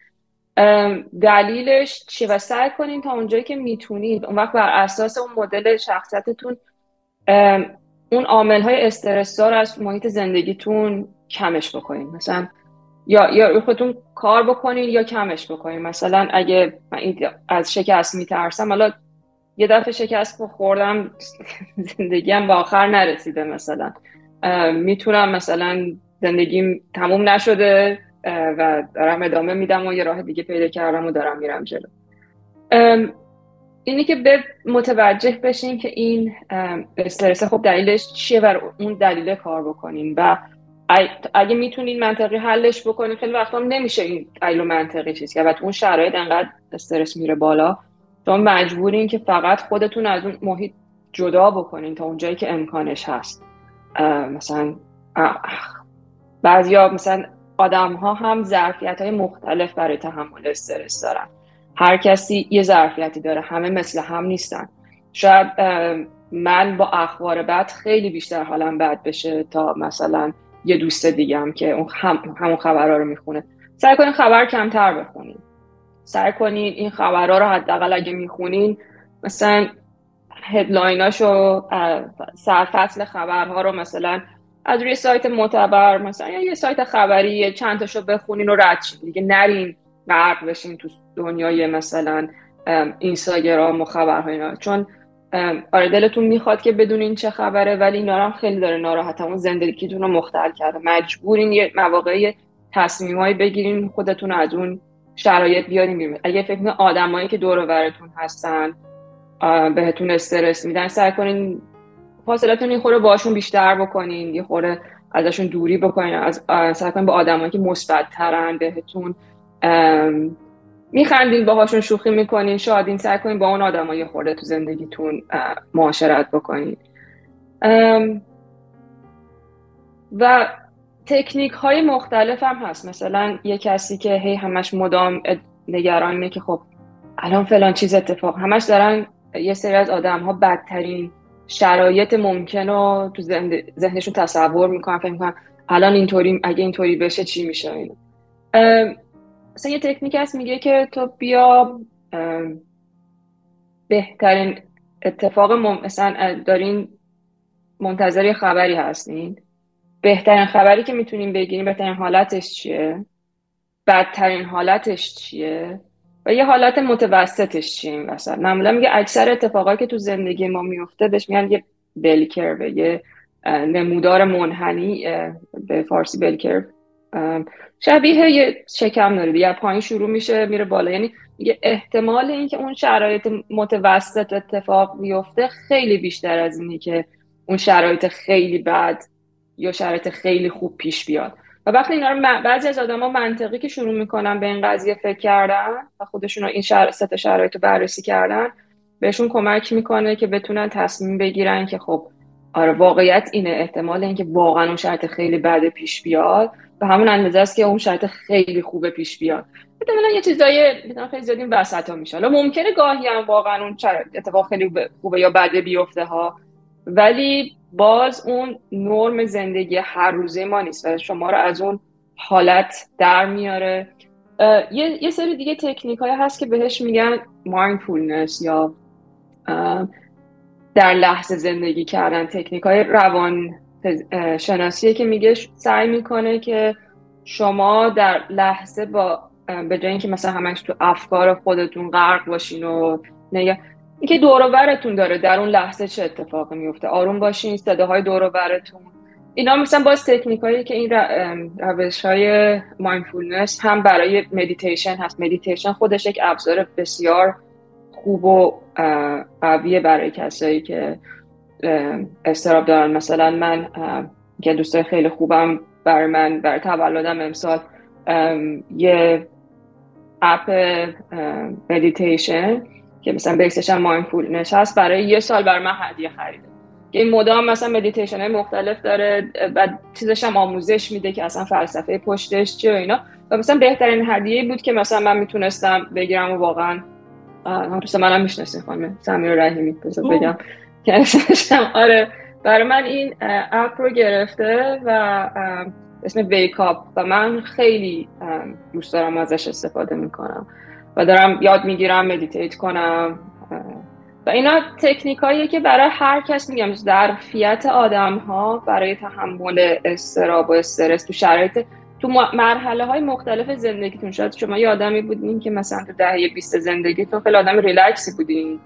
دلیلش چیه و سعی کنین تا اونجایی که می‌تونید اون وقت بر اساس اون مدل شخصیتتون اون عامل های از محیط زندگیتون کمش بکنین. مثلا یا یا خودتون کار بکنین یا کمش بکنین. مثلا اگه من از شکست میترسم حالا یه دفعه شکست خوردم زندگیم به آخر نرسیده مثلا. می‌تونم مثلا زندگیم تموم نشده. و دارم ادامه میدم و یه راه دیگه پیدا کردم و دارم میرم جلو. اینی که به متوجه بشین که این استرس خب دلیلش چیه و اون دلیل کار بکنین و اگه می‌تونین منطقی حلش بکنین خیلی وقتا نمیشه این دلیل منطقی چیز تو اون شرایط انقدر استرس میره بالا شما مجبورین که فقط خودتون از اون محیط جدا بکنین تا اونجایی که امکانش هست. مثلا بعضیا مثلا آدم ها هم ظرفیت های مختلف برای تحمل استرس دارن. هر کسی یه ظرفیتی داره همه مثل هم نیستن. شاید من با اخبار بد خیلی بیشتر حالم بد بشه تا مثلا یه دوست دیگم که اون هم همون خبرها رو می‌خونه. سعی کنین خبر کمتر بخونین. سعی کنین این خبرها رو حداقل اگه می‌خونین مثلا هدلایناشو سرفصل خبرها رو مثلا از روی سایت معتبر مثلا یه سایت خبری چند تاشو بخونین و رد شین. دیگه نرین غرق بشین تو دنیای مثلا اینستاگرام و خبرهای اینا. چون آره دلتون می‌خواد که بدونین چه خبره ولی اینا هم خیلی داره ناراحت همون زندگیتون رو مختل کرده. مجبورین یه مواقعی تصمیمایی بگیرین خودتون از اون شرایط بیارین بیرون اگه فکر کنید آدمایی که دور براتون هستن بهتون استرس میدن سعی کنین فاصلتون یه خوره باشون بیشتر بکنین یه خوره ازشون دوری بکنین از سعی کنین با آدمایی که مثبت ترن بهتون میخندین باهاشون شوخی می‌کنین شادین سعی کنین با اون آدم یه خورده تو زندگیتون معاشرت بکنین. و تکنیک های مختلف هم هست. مثلا یه کسی که هی همش مدام نگرانه که خب الان فلان چیز اتفاق. همش دارن یه سری از آدم ها بدترین شرایط ممکن رو تو ذهنشون تصور می‌کنن فکر می‌کنن الان اینطوری اگه اینطوری بشه چی میشه اینو مثلا یه تکنیک هست میگه که تو بیا بهترین اتفاق مم... مثلا دارین منتظر خبری هستین. بهترین خبری که می‌تونیم بگیریم بهترین حالتش چیه؟ بدترین حالتش چیه؟ و یه حالت متوسطش چیه این وسط معمولا میگه اکثر اتفاقایی که تو زندگی ما میفته بهش میگن یه بلکر یه نمودار منحنی به فارسی بلکر شبیه یه شکم داره. یا پایین شروع میشه میره بالا. یعنی یه احتمال اینکه اون شرایط متوسط اتفاق بیفته خیلی بیشتر از اینی که اون شرایط خیلی بد یا شرایط خیلی خوب پیش بیاد. و وقتی اینا رو بعضی از آدما منطقی که شروع می‌کنن به این قضیه فکر کردن و خودشون رو این شر... ست شرایط رو بررسی کردن بهشون کمک می‌کنه که بتونن تصمیم بگیرن که خب آره واقعیت اینه احتمال اینکه واقعا اون شرط خیلی بد پیش بیاد به همون اندازه است که اون شرط خیلی خوبه پیش بیاد. احتمالاً یه چیزای خیلی زیادی وسط ها میشه حالا ممکنه گاهی هم واقعا اون اتفاق خیلی خوبه یا بده بیفته ها. ولی باز اون نرم زندگی هر روزه ما نیست و شما رو از اون حالت در میاره. یه،, یه سری دیگه تکنیک های هست که بهش میگن mindfulness یا در لحظه زندگی کردن تکنیک های روان شناسیه که میگه سعی می‌کنه که شما در لحظه با به جای اینکه مثلا همش تو افکار خودتون غرق باشین و نگه اینکه دور برتون داره در اون لحظه چه اتفاقی میفته. آروم باشین صداهای برتون. اینا مثلا باز تکنیکایی که این روش های mindfulness هم برای مدیتیشن هست. مدیتیشن خودش یک ابزار بسیار خوب و قویه برای کسایی که اضطراب دارن. مثلا من که دوستای خیلی خوبم برای من برای تولدم امسال یه app meditation که مثلا base ش هم mindfulness هست برای یه سال برای من هدیه خریده. که این مدام مثلا مدیتیشن های مختلف داره و چیزش هم آموزش میده که اصلا فلسفه پشتش چیه و اینا. و مثلا بهترین هدیه بود که مثلا من می‌تونستم بگیرم و واقعا دوست منم می‌شناسین خانم سمیر رحیمی بذار بگم. که آره. برای من این app رو گرفته و اسمش Wake Up و من خیلی دوست دارم ازش استفاده می‌کنم. و دارم یاد می‌گیرم meditate کنم. و اینا تکنیک که برای هر کس میگم ظرفیت آدم ها برای تحمل اضطراب و استرس تو شرایط تو مرحله های مختلف زندگیتون. شاید شما یه آدمی بودین که مثلا تو دهه 20 زندگیتون خیلی آدم ریلکسی بودین.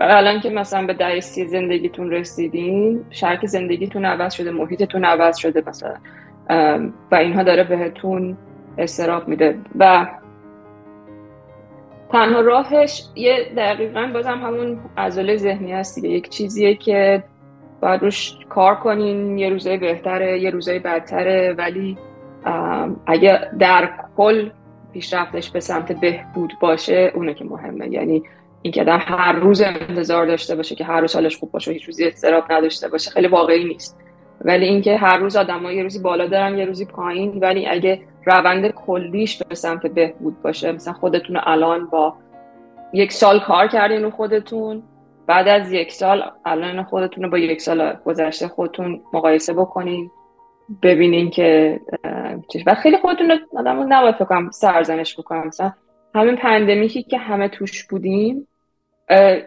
و الان که مثلا به دهه سی زندگیتون رسیدین شرایط زندگیتون عوض شده محیطتون عوض شده مثلا. و اینها داره بهتون استراب میده. و تنها راهش یه دقیقا بازم همون عضله ذهنی هست دیگه. یک چیزیه که باید روش کار کنین یه روزای بهتره یه روزای بدتره ولی اگه در کل پیشرفتش به سمت بهبود باشه اونه که مهمه. یعنی این که هر روز انتظار داشته باشه که هر روز حالش خوب باشه و هیچ روزی استراب نداشته باشه خیلی واقعی نیست. ولی اینکه هر روز آدم یه روزی بالا دارن یه روزی پایین ولی اگه روند کلیش به سمت بهبود باشه مثلا خودتون الان با یک سال کار کردین رو خودتون بعد از یک سال الان خودتون رو با یک سال گذشته خودتون مقایسه بکنین ببینین که و خیلی خودتون رو آدم نباید فکرم سرزنش بکنم. مثلا همین پندمیکی که همه توش بودیم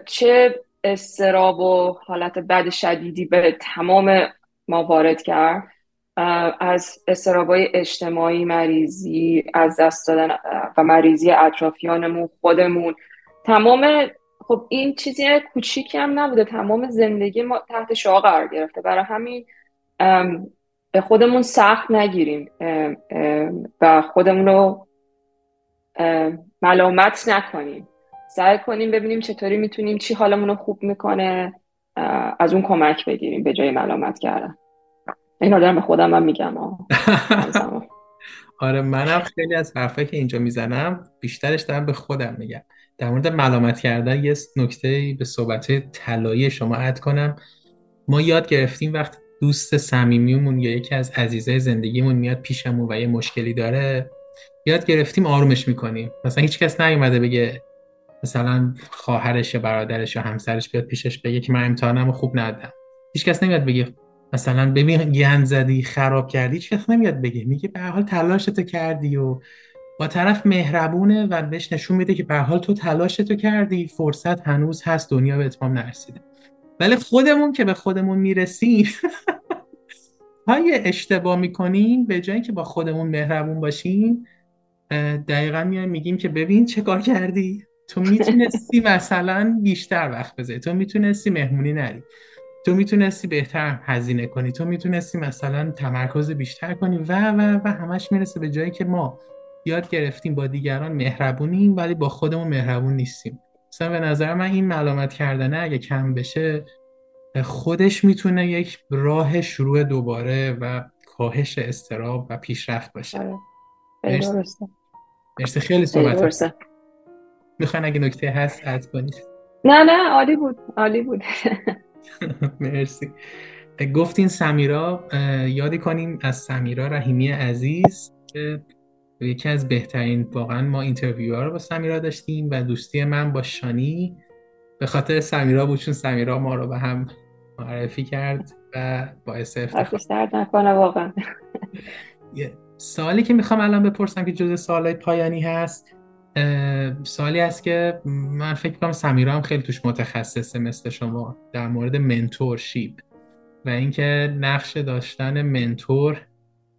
چه استراب و حالت بد شدیدی به تمام ما وارد کرد از استرابای اجتماعی مریضی از دست دادن و مریضی اطرافیانمون خودمون. تمام خب این چیزی کوچیکی هم نبوده. تمام زندگی ما تحت شعا قرار گرفته. برای همین به خودمون سخت نگیریم. و خودمون رو ملامت نکنیم. سعی کنیم ببینیم چطوری می‌تونیم چی حالمون رو خوب می‌کنه. از اون کمک بگیریم به جای ملامت کردن. این دارم به خودم هم میگم آره منم خیلی از حرفایی که اینجا می‌زنم بیشترش دارم به خودم میگم در مورد ملامت کردن یه نکته به صحبت طلایی شما عد کنم. ما یاد گرفتیم وقتی دوست صمیمیمون یا یکی از عزیزای زندگیمون میاد پیشمون و یه مشکلی داره. یاد گرفتیم آرومش می‌کنیم. مثلا هیچ کس نیومده بگه مثلا خواهرش یا برادرش یا همسرش بیاد پیشش بگه که من امتحانم خوب ندادم. هیچ کس نمیاد بگه مثلا ببین گند زدی خراب کردی هیچ کس نمیاد بگه. میگه به حال تلاشتو کردی و با طرف مهربونه و بهش نشون میده که به حال تو تلاشتو کردی فرصت هنوز هست دنیا به اتمام نرسیده. ولی خودمون که به خودمون می‌رسیم های اشتباه می‌کنیم به جایی که با خودمون مهربون باشیم دقیقا میایم میگیم که ببین چه کار کردی؟ تو می‌تونستی مثلا بیشتر وقت بذاری. تو می‌تونستی مهمونی نری. تو می‌تونستی بهتر هزینه کنی. تو می‌تونستی مثلا تمرکز بیشتر کنی و و و همش می‌رسه به جایی که ما یاد گرفتیم با دیگران مهربونیم ولی با خودمون مهربون نیستیم. مثلا به نظر من این ملامت کردنه اگه کم بشه خودش می‌تونه یک راه شروع دوباره و کاهش استراب و پیشرفت باشه. آره. مرسی. خیلی صحبت می‌خواین اگه نکته هست اد کنید. نه نه عالی بود عالی بود. مرسی. گفتین سمیرا یادی کنیم از سمیرا رحیمی عزیز که یکی از بهترین واقعا ما اینترویو رو با سمیرا داشتیم و دوستی من با شانی. به خاطر سمیرا بود چون سمیرا ما رو به هم معرفی کرد و باعث افتخار. نکنه واقعا. سوالی که می‌خوام الان بپرسم که جز سوالای پایانی هست. سوالی هست که من فکر کنم سمیرا هم خیلی توش متخصصه مثل شما در مورد منتورشیپ و اینکه نقش داشتن منتور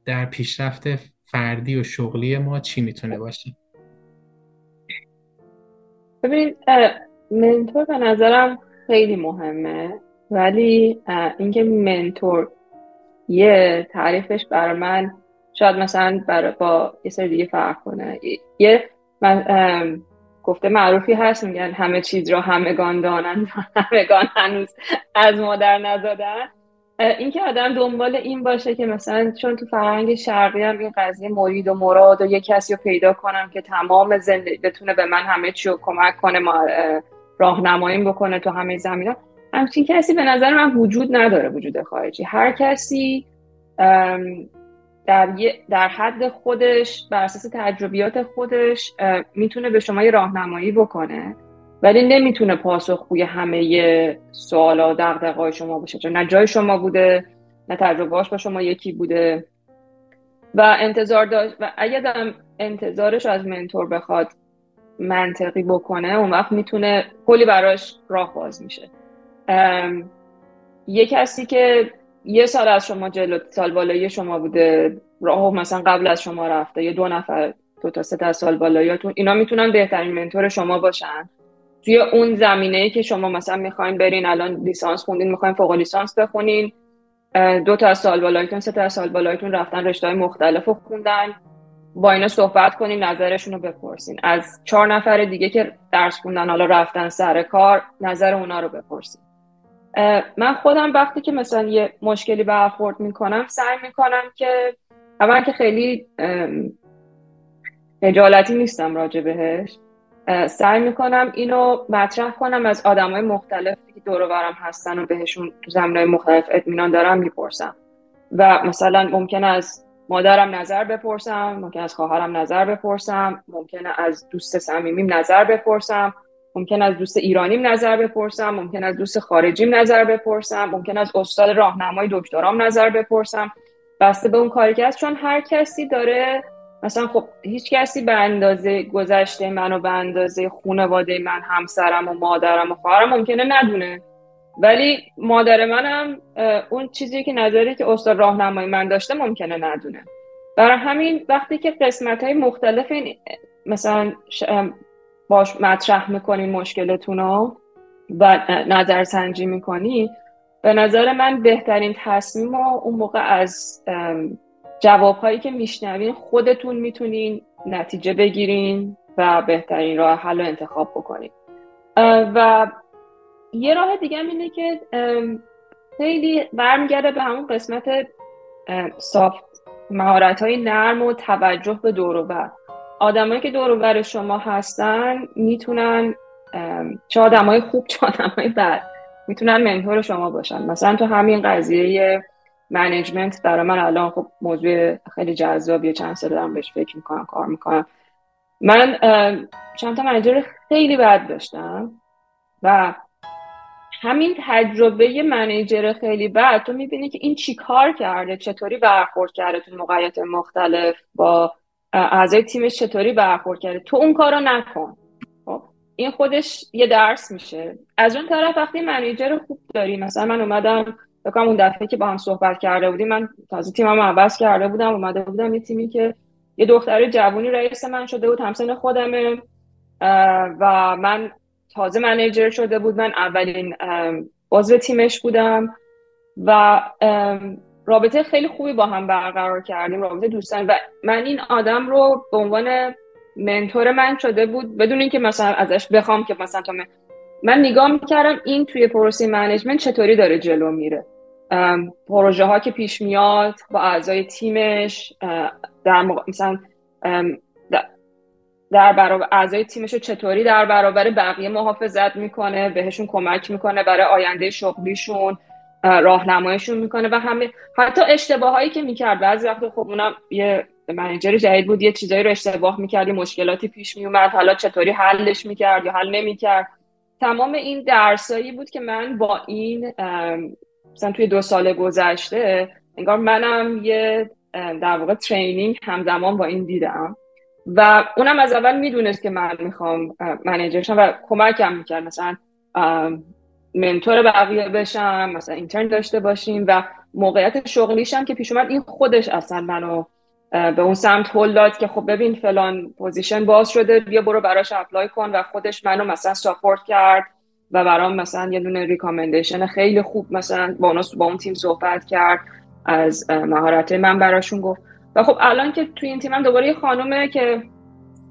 در پیشرفت فردی و شغلی ما چی می‌تونه باشه؟ ببینید منتور به نظرم خیلی مهمه ولی اینکه منتور یه تعریفش برای من شاید مثلا برای با یه سری دیگه فرق کنه. یه من گفته معروفی هست میگن همه چیز را همگان دانند همگان هنوز از مادر نزادن. اینکه آدم دنبال این باشه که مثلا چون تو فرهنگ شرقی هم این قضیه مرید و مراد و یه کسی رو پیدا کنم که تمام زندگی بتونه به من همه چی رو کمک کنه ما راهنماییم بکنه تو همه زمینه همچین کسی به نظر من وجود نداره وجود خارجی. هر کسی در, در حد خودش بر اساس تجربیات خودش می‌تونه به شما یه راهنمایی بکنه ولی نمی‌تونه پاسخگوی همه سوالا و دغدغه‌های شما باشه. چون نه جای شما بوده نه تجربهاش با شما یکی بوده. و انتظار داشت و اگر انتظارش از منتور بخواد منطقی بکنه اون وقت می‌تونه کلی براش راه باز میشه. یه کسی که یه سال از شما جلو سال بالایی شما بوده. راه مثلا قبل از شما رفته. یه دو نفر دو تا سه تا سال بالاییتون اینا می‌تونن بهترین منتور شما باشن. توی اون زمینه ای که شما مثلا می‌خواین برین الان لیسانس خوندین می‌خواین فوق لیسانس بخونین دو تا سال بالایتون سه تا سال بالایتون رفتن رشته های مختلف خوندن. با اینا صحبت کنین نظرشون رو بپرسین. از چهار نفر دیگه که درس خوندن حالا رفتن سر کار نظر اونا رو بپرسین. من خودم وقتی که مثلا یه مشکلی برخورد می‌کنم سعی می‌کنم که اول که خیلی خجالتی نیستم راجع بهش. سعی می‌کنم اینو مطرح کنم از آدم های مختلفی که دور برم هستن و بهشون تو زمینه مختلف اطمینان دارم می‌پرسم. و مثلا ممکن از مادرم نظر بپرسم ممکن از خواهرم نظر بپرسم ممکن از دوست صمیمیم نظر بپرسم. ممکن از دوست ایرانیم نظر بپرسم ممکن از دوست خارجیم نظر بپرسم ممکن از استاد راهنمای دکترام نظر بپرسم. بسته به اون کاری که هست چون هر کسی داره مثلا خب هیچ کسی به اندازه گذشته من و به اندازه خانواده من همسرم و مادرم و خواهرم ممکنه ندونه. ولی مادر منم اون چیزی که نظری که استاد راهنمای من داشته ممکنه ندونه. برای همین وقتی که قسمت های مختلف این مثلا باش مطرح می‌کنین مشکلتون رو و نظر سنجی می‌کنی به نظر من بهترین تصمیم رو اون موقع از جوابهایی که میشنوین خودتون می‌تونین نتیجه بگیرین و بهترین راه حل رو انتخاب بکنین. و یه راه دیگه اینه که خیلی برمیگرده به همون قسمت soft مهارت های نرم و توجه به دور و آدمایی که دور بر شما هستن می‌تونن چه آدمای خوب چه آدمای بد می‌تونن mentor شما باشن. مثلا تو همین قضیه management برای من الان خب موضوع خیلی جذابیه چند سال دارم بهش فکر می‌کنم کار می‌کنم. من چند تا منیجر خیلی بد داشتم و همین تجربه منیجر خیلی بد تو می‌بینی که این چی کار کرده چطوری برخورد کرده تو موقعیت مختلف با اعضای تیمش چطوری برخورد کرده؟ تو اون کارو نکن. خب این خودش یه درس میشه. از اون طرف وقتی منیجر خوب داری مثلا من اومدم بکنم اون دفعه که با هم صحبت کرده بودیم من تازه تیمم عوض کرده بودم اومده بودم یه تیمی که یه دختر جوونی رئیس من شده بود همسن خودمه. و من تازه manager شده بود. من اولین عضو تیمش بودم. و رابطه خیلی خوبی با هم برقرار کردیم رابطه دوستانه. و من این آدم رو به عنوان mentor من شده بود بدون اینکه مثلا ازش بخوام که مثلا تا من, من نگاه می‌کردم این توی پروسه management چطوری داره جلو میره. پروژه ها که پیش میاد با اعضای تیمش در مثلا در برابر اعضای تیمش رو چطوری در برابر بقیه محافظت می‌کنه بهشون کمک می‌کنه برای آینده شغلیشون. راهنماییشون می‌کنه و همه حتی اشتباهایی که می‌کرد. بعضی وقت خب اونم یه منیجر جدید بود یه چیزایی رو اشتباه می‌کرد مشکلاتی پیش میومد حالا چطوری حلش می‌کرد یا حل نمی‌کرد؟ تمام این درسایی بود که من با این مثلا توی دو سال گذشته انگار منم یه در واقع training همزمان با این دیدم. و اونم از اول می‌دونست که من می‌خوام manager شم و کمکم می‌کرد. مثلا mentor بقیه بشم مثلا intern داشته باشیم و موقعیت شغلیشم که پیش اومد این خودش اصلا منو به اون سمت هل داد که خب ببین فلان position باز شده بیا برو براش apply کن و خودش منو مثلا support کرد و برام مثلا یه دونه ریکامندیشن خیلی خوب مثلا با با اون تیم صحبت کرد از مهارت من براشون گفت. و خب الان که توی این تیمم دوباره یه خانومه که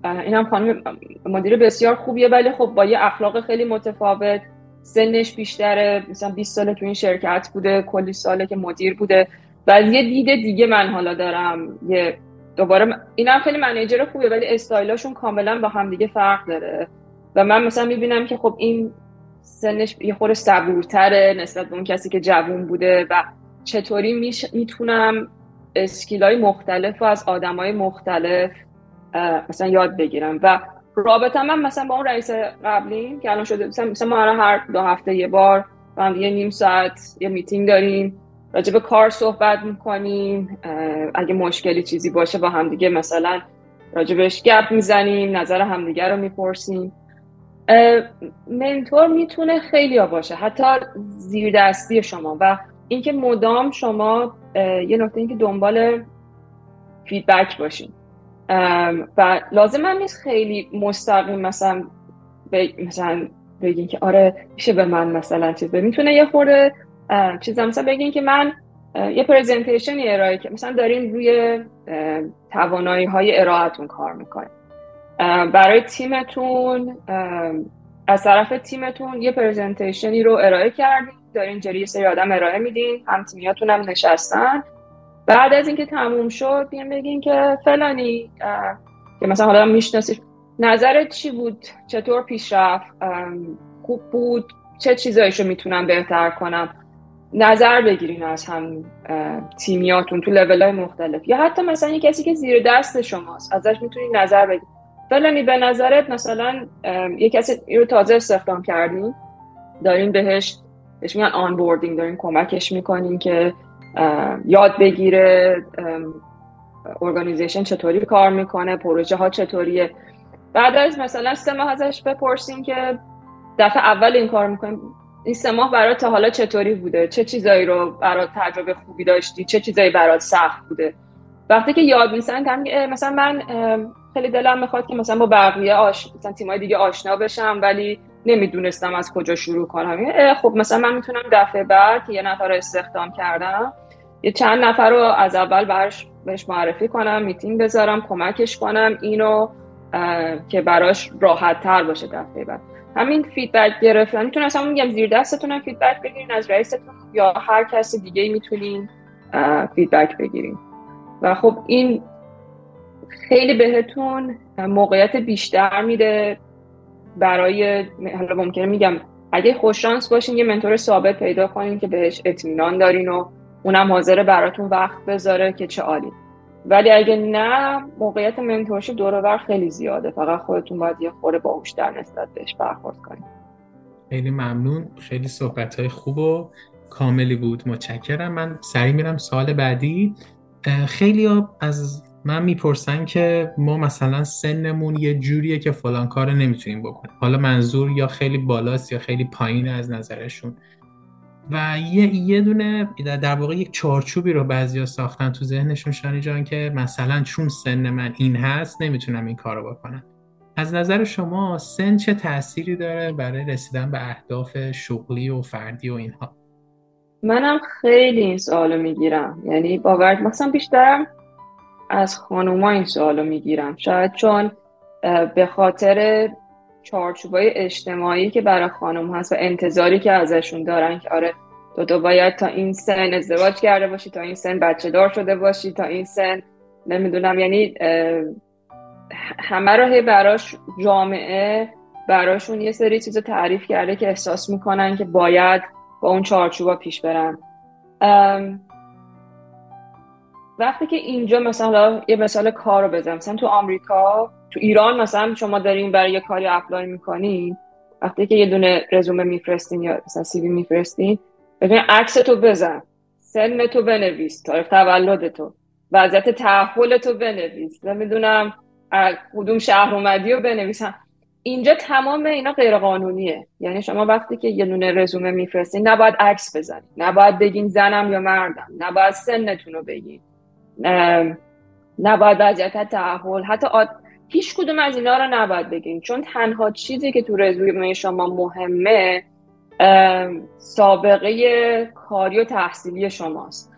اینم خانم مدیر بسیار خوبیه ولی خب با یه اخلاق خیلی متفاوت سنش بیشتره مثلا 20 ساله تو این شرکت بوده کلی ساله که مدیر بوده. و یه دید دیگه من حالا دارم. یه دوباره اینم خیلی منیجر خوبه ولی استایلاشون کاملا با هم دیگه فرق داره. و من مثلا می‌بینم که خب این سنش یه خورده صبورتره نسبت به اون کسی که جوون بوده و چطوری می‌تونم skill ای مختلف و از آدمای مختلف مثلا یاد بگیرم. و رابطه من مثلا با اون رئیس قبلی که الان شده مثلا ما هر دو هفته یه بار با هم یه نیم ساعت یه میتینگ داریم راجع به کار صحبت می‌کنیم اگه مشکلی چیزی باشه با همدیگه مثلا راجبش گپ می‌زنیم نظر همدیگه رو می‌پرسیم. منتور می‌تونه خیلی ها باشه حتی زیر دستی شما و اینکه مدام شما یه نکته اینکه دنبال فیدبک باشین. و لازم هم نیست خیلی مستقیم مثلا مثلا بگین که آره میشه به من مثلا چیز می‌تونه یه خورده چیز مثلا بگین که من یه پرزنتیشنی ارائه که مثلا دارین روی توانایی های ارائهتون کار می‌کنین. برای تیمتون از طرف تیمتون یه پرزنتیشنی رو ارائه کردین. دارین جری سری آدم ارائه میدین. هم تیمیاتون هم نشستن. بعد از اینکه تموم شد بیان بگین که فلانی که مثلا حالا میشناسیش نظرت چی بود؟ چطور پیش رفت؟ خوب بود؟ چه چیزایشو می‌تونم بهتر کنم؟ نظر بگیرین از هم تیمیاتون تو لیول های مختلف. یا حتی مثلا یه کسی که زیر دست شماست ازش می‌تونین نظر بگیرین. فلانی به نظرت مثلا یه کسی رو تازه استخدام کردین دارین بهش بهش میگن onboarding دارین کمکش می‌کنین که یاد بگیره organization چطوری کار می‌کنه پروژه ها چطوریه. بعد از مثلا سه ماه ازش بپرسیم که دفعه اول این کار می‌کنیم این سه ماه برات تا حالا چطوری بوده؟ چه چیزایی رو برات تجربه خوبی داشتی؟ چه چیزایی برات سخت بوده؟ وقتی که یاد میسن مثلا من خیلی دلم می‌خواد که مثلا با بقیه آش مثلا تیمای دیگه آشنا بشم ولی نمی‌دونستم از کجا شروع کنم. خب مثلا من می‌تونم دفعه بعد که یه نفر استخدام کردم یه چند نفر رو از اول برش بهش معرفی کنم میتینگ بذارم کمکش کنم اینو که براش راحت تر باشه دفعه بعد. همین feedback گرفتن. می‌تونم اصلا میگم زیر دستتون feedback بگیرین از رئیستون یا هر کسی دیگه می‌تونین feedback بگیرین. و خب این خیلی بهتون موقعیت بیشتر میده برای حالا ممکنه میگم اگه خوش‌شانس باشین یه mentor ثابت پیدا کنین که بهش اطمینان دارین و اونم حاضره براتون وقت بذاره که چه عالی. ولی اگه نه موقعیت منتورشی دور خیلی زیاده. فقط خودتون باید یه خورده باهوشتر نسبت بهش برخورد کنید. خیلی ممنون. خیلی صحبت های خوب و کاملی بود. متشکرم. من سریع میرم سال بعدی. خیلی از من می‌پرسن که ما مثلا سنمون یه جوریه که فلان کار نمی‌تونیم بکنیم. حالا منظور یا خیلی بالاست یا خیلی پایین از نظرشون. و یه, یه دونه در واقع یک چارچوبی رو بعضیا ساختن تو ذهنشون شانی جان که مثلا چون سن من این هست نمی‌تونم این کار رو بکنم. از نظر شما سن چه تأثیری داره برای رسیدن به اهداف شغلی و فردی و اینها؟ منم خیلی این سوالو می‌گیرم. یعنی باور مثلا بیشترم از خانوما این سوالو می‌گیرم. شاید چون به خاطر چارچوبای اجتماعی که برای خانم هست و انتظاری که ازشون دارن که آره تو تو باید تا این سن ازدواج کرده باشی تا این سن بچه دار شده باشی تا این سن نمی‌دونم یعنی همه رو هی براش جامعه براشون یه سری چیز تعریف کرده که احساس می‌کنن که باید با اون چارچوبا پیش برن. وقتی که اینجا مثلا یه مثال کار رو بزنم. مثلا تو آمریکا تو ایران مثلا شما دارین برای یه کاری اپلای می‌کنین وقتی که یه دونه رزومه میفرستین یا مثلا سیوی میفرستین ببین عکس تو بزن سن تو بنویس تاریخ تولد تو وضعیت تحول تو بنویس نمی‌دونم کدوم شهر اومدی رو بنویسم اینجا تمام اینا غیر قانونیه یعنی شما وقتی که یه دونه رزومه میفرستین نباید عکس بزنید نباید بگین زنم یا مردم. نباید سنتون رو بگین. نباید وضعیت تحول. حتی. هیچ کدوم از اینا رو نباید بگیم. چون تنها چیزی که تو رزومه شما مهمه سابقه کاری و تحصیلی شماست.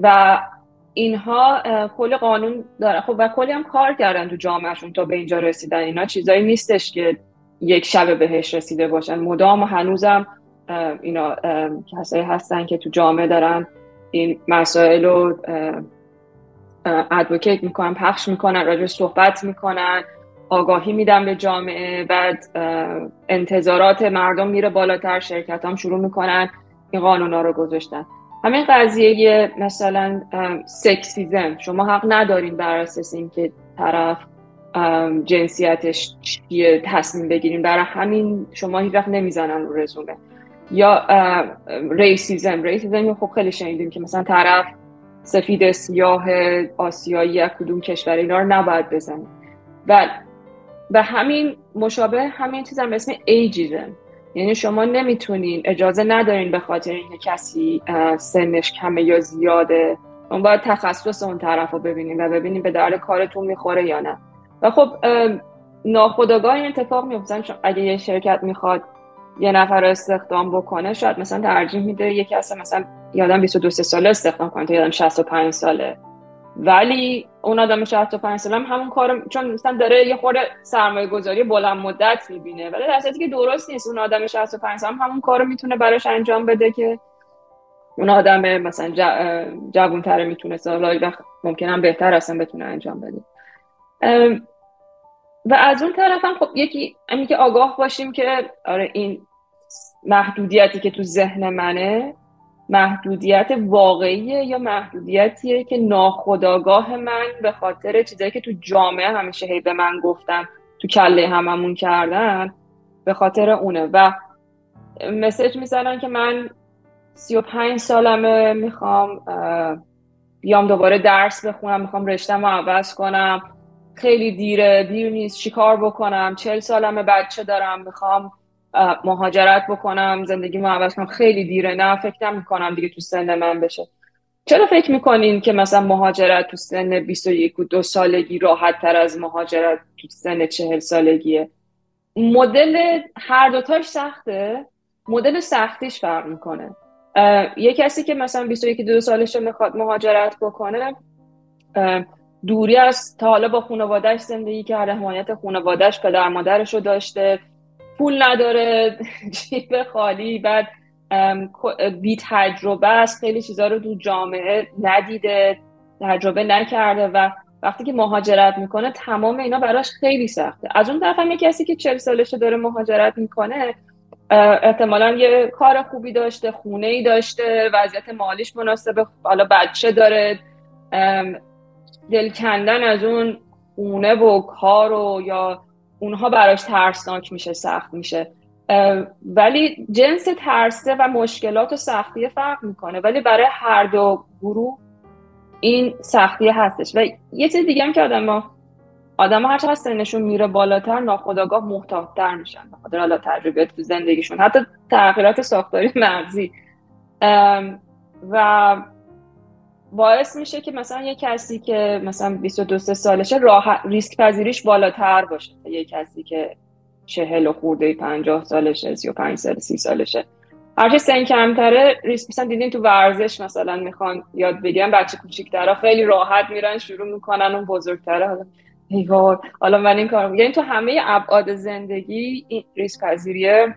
و اینها کل قانون داره. خب و کلی هم کار کردن تو جامعهشون تا به اینجا رسیدن. اینا چیزایی نیستش که یک شب بهش رسیده باشن. مدام و هنوزم اینا کسایی هستن که تو جامعه دارن این مسائل رو ادوکیت می‌کنن پخش می‌کنن راجع صحبت می‌کنن آگاهی میدن به جامعه بعد انتظارات مردم میره بالاتر شرکت هم شروع می‌کنن این قانونا رو گذاشتن. همین قضیه مثلا سکسیزم. شما حق ندارین بر اساس اینکه طرف جنسیتش چیه تصمیم بگیریم برای همین شما هیچ وقت نمی‌زنن رو رزومه. یا racism racism خب خیلی شنیدیم که مثلا طرف سفید سیاه آسیایی یا کدوم کشور اینا رو نباید بزنیم. و به همین مشابه همین چیز هم اسم ageism یعنی شما نمی‌تونین اجازه ندارین به خاطر اینکه کسی سنش کمه یا زیاده اون باید تخصص اون طرف رو ببینیم و ببینیم به درد کارتون می‌خوره یا نه. و خب ناخودآگاه این اتفاق میفته. اگه یه شرکت می‌خواد یه نفر استخدام بکنه شاید مثلا ترجیح میده یه کسی مثلا یادم 22 ساله استخدام کنه تا یادم 65 ساله. ولی اون آدم 65 ساله هم همون کار چون مثلا داره یه خورده سرمایه گذاری بلند مدت می‌بینه ولی در که درست نیست. اون آدم 65 ساله هم همون کارو می‌تونه براش انجام بده که اون آدم مثلا جوون تره می‌تونه سالا ممکن هم بهتر اصلا بتونه انجام بده. و از اون طرف هم خب یکی همین که آگاه باشیم که آره این محدودیتی که تو ذهن منه محدودیت واقعیه یا محدودیتیه که ناخداگاه من به خاطر چیزایی که تو جامعه همیشه هی به من گفتن تو کله هممون کردن به خاطر اونه. و مسج می‌زنن که من سی و پنج سالمه می‌خوام بیام دوباره درس بخونم می‌خوام رشتم رو عوض کنم. خیلی دیره دیر نیست چیکار بکنم؟ چل سالمه بچه دارم می‌خوام مهاجرت بکنم زندگی ما عوض کنم. خیلی دیره. نه فکر می‌کنم دیگه تو سن من بشه. چرا فکر می‌کنین که مثلا مهاجرت تو سن 21 و دو سالگی راحت تر از مهاجرت تو سن چهل سالگیه؟ مدل هر دوتاش سخته. مدل سختیش فرق می‌کنه. یه کسی که مثلا 21 دو سالشه می‌خواد مهاجرت بکنه دوری از تا حالا با خانوادهش زندگی کرده حمایت خانوادهش پدر مادرش رو داشته. پول نداره جیب خالی بعد بی تجربه است خیلی چیزا رو تو جامعه ندیده تجربه نکرده و وقتی که مهاجرت می‌کنه تمام اینا براش خیلی سخته. از اون طرف هم کسی که چل سالشه داره مهاجرت می‌کنه احتمالا یه کار خوبی داشته خونه ای داشته وضعیت مالیش مناسبه حالا بچه داره دل کندن از اون خونه و کار و یا اونها براش ترسناک میشه سخت میشه. ولی جنس ترسه و مشکلات و سختی فرق می‌کنه. ولی برای هر دو گروه این سختی هستش. و یه چیز دیگه هم که آدم ها آدم ها هر چقدر سنشون میره بالاتر ناخداگاه محتاطتر میشن. بخاطر حالا تجربیات تو زندگیشون. حتی تغییرات ساختاری مغزی و باعث میشه که مثلا یه کسی که مثلا 22 سالشه راه ریسک پذیریش بالاتر باشه. یه کسی که چهل و خورده 50 سالشه 35 سال 30 سالشه. هرچه سن کمتره ریسک مثلا دیدین تو ورزش مثلا می‌خوان یاد بگیرن بچه کوچیک‌ترا خیلی راحت میرن شروع می‌کنن اون بزرگتره. حالا ایوار. حالا من این کار یعنی تو همه ابعاد زندگی این ریسک پذیریه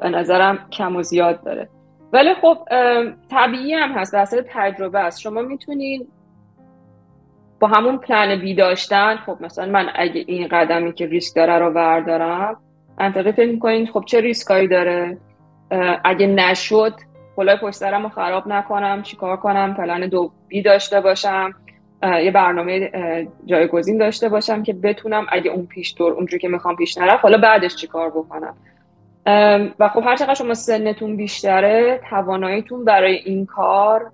به نظرم کم و زیاد داره. ولی خب طبیعی هم هست اصلا تجربه است. شما می‌تونید با همون پلن بی داشتن خب مثلا من اگه این قدمی که ریسک داره رو بردارم منطقه فکر می‌کنین خب چه ریسکایی داره؟ اگه نشد کلاه پشت رو خراب نکنم چیکار کنم؟ پلن دو بی داشته باشم یه برنامه جایگزین داشته باشم که بتونم اگه اون پیش دور اونجوری که می‌خوام پیش نرفت حالا بعدش چیکار بکنم؟ و خب هر چقدر شما سنتون بیشتره تواناییتون برای این کار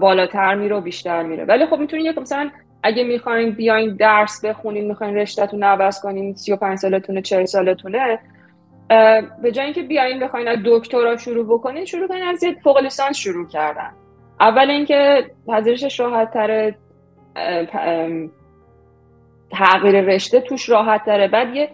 بالاتر میره و بیشتر میره. ولی خب می‌تونید یک مثلا اگه می‌خواین بیاین درس بخونین می‌خواین رشتهتون عوض کنین 35 سالتونه 40 سالتونه به جای اینکه بیاین بخواین از دکترا شروع بکنین شروع کنین از یه فوق لیسانس شروع کردن. اول اینکه پذیرشش راحت تره تغییر رشته توش راحت داره بعد یه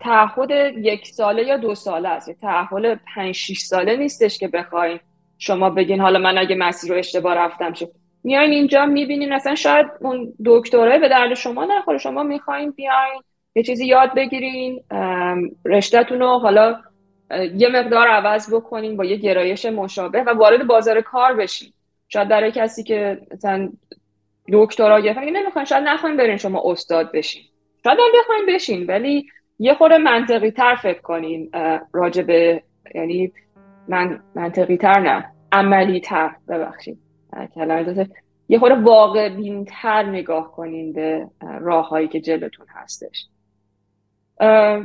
تعهد یک ساله یا دو ساله است؟ تعهد پنج شیش ساله نیستش که بخواین. شما بگین حالا من اگه مسیر رو اشتباه رفتم چه میاین اینجا می‌بینین اصلا شاید اون دکترای به درد شما نخوره. شما می‌خواین بیاین یه چیزی یاد بگیرین. رشتهتون رو حالا یه مقدار عوض بکنین با یه گرایش مشابه و وارد بازار کار بشین. شاید برای کسی که مثلا دکترا گرفتن نمی‌خواین شاید نخواین برین شما استاد بشین. شاید هم بخواین بشین ولی یه خورده منطقی تر فکر کنین راجبه یعنی من منطقی تر نه عملی تر ببخشید یه خورده واقع بینتر نگاه کنین به راه هایی که جلوتون هستش.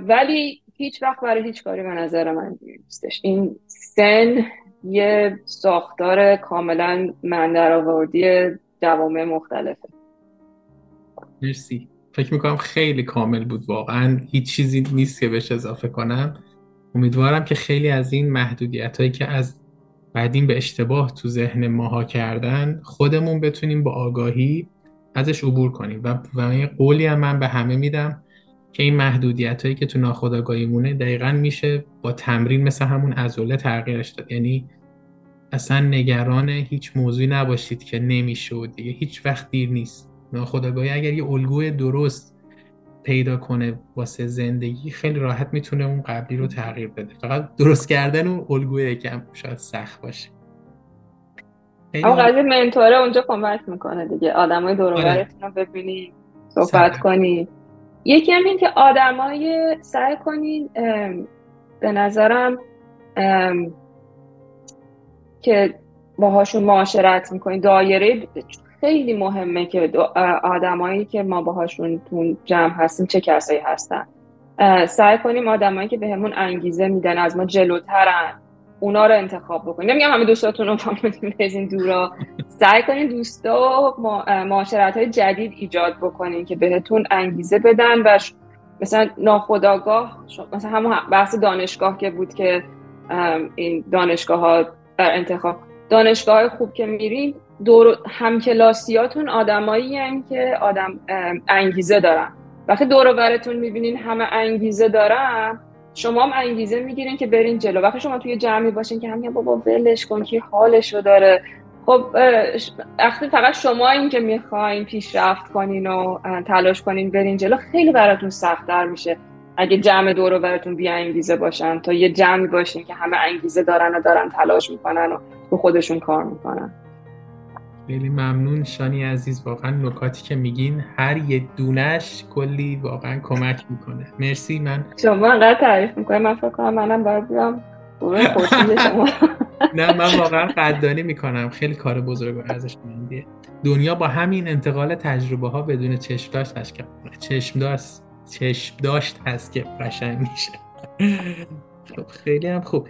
ولی هیچ وقت برای هیچ کاری به نظر من نیستش. این سن یه ساختار کاملا من در آوردی جوامع مختلفه. مرسی. فکر می‌کنم خیلی کامل بود واقعا. هیچ چیزی نیست که بهش اضافه کنم. امیدوارم که خیلی از این محدودیت هایی که از بعدین به اشتباه تو ذهن ماها کردن خودمون بتونیم با آگاهی ازش عبور کنیم. و, و قولی هم من به همه میدم که این محدودیت هایی که تو ناخودآگاهی مونه دقیقا میشه با تمرین مثل همون ازوله تغییرش داد. یعنی اصلا نگران هیچ موضوعی نباشید که نمیشه و دیگه. هیچ وقت دیر نیست. ناخودآگاهی. اگر یه الگوی درست پیدا کنه واسه زندگی خیلی راحت می‌تونه اون قبلی رو تغییر بده. فقط درست کردن اون الگوی یکم شاید سخت باشه. اما قضیه منتوره اونجا کمک می‌کنه دیگه. آدمای دور آره. رو ببینی صحبت کنی یکی هم این که آدمای سعی کنین به نظرم که باهاشون معاشرت می‌کنین دایره خیلی مهمه که آدمایی که ما باهاشون تو جمع هستیم چه کسایی هستن. سعی کنیم آدمایی که بهمون به انگیزه میدن از ما جلوترن اونا رو انتخاب بکنیم. نمیگم همه دوستاتون رو بزین دورا سعی کنین دوستا و معاشرت های جدید ایجاد بکنین که بهتون انگیزه بدن و مثلا ناخداگاه مثلا همون بحث دانشگاه که بود که این دانشگاه ها در انتخاب دانشگاه های خوب که میرین دور همکلاسیاتون آدمایی هم که آدم انگیزه دارن. وقتی دور براتون می‌بینین همه انگیزه دارن شما هم انگیزه می‌گیرین که برین جلو. وقتی شما توی جمعی باشین که همین بابا ولش کن که حالشو داره. خب وقتی فقط شما این که می‌خواین پیشرفت کنین و تلاش کنین برین جلو خیلی براتون سختتر میشه. اگه جمع دور براتون بی انگیزه باشن تا یه جمعی باشین که همه انگیزه دارن و دارن تلاش می‌کنن و به خودشون کار می‌کنن. خیلی ممنون. شانی عزیز واقعا نکاتی که میگین هر یه دونش کلی واقعا کمک می‌کنه. مرسی. من شما انقدر تعریف می‌کنه من فکر کنم منم باید بیام شما. نه من واقعا قدردانی می‌کنم. خیلی کار بزرگ ارزش مندیه دنیا با همین انتقال تجربه ها بدون چشم داشت هست که چشم داشت چشم داشت هست که قشنگ میشه. خب خیلی هم خوب.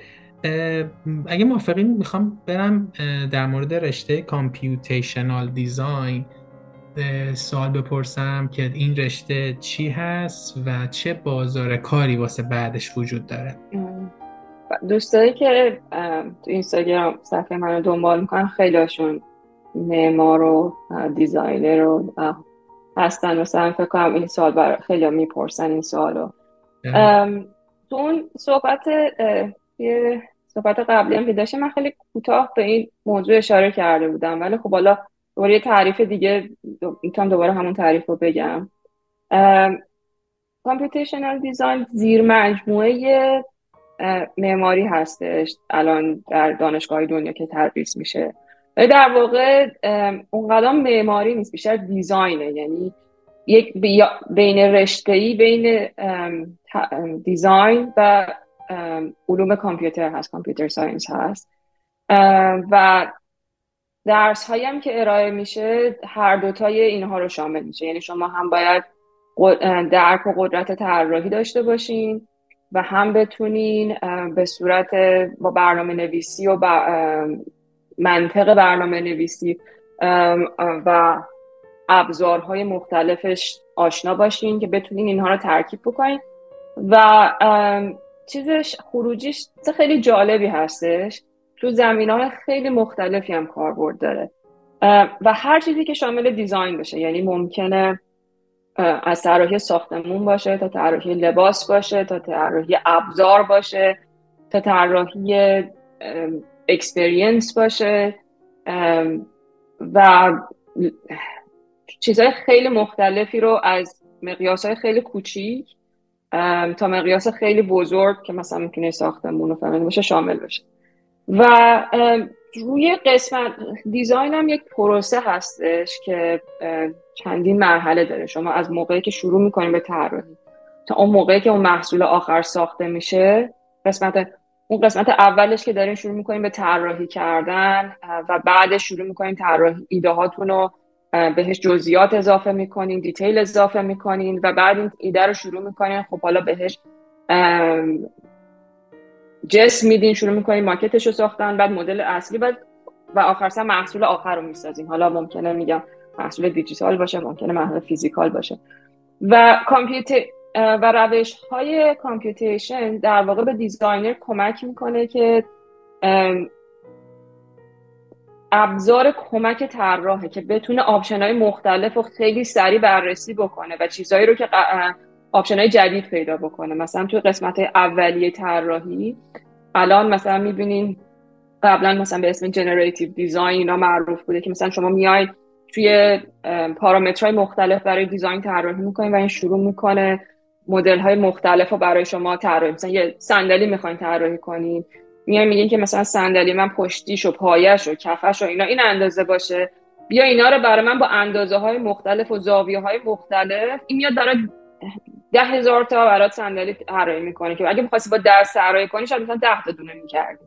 اگه موافقین می‌خوام برم در مورد رشته کامپیوتیشنال دیزاین سوال بپرسم که این رشته چی هست و چه بازار کاری واسه بعدش وجود داره؟ دوستایی که تو اینستاگرام صفحه منو دنبال می‌کنن خیلی هاشون معمار و designer رو هستن مثلا فکر کنم این سوال بر خیلی می‌پرسن این سوالو. تو اون صحبت یه صحبت قبلی هم که داشته من خیلی کوتاه به این موضوع اشاره کرده بودم. ولی خب حالا دوباره تعریف دیگه می‌تونم دوباره همون تعریف رو بگم. computational design زیر مجموعه معماری هستش الان در دانشگاه دنیا که تدریس میشه. ولی در واقع اونقدر معماری نیست بیشتر design ه. یعنی یک بین رشته‌ای بین design و علوم کامپیوتر هست computer science هست. و درس هایی هم که ارائه میشه هر دوتای اینها رو شامل میشه. یعنی شما هم باید درک و قدرت طراحی داشته باشین و هم بتونین به صورت با برنامه نویسی و منطق برنامه نویسی و ابزارهای مختلفش آشنا باشین که بتونین اینها رو ترکیب بکنین. و چیزش خروجیش خیلی جالبی هستش. تو زمین های خیلی مختلفی هم کاربرد داره. و هر چیزی که شامل design باشه یعنی ممکنه از طراحی ساختمون باشه تا طراحی لباس باشه تا طراحی ابزار باشه تا طراحی experience باشه. و چیزهای خیلی مختلفی رو از مقیاس های خیلی کوچیک تا مقیاس خیلی بزرگ که مثلا می‌تونه ساختمون و فلان باشه شامل بشه. و روی قسمت دیزاین هم یک پروسه هستش که چندین مرحله داره. شما از موقعی که شروع می‌کنیم به طراحی تا اون موقعی که اون محصول آخر ساخته میشه قسمت اون قسمت اولش که داریم شروع می‌کنیم به طراحی کردن و بعدش شروع می‌کنیم طراحی ایده هاتون رو بهش جزئیات اضافه می‌کنین دیتیل اضافه می‌کنین و بعد این ایده رو شروع می‌کنین. خب حالا بهش تجسم میدین شروع می‌کنین ماکتش رو ساختن بعد مدل اصلی بعد و آخر سر محصول آخر رو می‌سازین. حالا ممکنه میگم محصول دیجیتال باشه ممکنه محصول physical باشه. و کامپیوتر و روش های computation در واقع به designer کمک می‌کنه که ابزار کمک طراحه که بتونه option های مختلف و خیلی سریع بررسی بکنه و چیزهایی رو که option های جدید پیدا بکنه. مثلا توی قسمت اولیه طراحی الان مثلا می‌بینین قبلا مثلا به اسم generative design اینا معروف بوده که مثلا شما میاید توی پارامترهای مختلف برای design طراحی می‌کنین و این شروع می‌کنه مدل های مختلف رو برای شما طراحی. مثلا یه صندلی می‌خواین طراحی کنین میان میگین که مثلا صندلی من پشتیش و پایه‌ش و کفش و اینا این اندازه باشه. بیا اینا رو برای من با اندازه های مختلف و زاویه های مختلف این میاد داره ده هزار تا برات صندلی طراحی می‌کنه که اگه می‌خواستی با دست طراحی کنی شاید مثلا ده تا دونه می‌کردی.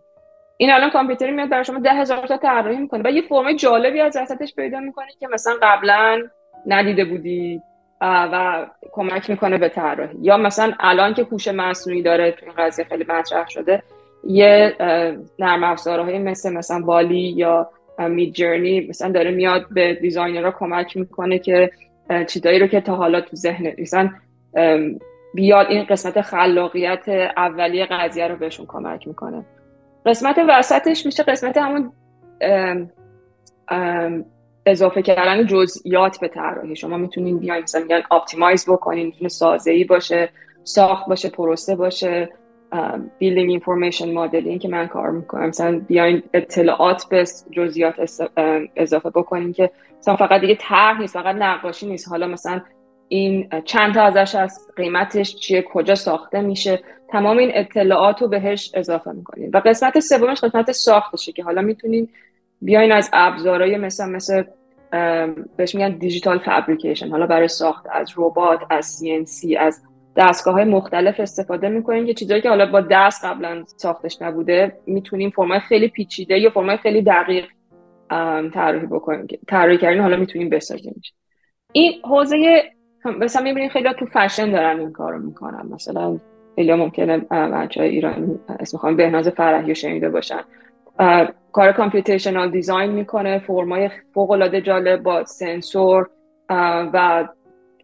این الان کامپیوتر میاد برای شما ده هزار تا طراحی می‌کنه. و یه فرم جالبی از وسطش پیدا می‌کنه که مثلا قبلا ندیده بودی و کمک می‌کنه به طراحی. یا مثلا الان که هوش مصنوعی داره تو این قضیه خیلی مطرح شده یه نرم افزارهای مثل مثلا بالی یا مید جرنی مثلا داره میاد به دیزاینرها کمک می‌کنه که چیزایی رو که تا حالا تو ذهن مثلا بیاد این قسمت خلاقیت اولیه قضیه رو بهشون کمک می‌کنه. قسمت وسطش میشه قسمت همون اضافه کردن جزئیات به طراحی. شما می‌تونین بیاین مثلا میگن optimize بکنین می‌تونه سازه ای باشه ساخت باشه پروسه باشه. building information modeling که من کار می‌کنم. مثلا بیاین اطلاعات به جزئیات اضافه بکنین که مثلا فقط دیگه طرح نیست فقط نقاشی نیست. حالا مثلا این چند تا ازش از قیمتش چیه کجا ساخته میشه. تمام این اطلاعات رو بهش اضافه می‌کنین. و قسمت سومش قسمت ساختشه که حالا می‌تونین بیاین از ابزارهای مثل مثل بهش میگن دیجیتال فابریکیشن حالا برای ساخت از ربات از CNC از دستگاه های مختلف استفاده می‌کنیم. که چیزایی که حالا با دست قبلا ساختش نبوده می‌تونیم فرمای خیلی پیچیده یا فرمای خیلی دقیق طراحی بکنیم طراحی کردن حالا می‌تونیم بسازیم. این حوزه مثلا می‌بینید خیلی تو فشن دارن این کارو می‌کنن. مثلا خیلی ممکنه بچه ایرانی اسم خانم بهناز فرحی شنیده باشن. کار computational design می‌کنه فرمای فوق العاده جالب با سنسور و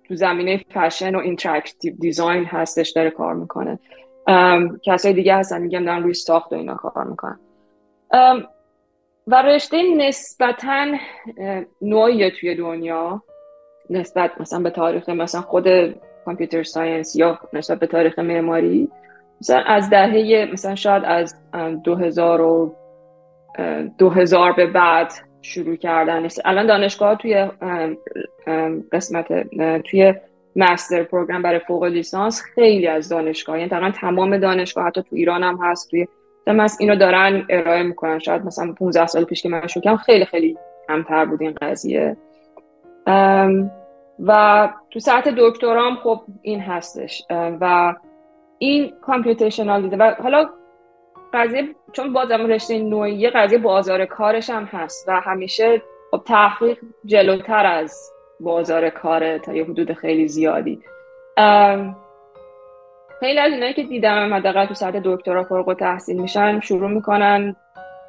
تو زمینه فشن و interactive design هستش داره کار می‌کنه. کسای دیگه هستن میگم دارن روی ساخت و اینا کار می‌کنن. و رشته نسبتا نوئیه توی دنیا نسبت مثلا به تاریخ مثلا خود computer science یا نسبت به تاریخ معماری مثلا از دهه مثلا شاید از 2000 و 2000 به بعد شروع کردن. الان دانشگاه توی قسمت توی master program برای فوق لیسانس خیلی از دانشگاه یعنی تقریبا تمام دانشگاه حتی تو ایران هم هست توی مثلا اینو دارن ارائه می‌کنن. شاید مثلا 15 سال پیش که من شروع خیلی خیلی کمتر بود این قضیه. و تو سطح دکترام خب این هستش. و این کامپیوتیشنال دیده. و حالا قضیه چون بازم رشته نوعیه قضیه بازار کارش هم هست و همیشه خب تحقیق جلوتر از بازار کاره تا یه حدود خیلی زیادی. خیلی از اینایی که دیدم حداقل تو سطح دکترا فارغ و تحصیل میشن شروع می‌کنن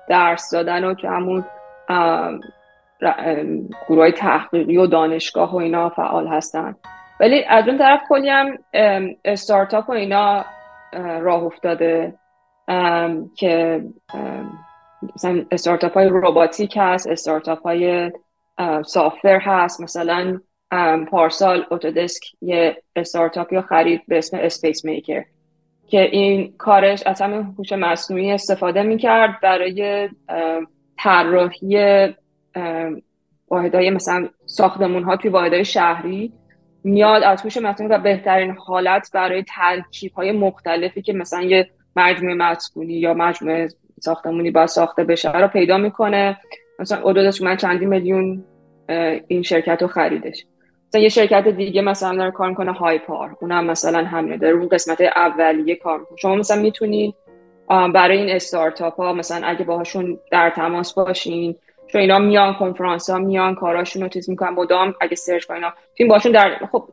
درس دادن و که همون گروه تحقیقی و دانشگاه و اینا فعال هستن. ولی از اون طرف کلی هم استارتاپ و اینا راه افتاده. که مثلا استارتاپ های روباتیک هست استارتاپ های سافتور هست. مثلا پارسال Autodesk یه استارتاپی خرید به اسم Spacemaker که این کارش از همین هوش مصنوعی استفاده می‌کرد برای طراحی واحدهای مثلا ساختمون ها توی واحدهای شهری میاد از هوش مصنوعی و بهترین حالت برای ترکیب های مختلفی که مثلا یه مجموعه مسکونی یا مجموعه ساختمونی باید ساخته بشه رو پیدا می‌کنه. مثلا اودودس من چندی میلیون این شرکت رو خریدش. مثلا یه شرکت دیگه مثلا داره کار می‌کنه هایپار. اونم مثلا همینه داره اون قسمت اولیه کار می‌کنه. شما مثلا می‌تونید برای این استارتاپ ها مثلا اگه باهاشون در تماس باشین چون اینا میان کنفرانس ها میان کاراشون رو چیز می‌کنن مدام اگه سرچ کنین فیلم باشون در خب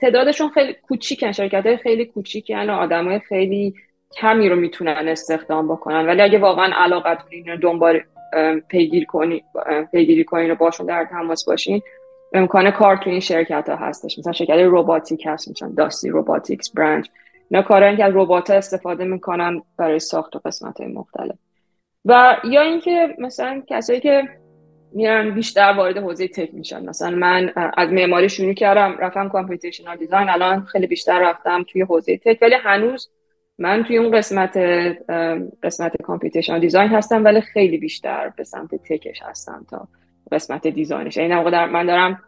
تعدادشون خیلی کوچیکن شرکت های خیلی کوچیکن و آدمای خیلی کمی رو می‌تونن استخدام بکنن. ولی اگه واقعا علاقت دارین دنبال پیگیر کنی پیگیری کنین و باشون در تماس باشین امکان کار تو این شرکت ها هستش. مثلا شرکت روباتیک هست مثلا داستی روباتیکس برنج اینا کارهایی که از ربات استفاده می‌کنن برای ساخت و قسمت های مختلف. و یا اینکه مثلا کسایی که میرن بیشتر وارد حوزه تک میشن. مثلا من از معماری شروع کردم رفتم کامپیوتیشنال دیزاین الان خیلی بیشتر رفتم توی حوزه تک ولی هنوز من توی اون قسمت قسمت computational design هستم ولی خیلی بیشتر به سمت tech ش هستم تا قسمت design ش. این یعنی در من دارم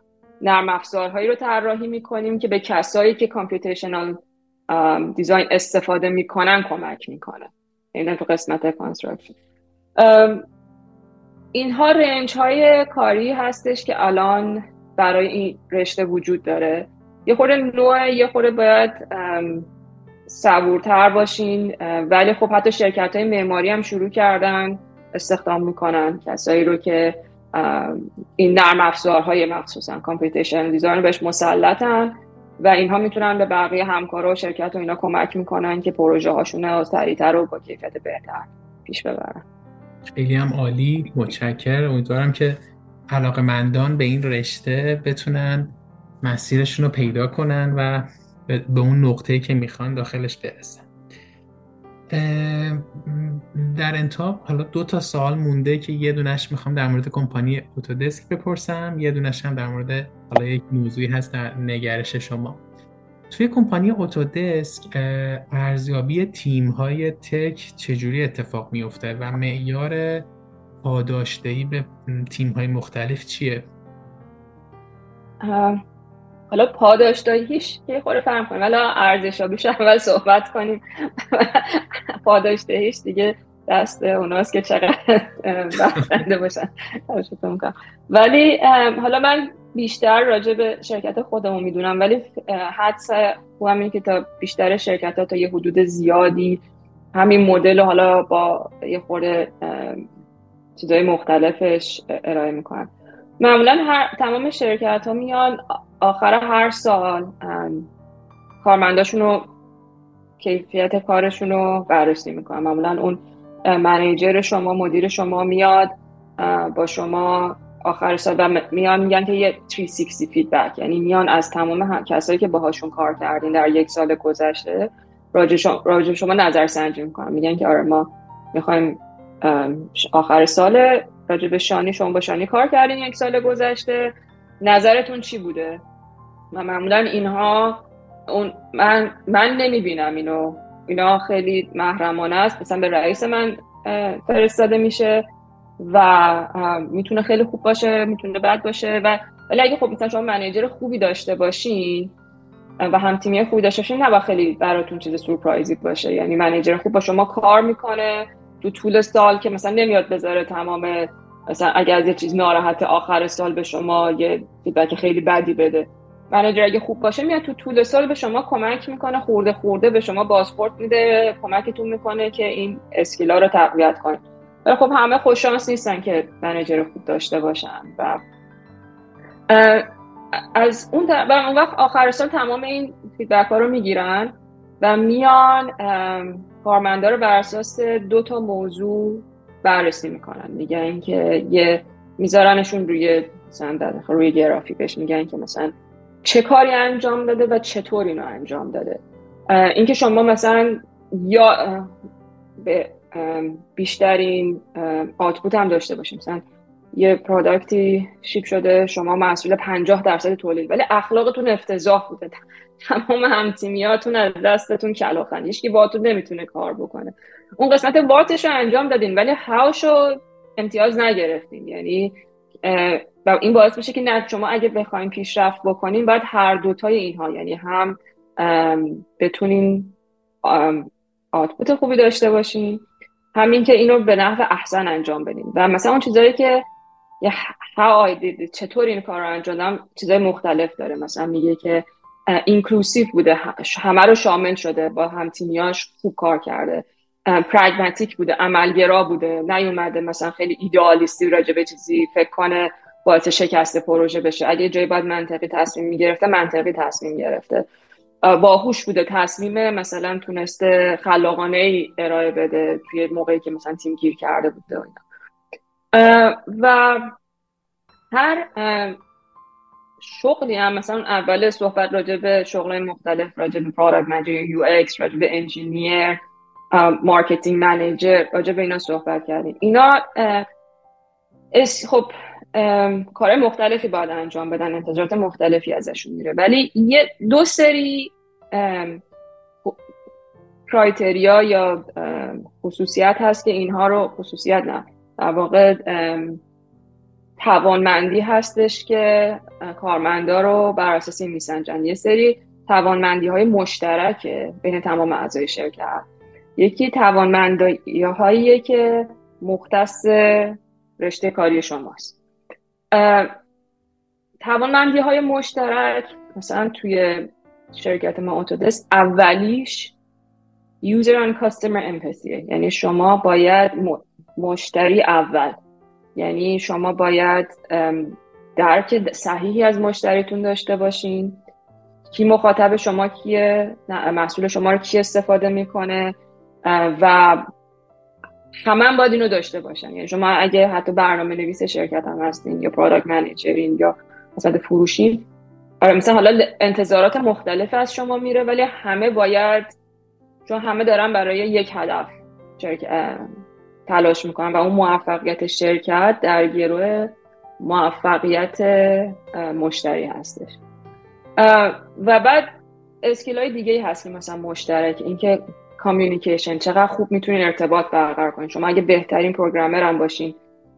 نرم افزارهایی رو طراحی می‌کنیم که به کسایی که computational design استفاده می‌کنن کمک می‌کنه. این تو قسمت construction. اینها range های کاری هستش که الان برای این رشته وجود داره. یه خورده نوع یه خورده باید صبورتر باشین ولی خب حتی شرکت های معماری هم شروع کردن استخدام می‌کنن کسایی رو که این نرم افزارهای مخصوصا کامپیوتیشن دیزاین بهش مسلطن و اینها می‌تونن به بقیه همکارا و شرکت و اینا کمک می‌کنن که پروژه هاشون رو سریعتر و با کیفیت بهتر پیش ببرن. خیلی هم عالی متشکر امیدوارم که علاقه مندان به این رشته بتونن مسیرشون رو پیدا کنن و به اون نقطه که می‌خوان داخلش برسن در انتاب حالا دو تا سوال مونده که یه دونش می‌خوام در مورد کمپانی اوتودسک بپرسم یه دونش هم در مورد حالا یک موضوعی هست در نگرش شما توی کمپانی اوتودسک ارزیابی تیم های تک چجوری اتفاق میفته و معیار پاداشدهی به تیم های مختلف چیه؟ حالا پاداشدهیش که خوره فرم کنیم حالا ارزشابیش اول صحبت کنیم. پاداشدهیش دیگه دست اوناست که چقدر بخنده باشن. ولی حالا من بیشتر راجع به شرکت خودمون می‌دونم. ولی حدس خوبم اینه که تا بیشتر شرکت ها تا یه حدود زیادی همین مدل حالا با یه خورده چیزای مختلفش ارائه می‌کنن. معمولا هر تمام شرکت ها میان آخر هر سال کارمنداشون رو کیفیت کارشون رو بررسی می‌کنن. معمولا اون منیجر شما مدیر شما میاد با شما آخر سال و میان میگن که یه 360 فیدبک یعنی میان از تمام کسایی که باهاشون کار کردین در یک سال گذشته راجع شما, راجع شما نظر سنجی می‌کنن. میگن که آره ما می‌خوایم آخر سال راجع به شانی شما با شانی کار کردین یک سال گذشته. نظرتون چی بوده؟ و معمولا اینها اون من من نمی‌بینم اینو. اینا خیلی محرمانه است. مثلا به رئیس من فرستاده میشه و می‌تونه خیلی خوب باشه می‌تونه بد باشه و ولی اگه خب مثلا شما منیجر خوبی داشته باشین و هم تیمی خوبی داشته باشین نه خیلی براتون چیز سورپرایزی باشه. یعنی منیجر خوب با شما کار می‌کنه. تو طول سال که مثلا نمیاد بذاره تمام مثلا اگر از یه چیز ناراحت آخر سال به شما یه feedback خیلی بدی بده. manager اگه خوب باشه میاد تو طول سال به شما کمک می‌کنه خورده خورده به شما بازخورد میده کمکتون می‌کنه که این skill ا رو تقویت کنید ولی خب همه خوششانس نیستن که manager خوب داشته باشن و از اون و اون وقت آخر سال تمام این feedback ها رو می‌گیرن و میان کارمندا رو بر اساس دو تا موضوع بررسی می‌کنن. میگن که یه میذارنشون روی مثلا روی گرافیکش. میگن که مثلا چه کاری انجام داده و چطور اینو انجام داده. اینکه شما مثلا یا به بیشترین آتپوت هم داشته باشیم. مثلا یه پروداکتی شیپ شده شما مسئول 50 درصد تولید. ولی اخلاقتون افتضاح بوده. تمام همتیمیاتون از دستتون کلاخن. هیچ کی نمی‌تونه کار بکنه. اون قسمت واتش رو انجام دادین ولی هاوشو امتیاز نگرفتین یعنی و این باعث میشه که نه شما اگه بخواین پیشرفت بکنین باید هر دوتای اینها یعنی هم بتونین آتپوت خوبی داشته باشین همین که اینو به نحو احسن انجام بدین. و مثلا اون چیزایی که how I چطور این کار رو انجام دادم چیزای مختلف داره. مثلا میگه که اینکلوسیو بوده همه رو شامل شده با همتیمیاش خوب کار کرده. پرگماتیک بوده عملگرا بوده. نیومده مثلا خیلی ایدئالیستی راجع به چیزی فکر کنه باعث شکست پروژه بشه. اگه جایی باید منطقی تصمیم می‌گرفته منطقی تصمیم گرفته. باهوش بوده. تصمیم مثلا تونسته خلاقانه ای ارائه بده توی موقعی که مثلا تیم گیر کرده بوده و هر شغلی هم مثلا اول صحبت راجع به شغل مختلف راجع به product manager UX راجع به engineer marketing manager راجع به اینا صحبت کردیم. اینا خب کار مختلفی باید انجام بدن انتظارات مختلفی ازشون میره. ولی یه دو سری criteria یا خصوصیت هست که اینها رو خصوصیت نه در واقع توانمندی هستش که کارمندا رو بر اساس این میسنجن. یه سری توانمندی های مشترک بین تمام اعضای شرکت. یکی توانمندی هایی که مختص رشته کاری شماست. توانمندی های مشترک مثلا توی شرکت ما اتودست اولیش user and customer empathy یعنی شما باید مشتری اول. یعنی شما باید درک صحیحی از مشتریتون داشته باشین. کی مخاطب شما کیه؟ محصول شما رو کی استفاده می‌کنه؟ و همه باید اینو داشته باشن. یعنی شما اگه حتی برنامه نویس شرکت هم هستین یا product manager ین یا مثلا فروشین آره مثلا حالا انتظارات مختلف از شما میره ولی همه باید چون همه دارن برای یک هدف تلاش می‌کنن و اون موفقیت شرکت در گروه موفقیت مشتری هستش. و بعد اسکیل های دیگه هست مثلا مشترک اینکه کامیونیکیشن چقدر خوب می‌تونین ارتباط برقرار کنین. شما اگه بهترین پروگرامر هم باشین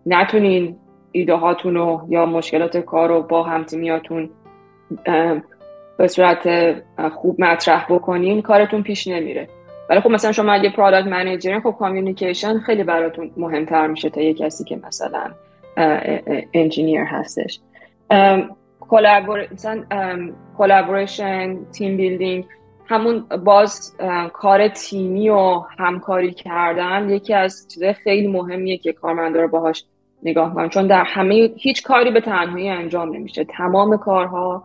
نتونین ایده هاتون رو یا مشکلات کار رو با همتیمیاتون به صورت خوب مطرح بکنین کارتون پیش نمیره. ولی خب مثلا شما اگه product manager ین خب communication خیلی براتون مهمتر میشه تا یه کسی که مثلا engineer هستش. collaboration team building همون باز کار تیمی و همکاری کردن یکی از چیزهای خیلی مهمیه که کارمندا رو باهاش نگاه کنن چون در همه هیچ کاری به تنهایی انجام نمیشه. تمام کارها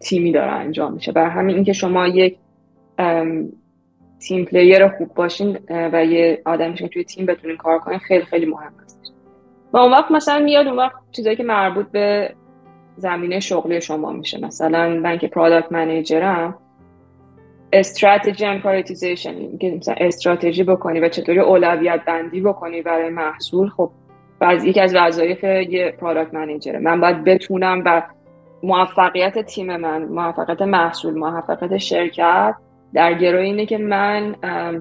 تیمی داره انجام میشه. برا همین اینکه شما یک team player خوب باشین و یه آدمی که توی تیم بتونین کار کنین خیلی خیلی مهم هست. و اون وقت مثلا میاد اون وقت چیزایی که مربوط به زمینه شغلی شما میشه. مثلا من که product manager م strategy prioritization که مثلا استراتژی بکنی و چطوری اولویت بندی بکنی برای محصول. خب بعض یکی از وظایف یه product manager ه من باید بتونم و موفقیت تیم من موفقیت محصول موفقیت شرکت در گروه اینه که من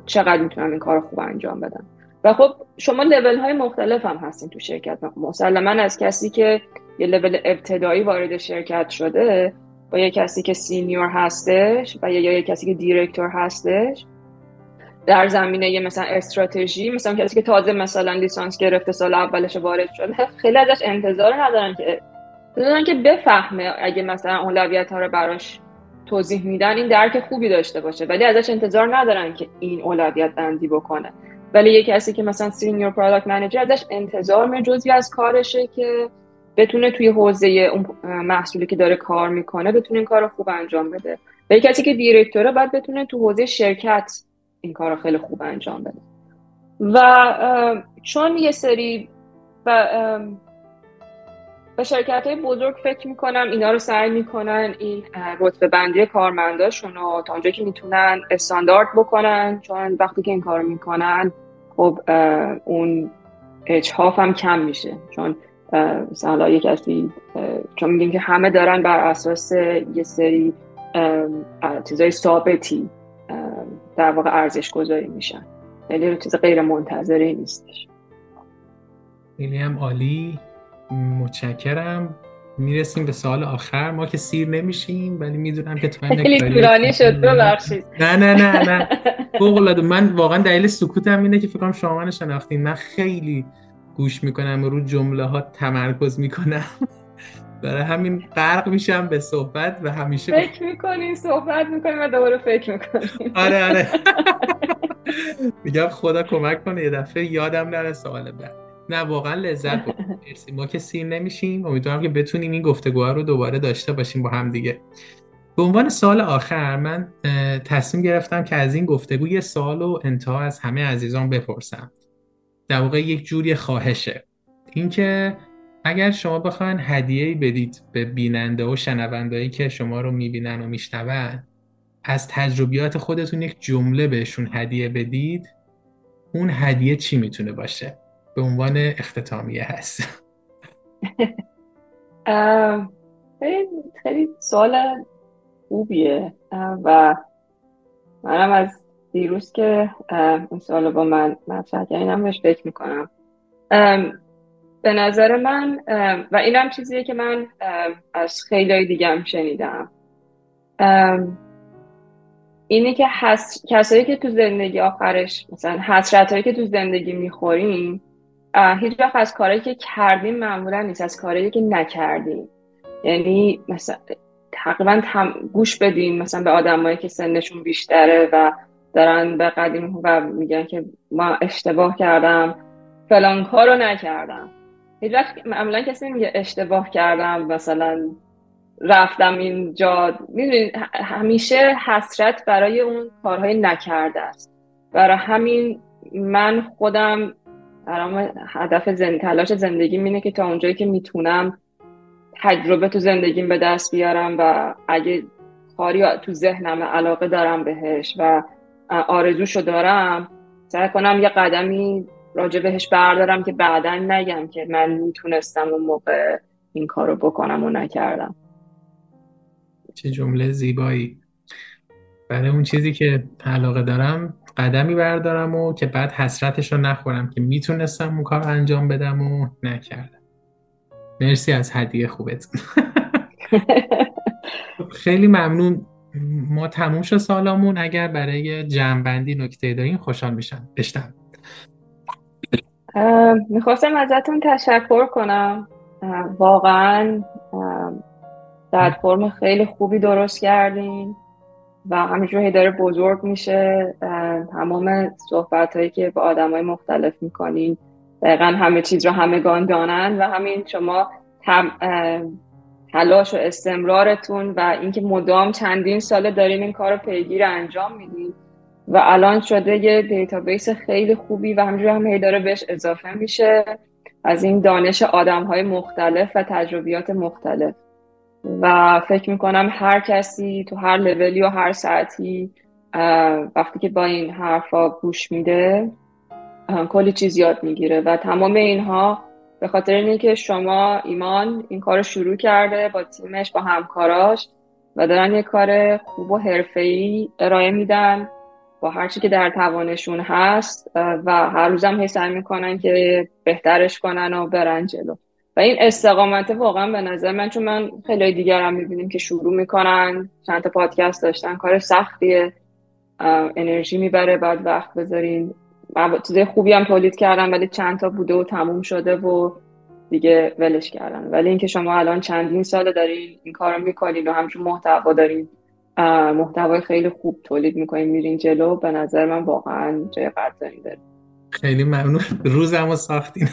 چقدر می‌تونم این کار خوب انجام بدم. و خب شما لول های مختلف هم هستین تو شرکت. مسلما از کسی که یه لول ابتدایی وارد شرکت شده با یه کسی که سینیور هستش و یا یه کسی که دیرکتور هستش. در زمینه یه مثلا استراتژی مثلا کسی که تازه مثلا لیسانس گرفته سال اولش وارد شده خیلی ازش انتظار ندارن که ندارن که بفهمه اگه مثلا اولویت ها رو براش توضیح میدن این درک خوبی داشته باشه. ولی ازش انتظار ندارن که این اولویت بندی بکنه. ولی یه کسی که مثلا senior product manager ازش انتظار می جزوی از کارشه که بتونه توی حوزه اون محصولی که داره کار می‌کنه بتونه این کار رو خوب انجام بده. و کسی که director ه باید بتونه تو حوزه شرکت این کار رو خیلی خوب انجام بده. و چون یه سری و به شرکت های بزرگ فکر می‌کنم اینا رو سعی می‌کنن این رتبه بندی کارمنداشون رو تا اونجا که می‌تونن استاندارد بکنن چون وقتی که این کار می‌کنن خب اون اجهاف هم کم میشه. چون مثلا یه کسی چون میگیم که همه دارن بر اساس یه سری چیزای ثابتی در واقع ارزش گذاری میشن. خیلی چیز غیر منتظری نیستش. خیلی هم عالی. متشکرم. می‌رسیم به سال آخر. ما که سیر نمیشیم ولی می‌دونم که تو خیلی طولانی شد ببخشید. نه نه نه نه. فوق من واقعا دلیل سکوتم اینه که فکر کنم شما من شناختین. من خیلی گوش می‌کنم رو جمله ها تمرکز می‌کنم. برای همین غرق میشم به صحبت و همیشه فکر می‌کنین صحبت می‌کنیم و دوباره فکر می‌کنیم آره آره. میگم خدا کمک کنه یه دفعه یادم نره سوال بعد. نه واقعا لذت مرسی. ما که سیر نمیشیم. امیدوارم که بتونیم این گفتگوها رو دوباره داشته باشیم با هم دیگه. به عنوان سال آخر من تصمیم گرفتم که از این گفتگو یه سال و انتها از همه عزیزان بپرسم. در واقع یک جوری خواهشه. اینکه اگر شما بخواین هدیه بدید به بیننده و شنوندهایی که شما رو می‌بینن و میشنون از تجربیات خودتون یک جمله بهشون هدیه بدید اون هدیه چی می‌تونه باشه؟ به عنوان اختتامیه هست. خیلی سوال خوبیه. و منم از دیروز که این سوال با من مطرح کردین بهش فکر می‌کنم. به نظر من و اینم چیزیه که من از خیلی دیگه هم شنیدم. اینه که حس... کسایی که تو زندگی آخرش مثلا حسرت هایی که تو زندگی می‌خوریم هیچ وقت از کارهایی که کردیم معمولا نیست از کارهایی که نکردیم یعنی مثلا تقریبا گوش بدیم مثلا به آدمایی که سنشون بیشتره و دارن به قدیم و میگن که ما اشتباه کردم فلان کار رو نکردم. هیچ وقت معمولا کسی میگه اشتباه کردم مثلا رفتم اینجا. می‌دونید همیشه حسرت برای اون کارهای نکرده است. برای همین من خودم برام هدف زند... تلاش زندگی اینه که تا اونجایی که می‌تونم تجربه تو زندگیم به دست بیارم و اگه کاری تو ذهنم علاقه دارم بهش و آرزوشو دارم. سعی کنم یه قدمی راجع بهش بردارم که بعدا نگم که من می‌تونستم اون موقع این کارو بکنم و نکردم. چه جمله زیبایی. برای اون چیزی که علاقه دارم قدمی بردارم و که بعد حسرتش رو نخورم که می‌تونستم اون کار انجام بدم و نکردم. مرسی از هدیه خوبت. خیلی ممنون. ما تموم شد سالامون. اگر برای جمعبندی نکته دارین خوشحال میشم. بشتم می‌خواستم ازتون تشکر کنم. واقعا در فرم خیلی خوبی درست کردین و همینجور داره بزرگ میشه. تمام صحبت هایی که با آدم های مختلف می‌کنین دقیقا همه چیز رو همگان دانن و همین شما تلاش و استمرارتون و اینکه مدام چندین ساله دارین این کار رو پیگیر انجام میدین و الان شده یه database خیلی خوبی و همینجوری هم داره بهش اضافه میشه از این دانش آدم های مختلف و تجربیات مختلف. و فکر می‌کنم هر کسی تو هر لولی و هر ساعتی وقتی که به این حرفا گوش میده کلی چیز یاد می‌گیره. و تمام اینها به خاطر اینه که شما ایمان این کار شروع کرده با تیمش با همکاراش و دارن یه کار خوب و حرفه‌ای ارائه میدن با هر چی که در توانشون هست و هر روزم هی سعی می‌کنن که بهترش کنن و برن جلو. و این استقامت واقعا به نظر من چون من خیلی دیگر هم می‌بینیم که شروع می‌کنن چند تا پادکست داشتن کار سختیه انرژی می‌بره بعد وقت بذارین. چیزای خوبی هم تولید کردن ولی چند تا بوده و تموم شده و دیگه ولش کردن ولی اینکه شما الان چندین سال دارین این کارو می‌کنین و همچون محتوا دارین محتوای خیلی خوب تولید می‌کنین میرین جلو به نظر من واقعا جای قدردانی داره خیلی ممنون. روزم رو ساختین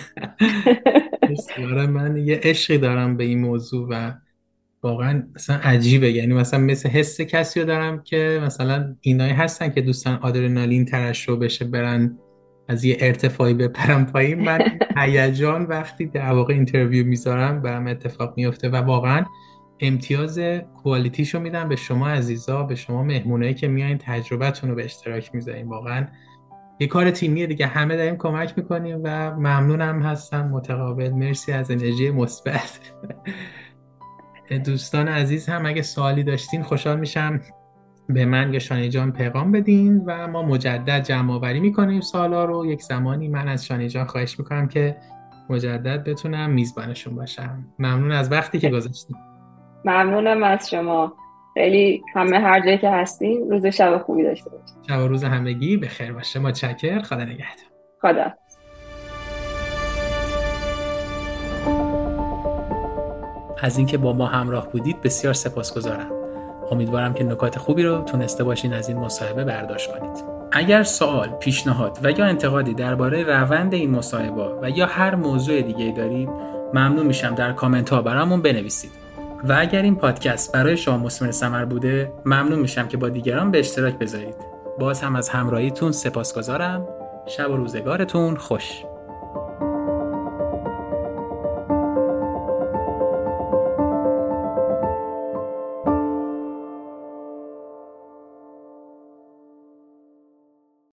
من یه عشقی دارم به این موضوع و واقعا مثلا عجیبه. یعنی مثلا مثل حس کسی رو دارم که مثلا اینایی هستن که دوستان آدرنالین ترشح بشه برن از یه ارتفاعی بپرم پایین من هیجان وقتی در واقع اینترویو می‌ذارم برام اتفاق میفته و واقعا امتیاز کوالیتیشو میدم به شما عزیزا به شما مهمونایی که میایین تجربتون رو به اشتراک می‌ذارین. واقعا یه کار تیمیه دیگه همه داریم کمک می‌کنیم و ممنونم هستم متقابل. مرسی از انرژی مثبت. دوستان عزیز هم اگه سوالی داشتین خوشحال میشم. به من یا شانی جان پیغام بدین و ما مجدد جمع آوری می‌کنیم سوالا رو. یک زمانی من از شانی جان خواهش می‌کنم که مجدد بتونم میزبانشون باشم. ممنون از وقتی که گذاشتیم ممنونم از شما. خیلی همه هر جایی که هستیم روز شب خوبی داشته باشیم شب و روز همگی به خیر باشه. ما چکر خدا نگهدار. خدا. از اینکه با ما همراه بودید بسیار سپاسگزارم. امیدوارم که نکات خوبی رو تونسته باشین از این مصاحبه برداشت کنید. اگر سوال، پیشنهاد و یا انتقادی درباره روند این مصاحبه و یا هر موضوع دیگه دارید ممنون میشم در کامنت ها برامون بنویسید. و اگر این پادکست برای شما مسمر سمر بوده ممنون میشم که با دیگران به اشتراک بذارید. باز هم از همراهیتون سپاسگزارم. شب و روزگارتون خوش.